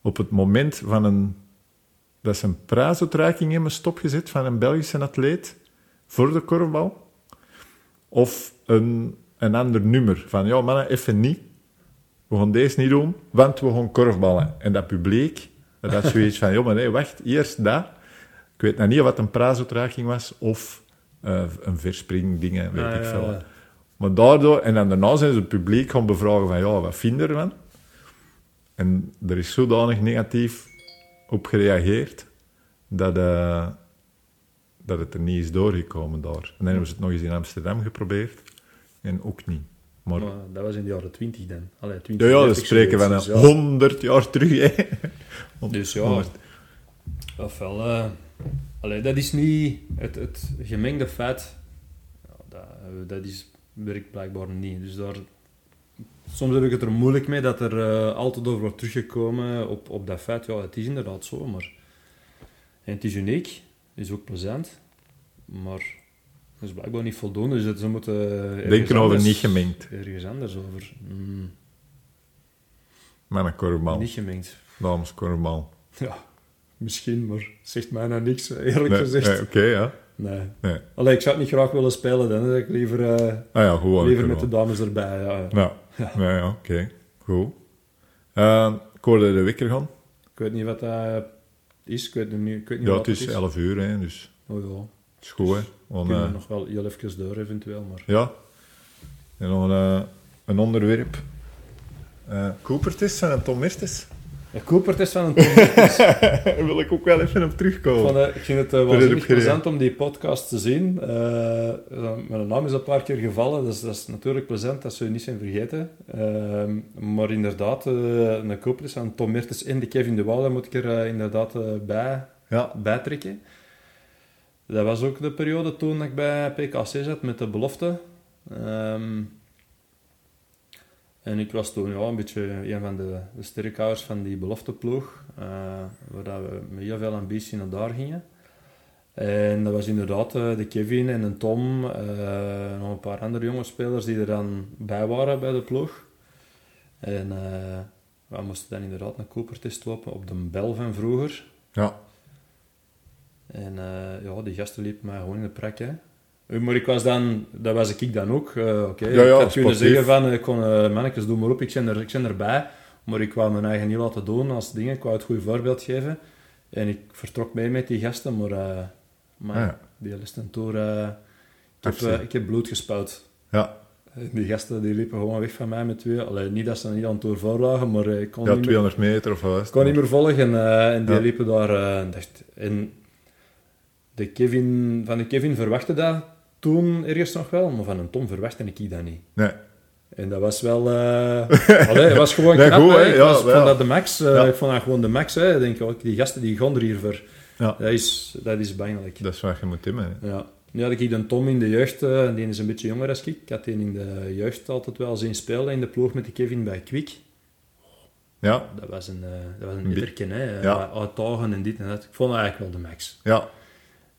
S1: op het moment van een, dat ze een prijsuitreiking hebben stopgezet van een Belgische atleet voor de korfbal, of een, een ander nummer, van ja mannen, even niet, we gaan deze niet doen, want we gaan korfballen. En dat publiek, dat had zoiets van, joh, maar nee, wacht, eerst dat. Ik weet nog niet wat een prijsuitreiking was, of eh, een verspring dingen, weet
S3: Ah,
S1: ik veel.
S3: ja.
S1: Maar daardoor, en dan daarna zijn ze het publiek gaan bevragen van, ja, wat vind je ervan? En er is zodanig negatief op gereageerd, dat, eh, dat het er niet is doorgekomen daar. En dan hebben ze het nog eens in Amsterdam geprobeerd, en ook niet. Maar
S3: Maar dat was in de jaren 20 dan. Allee, 20,
S1: ja, ja, we
S3: 30
S1: spreken van
S3: zoiets,
S1: een
S3: dus ja.
S1: 100 jaar terug. Hè.
S3: Dus ja, ofwel... allee, dat is niet het, het gemengde feit. Dat, eh, dat is, werkt blijkbaar niet. Dus daar... Soms heb ik het er moeilijk mee dat er eh, altijd over wordt teruggekomen op, op dat feit. Ja, het is inderdaad zo, maar... En het is uniek. Het is ook plezant. Maar... Het is blijkbaar niet voldoende, dus dat ze moeten... ergens
S1: Denken over
S3: anders-
S1: niet gemengd.
S3: Ergens anders over. Mm,
S1: Met een korfbal.
S3: niet gemengd.
S1: Dames korfbal.
S3: Ja, misschien, maar zegt mij nou niks, eerlijk
S1: Nee,
S3: gezegd.
S1: nee, Oké, ja.
S3: Nee.
S1: Nee.
S3: Allee, ik zou het niet graag willen spelen, dan ik liever, eh,
S1: Ah ja, gewoon.
S3: liever met de dames erbij. Ja.
S1: Ja, ja. ja oké. Goed. Uh, ik hoorde de wekker gaan.
S3: Ik weet niet wat dat is, ik weet het niet, ik weet niet
S1: Ja,
S3: wat
S1: het is 11 uur, hè, dus
S3: Oh ja,
S1: het is goed, hè.
S3: we
S1: Want,
S3: kunnen
S1: eh,
S3: nog wel heel even door eventueel, maar...
S1: ja. En dan eh, een onderwerp. Coopertis en Tom Mertes.
S3: Een Cooper-test van een Tom.
S1: Daar [laughs] wil ik ook wel even op terugkomen.
S3: Van, eh, ik vind het uh, waanzinnig
S1: ik gereden.
S3: plezant om die podcast te zien. Eh, eh, mijn naam is een paar keer gevallen, dus dat is natuurlijk plezant dat ze je niet zijn vergeten. Ehm, maar inderdaad, eh, een Cooper-test van Tom Mertens en de Kevin de Waal, daar moet ik er eh, inderdaad eh, bij,
S1: Ja,
S3: bijtrekken. Dat was ook de periode toen ik bij PKC zat met de belofte. Ehm, en ik was toen ja, een beetje een van de, de sterrenkouders van die belofteploeg, eh waar we met heel veel ambitie naar daar gingen. En dat was inderdaad eh, de Kevin en de Tom, eh, nog een paar andere jonge spelers die er dan bij waren bij de ploeg. En we moesten dan inderdaad een Cooper-test lopen op de bel van vroeger.
S1: ja.
S3: En ja, die gasten liepen mij gewoon in de prak, hè. Eh, Maar ik was dan, dat was ik dan ook. Oké,
S1: Ja, ja,
S3: ik had kunnen zeggen van, eh, ik kon, mannetjes, doe maar op, ik ben, er, ik ben erbij. Maar ik wou mijn eigen niet laten doen als dingen, ik wou het goede voorbeeld geven. En ik vertrok mee met die gasten, maar, maar
S1: Ah, ja.
S3: die laatste tour, eh, ik, heb, ik heb bloed gespuit.
S1: Ja,
S3: Die gasten die liepen gewoon weg van mij met twee. Allee, niet dat ze niet aan het tour voor lagen, maar ik kon
S1: ja
S3: niet meer
S1: 200 meter of wat
S3: kon niet meer volgen en die
S1: Ja.
S3: liepen daar. dacht, en de Kevin, van de Kevin verwachtte dat toen ergens nog wel, maar van een Tom verwachtte ik dat niet.
S1: Nee.
S3: En dat was wel... [laughs] allee, het was gewoon
S1: Nee,
S3: knap,
S1: goed.
S3: Ik
S1: Ja,
S3: was,
S1: ja.
S3: vond dat de max. eh,
S1: Ja.
S3: Ik vond dat gewoon de max. Hè. Ik denk, ook, die gasten die gaan er hier voor.
S1: Ja.
S3: Dat is, dat is.
S1: Dat is wat je moet hè.
S3: Ja. Nu had ik een Tom in de jeugd, eh, die is een beetje jonger als ik. Ik had die in de jeugd altijd wel zien spelen in de ploeg met de Kevin bij Kwik.
S1: Ja,
S3: Dat was een, eh dat was een
S1: Een bi-
S3: bitterken, hè.
S1: Ja.
S3: Uitdagen en dit en dat. Ik vond dat eigenlijk wel de max.
S1: ja.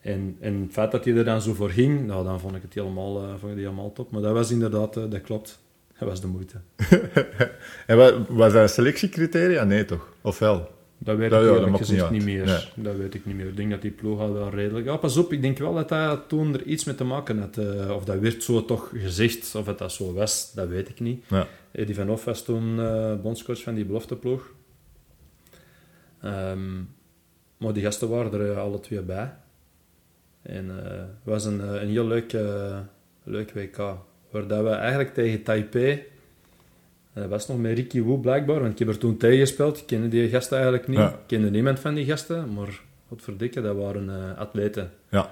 S3: En, en het feit dat hij er dan zo voor ging, nou, dan vond ik het helemaal, eh, vond ik helemaal top. Maar dat was inderdaad, eh, dat klopt. Dat was de moeite. [laughs]
S1: En wat, was dat een selectiecriteria? Nee, toch? Of wel?
S3: Dat weet
S1: Dat-
S3: ik
S1: ja, dat niet
S3: meer.
S1: Nee.
S3: Dat weet ik niet meer. Ik denk dat die ploeg al wel redelijk... Ja, pas op, ik denk wel dat dat toen er iets mee te maken had. eh, of dat werd zo toch gezegd, of het dat zo was, dat weet ik niet.
S1: Ja.
S3: Eddie van Hoff was toen eh bondscoach van die belofteploeg. Ehm, maar die gasten waren er alle twee bij. En eh, het was een, eh, een heel leuk, eh, leuk WK. Waar dat we eigenlijk tegen Taipei... Dat was nog met Ricky Wu blijkbaar, want ik heb er toen tegen gespeeld. Ik kende die gasten eigenlijk niet.
S1: Ja.
S3: Ik kende niemand van die gasten, maar godverdikke, dat waren atleten.
S1: Ja.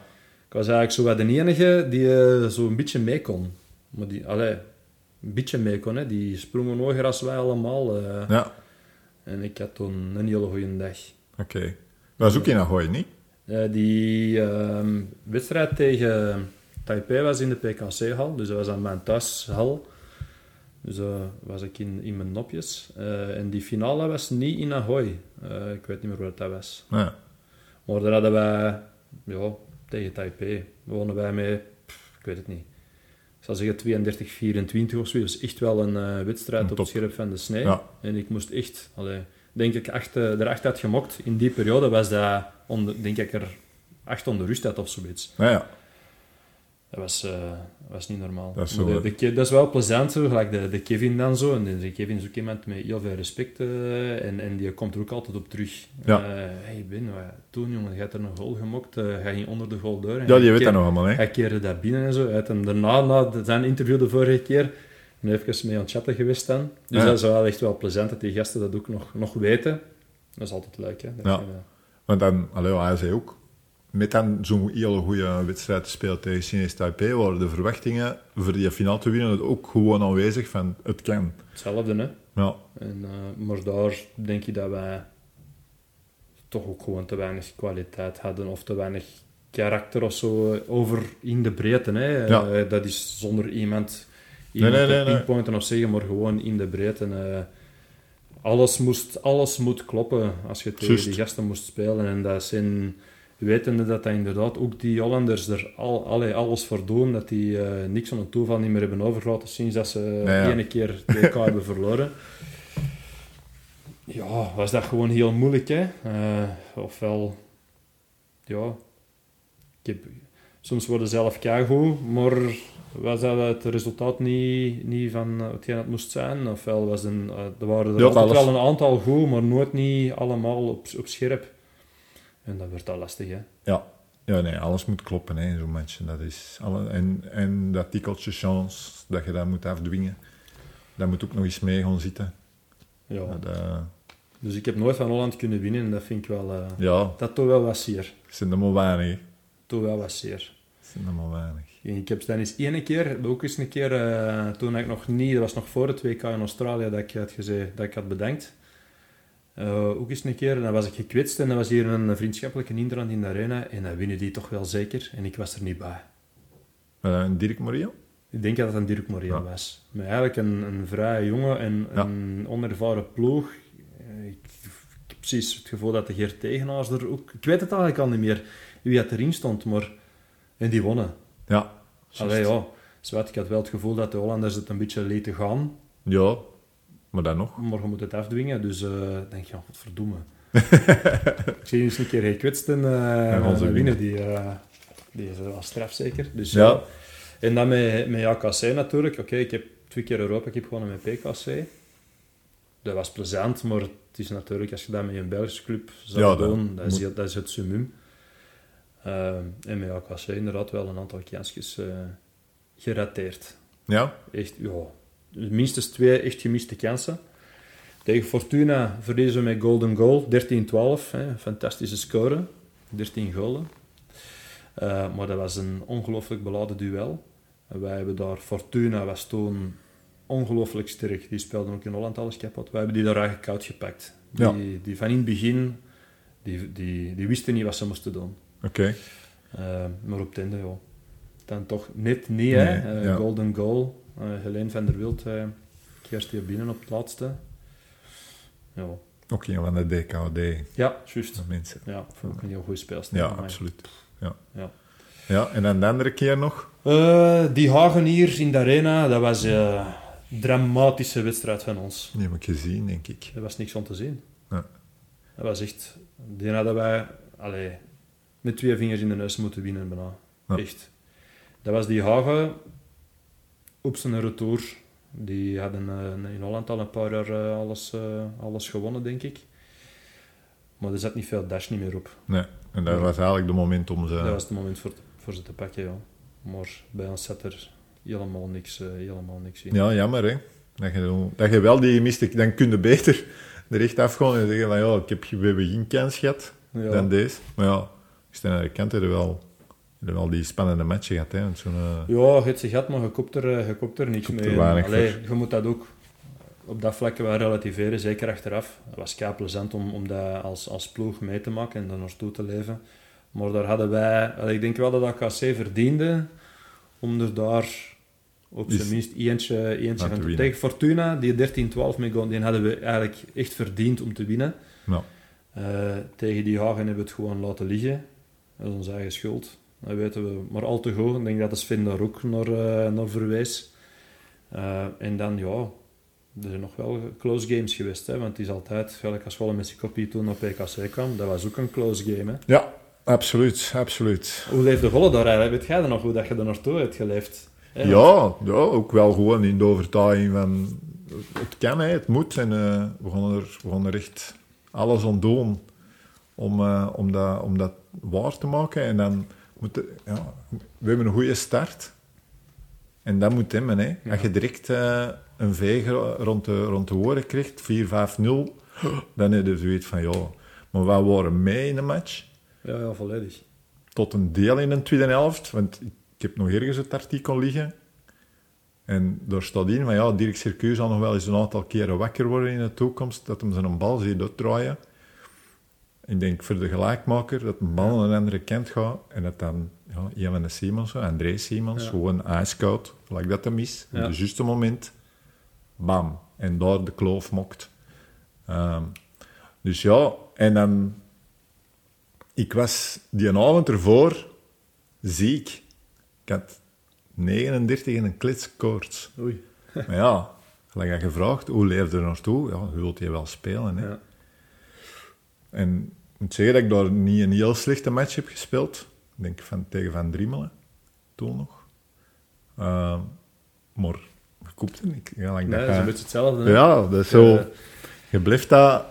S3: Ik was eigenlijk zo wat de enige die eh, zo een beetje mee kon. Maar die, allee, een beetje mee kon, hè. Die sprongen hoger als wij allemaal.
S1: Ja,
S3: En ik had toen een hele goede dag.
S1: oké. Dat was ook in Ahoy, niet?
S3: Eh, die ehm, wedstrijd tegen Taipei was in de PKC-hal, dus dat was aan mijn thuishal. Dus eh was ik in, in mijn nopjes. Eh, en die finale was niet in Ahoy. Ik weet niet meer wat dat was.
S1: Ja.
S3: Maar daar hadden wij, ja, tegen Taipei, wonnen wij mee, pff, ik weet het niet. Ik zal zeggen 32-24 of zo. Dus echt wel een wedstrijd
S1: Een
S3: op het scherp van de snee.
S1: Ja.
S3: En ik moest echt, allee, denk ik, acht, eh, er acht had gemokt. In die periode was dat, onder, denk ik, er acht onder rust had of zoiets.
S1: Nou ja,
S3: Dat was, eh, was niet normaal.
S1: Dat is
S3: Maar
S1: zo,
S3: de, de Ke- dat is wel plezant, zo, gelijk de, de Kevin dan zo. En de, Kevin is ook iemand met heel veel respect eh, en, en die komt er ook altijd op terug.
S1: Ja.
S3: Eh, hey Ben, wat, toen jongen, je had er een goal gemokt, ga je onder de goal door. En
S1: ja die
S3: hij
S1: weet dat nog allemaal, hè?
S3: Hij keerde dat binnen en zo. Hij had hem daarna, na zijn interview de vorige keer, en even mee aan het chatten geweest dan. Dus
S1: Ja.
S3: dat is wel echt wel plezant dat die gasten dat ook nog, nog weten. Dat is altijd leuk, hè. Dat
S1: Ja.
S3: je,
S1: Want dan, allee, hij zei ook, met dan zo'n hele goede wedstrijd te spelen tegen Chinees Taipei, waren de verwachtingen voor die finale te winnen ook gewoon aanwezig van, het kan.
S3: hetzelfde, hè.
S1: Ja,
S3: En, eh, maar daar denk ik dat wij toch ook gewoon te weinig kwaliteit hadden of te weinig karakter of zo eh, over in de breedte. Hè.
S1: Ja.
S3: Eh, dat is zonder iemand, iemand
S1: nee,
S3: te
S1: nee,
S3: pinpointen of zeggen, maar gewoon in de breedte. Alles, moest, alles moet kloppen als je tegen die gasten moest spelen. En dat zijn, wetende dat dat inderdaad ook die Hollanders er al, allee, alles voor doen, dat die eh, niks van een toeval niet meer hebben overgelaten sinds dat ze
S1: ja.
S3: ene keer de WK [laughs] hebben verloren. Ja, was dat gewoon heel moeilijk, hè. Eh, ofwel, ja, ik heb, soms worden ze zelf keigoed, maar was dat het resultaat niet, niet van hetgeen het moest zijn? Ofwel was een, eh, er waren er
S1: Ja,
S3: altijd wel een aantal goed, maar nooit niet allemaal op, op scherp. En dat werd al lastig, hè.
S1: ja. Ja, nee, alles moet kloppen hè, in zo'n match. Dat is alle, en, en dat tikkeltje chance, dat je dat moet afdwingen, dat moet ook nog eens mee gaan zitten.
S3: Ja,
S1: Dat, eh,
S3: Dus ik heb nooit van Holland kunnen winnen en dat vind ik wel... eh,
S1: Ja,
S3: dat toch wel wat zeer.
S1: het zijn er maar weinig.
S3: Toch wel wat zeer.
S1: Het zijn er maar weinig.
S3: Ik heb dan eens één keer, ook eens een keer, eh, toen ik nog niet, dat was nog voor het WK in Australië, dat ik had gezegd, dat ik had bedankt. Eh, ook eens een keer, dan was ik gekwetst en dan was hier een vriendschappelijke indrand in de arena en dan winnen die toch wel zeker en ik was er niet bij.
S1: Eh, Dirk Moria?
S3: Ik denk dat het een Dirk Moria
S1: Ja.
S3: was. Maar eigenlijk een, een vrij jonge en
S1: Ja.
S3: een onervaren ploeg. Ik, ik heb precies het gevoel dat de Geert Tegenaars er ook... Ik weet het eigenlijk al niet meer wie dat erin stond, maar... En die wonnen.
S1: Ja.
S3: Allee, ja. Zwart, ik had wel het gevoel dat de Hollanders het een beetje lieten gaan.
S1: Ja, maar dan nog.
S3: Maar je moet het afdwingen, dus eh denk je, ja, wat verdomme. [laughs] ik zie eens een keer gekwetst en
S1: En
S3: uh,
S1: onze
S3: winnen. Die, eh, die is wel straf zeker. Dus,
S1: Ja.
S3: ja. En dan met, met AKC natuurlijk. Oké, ik heb twee keer Europa Cup gewonnen met PKC. Dat was plezant, maar het is natuurlijk, als je dat met een Belgische club zou
S1: Ja,
S3: doen, dat, is, dat is het summum. Eh, en met AKC inderdaad wel een aantal kansjes eh gerateerd.
S1: Ja?
S3: Echt, ja, minstens twee echt gemiste kansen. Tegen Fortuna verliezen we met golden goal, 13-12. hè, Fantastische score, 13 golen. Eh, maar dat was een ongelooflijk beladen duel. En wij hebben daar, Fortuna was toen ongelooflijk sterk. Die speelden ook in Holland alles kapot. Wij hebben die daar eigenlijk koud gepakt. Die,
S1: Ja.
S3: die van in het begin, die, die, die wisten niet wat ze moesten doen.
S1: Oké.
S3: Eh, maar op einde, ja. Dan toch net niet, hè.
S1: Nee,
S3: Eh,
S1: ja.
S3: Golden goal. Uh, Helene van der Wild eerst hier binnen op het laatste. Ja,
S1: Ook een van de DKD.
S3: ja juist.
S1: mensen.
S3: Ja, vond ik een heel goede speelster.
S1: Ja, absoluut. Ja.
S3: Ja.
S1: ja, en dan de andere keer nog?
S3: Eh, die Hagen hier in de arena, dat was eh, een dramatische wedstrijd van ons.
S1: Die heb ik gezien, denk ik.
S3: Er was niks om te zien.
S1: Ja.
S3: Dat was echt... Die hadden wij allee, met twee vingers in de neus moeten winnen bijna.
S1: Ja.
S3: Echt. Dat was die Hagen op zijn retour. Die hadden eh, in Holland al een paar jaar eh, alles, eh, alles gewonnen, denk ik. Maar er zat niet veel dash niet meer op.
S1: Nee, en dat was eigenlijk de moment om ze...
S3: Dat was het moment voor, voor ze te pakken, ja. Maar bij ons zat er helemaal niks, helemaal niks in.
S1: Ja, jammer hè. Dat je, dat je wel die gemiste... Dan kun je beter [laughs] er echt afgaan en zeggen van ja, ik heb, we hebben geen kans gehad
S3: Ja.
S1: dan deze. Maar ja, ik sta aan de kant we wel, we wel die spannende matchen gehad. Hè. Zo'n, eh,
S3: Ja, je hebt ze gehad, maar je koopt er, eh, je koopt er niks
S1: Koopt er
S3: mee. Allee, je moet dat ook op dat vlak wel relativeren, zeker achteraf. Het was kei plezant om, om dat als, als ploeg mee te maken en daar naartoe te leven. Maar daar hadden wij... allee, ik denk wel dat AKC verdiende om er daar op
S1: Is-
S3: zijn minst eentje, van te
S1: winnen.
S3: Tegen Fortuna, die 13-12 mee gaan, die hadden we eigenlijk echt verdiend om te winnen.
S1: Ja.
S3: Eh, tegen die Hagen hebben we het gewoon laten liggen. Dat is onze eigen schuld. Dat weten we maar al te goed. Ik denk dat de Sven daar ook naar, eh, naar verwees. Eh, en dan, ja, er zijn nog wel close games geweest. Hè, want het is altijd, gelijk als Wolle met kopie toen op PKC kwam, dat was ook een close game. Hè.
S1: ja, absoluut, absoluut.
S3: Hoe leefde Golle daar eigenlijk? Weet jij dan nog hoe dat je er naartoe hebt geleefd? Hè,
S1: Ja, ja, ook wel gewoon in de overtuiging van het kan, hè, het moet. En eh, we, gaan er, we gaan er echt alles aan doen om, eh, om, dat, om dat waar te maken. En dan moet het- ja, we hebben een goede start. En dat moet hebben. Hè.
S3: Ja.
S1: Als je direct eh, een veeg rond de, rond de oren krijgt, 4-5-0, [gasps] dan heb je zoiets van ja. Maar wij waren mee in de match
S3: Ja, ja, volledig.
S1: tot een deel in de tweede helft. Want ik heb nog ergens het artikel liggen. En daar staat in van ja, Dirk Circuit zal nog wel eens een aantal keren wakker worden in de toekomst. Dat hem zijn bal ziet uitdraaien. Ik denk voor de gelijkmaker dat een bal aan de andere kant gaat. En dat dan ja, een van de Simons, André Simons,
S3: Ja.
S1: gewoon ijskoud, gelijk dat hem is. Op het juiste moment, bam. En daar de kloof mokt. Ehm, dus ja, en dan... Ik was die avond ervoor ziek. Ik had 39 in een klitskoorts.
S3: Oei. [laughs]
S1: Maar ja, gelijk vraagt, hoe leefde er naartoe? Ja, je wilt je wel spelen. Hè?
S3: Ja.
S1: En moet zeggen dat ik daar niet een heel slechte match heb gespeeld. Ik denk van, tegen Van Driemelen, toen nog. Ehm, maar je koopt er niks. Ja,
S3: Nee,
S1: dat
S3: is een beetje hetzelfde. hè.
S1: ja, dat is zo. Je blijft dat...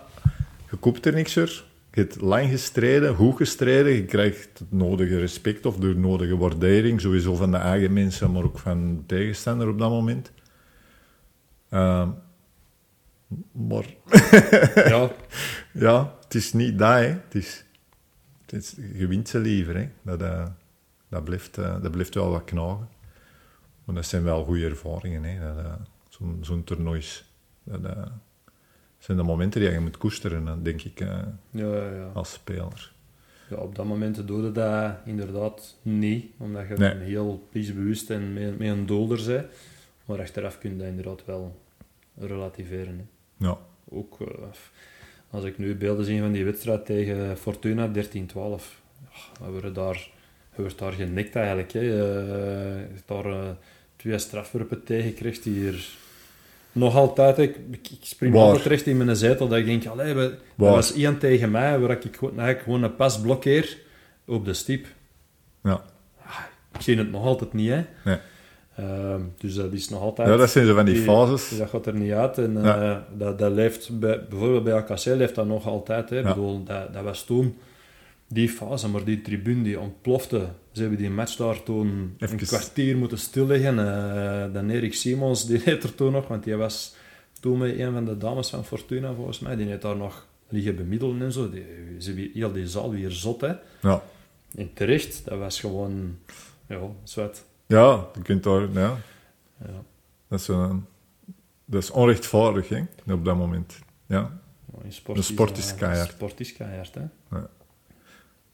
S1: Je koopt er niks voor. Je hebt lang gestreden, goed gestreden. Je krijgt het nodige respect of de nodige waardering. Sowieso van de eigen mensen, maar ook van de tegenstander op dat moment. Ehm, Maar
S3: Ja, [laughs]
S1: ja, het is niet dat, hè. Het is, het is, je wint ze liever, hè. Dat, eh, dat, blijft, eh, dat blijft wel wat knagen. Maar dat zijn wel goede ervaringen, hè. Dat, eh, zo'n, zo'n toernoois. Dat zijn de momenten die je moet koesteren, denk ik,
S3: ja, ja, ja.
S1: als speler.
S3: ja. Op dat moment doe je dat inderdaad niet, omdat je
S1: Nee.
S3: heel bewust en met, met een doel er bent. Maar achteraf kun je dat inderdaad wel relativeren. Hè.
S1: Ja,
S3: Ook als ik nu beelden zie van die wedstrijd tegen Fortuna 13-12, ja, we daar, we wordt daar genikt eigenlijk. Hè. Eh, Je hebt daar eh, twee strafwerpen tegen die hier nog altijd, ik, ik spring
S1: Waar?
S3: altijd recht in mijn zetel, dat ik denk, allee, we,
S1: Waar?
S3: was één tegen mij, waar ik gewoon, eigenlijk gewoon een pas blokkeer op de stip.
S1: ja.
S3: Ik zie het nog altijd niet, hè.
S1: Nee.
S3: Ehm, dus dat is nog altijd...
S1: ja dat zijn zo van die
S3: Die-
S1: fases.
S3: Dus dat gaat er niet uit. En,
S1: Ja.
S3: eh, dat, dat leeft bij, bijvoorbeeld bij AKC leeft dat nog altijd. Hè.
S1: Ja.
S3: bedoel, dat, dat was toen die fase, maar die tribune die ontplofte. Ze hebben die match daar toen
S1: Even-
S3: een kwartier moeten stilleggen. Eh dan Erik Simons, [laughs] die deed er toen nog, want die was toen met een van de dames van Fortuna volgens mij. Die heeft daar nog liggen bemiddelen en zo. Die, ze, wie- heel die zaal weer zot, hè.
S1: Ja.
S3: En terecht, dat was gewoon... Ja, zwet.
S1: Ja, je kunt daar... Ja,
S3: Ja.
S1: dat, is een, dat is onrechtvaardig, hè, op dat moment. Ja.
S3: In sport
S1: De sport is
S3: eh,
S1: keihard.
S3: Sport is keihard, hè.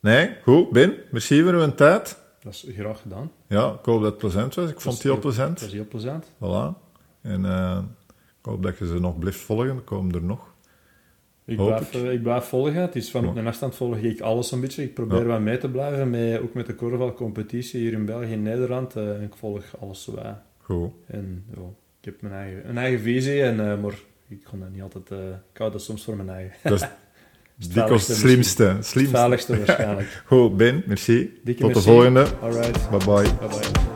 S1: Nee, goed, Ben, merci voor uw tijd.
S3: Dat is graag gedaan.
S1: Ja, ik hoop dat het plezant was. Ik vond het heel
S3: Dat
S1: plezant.
S3: was heel plezant.
S1: Voilà. En eh, ik hoop dat je ze nog blijft volgen. Er komen er nog.
S3: Ik blijf,
S1: ik.
S3: eh, ik blijf volgen. Het is van op een afstand volg ik alles een beetje. Ik probeer
S1: Ja.
S3: wat mee te blijven, met, ook met de korfbalcompetitie hier in België en Nederland. eh, ik volg alles zo wat.
S1: Goed.
S3: En ja, ik heb mijn eigen, een eigen visie, en, eh, maar ik kan dat niet altijd... eh, ik hou dat soms voor mijn eigen.
S1: Dat is
S3: Het
S1: dikwijls het slimste.
S3: Het
S1: slimste.
S3: veiligste [laughs] waarschijnlijk.
S1: Goed, Ben, merci.
S3: Dikke
S1: Tot de volgende.
S3: Alright.
S1: Bye bye.
S3: Bye bye.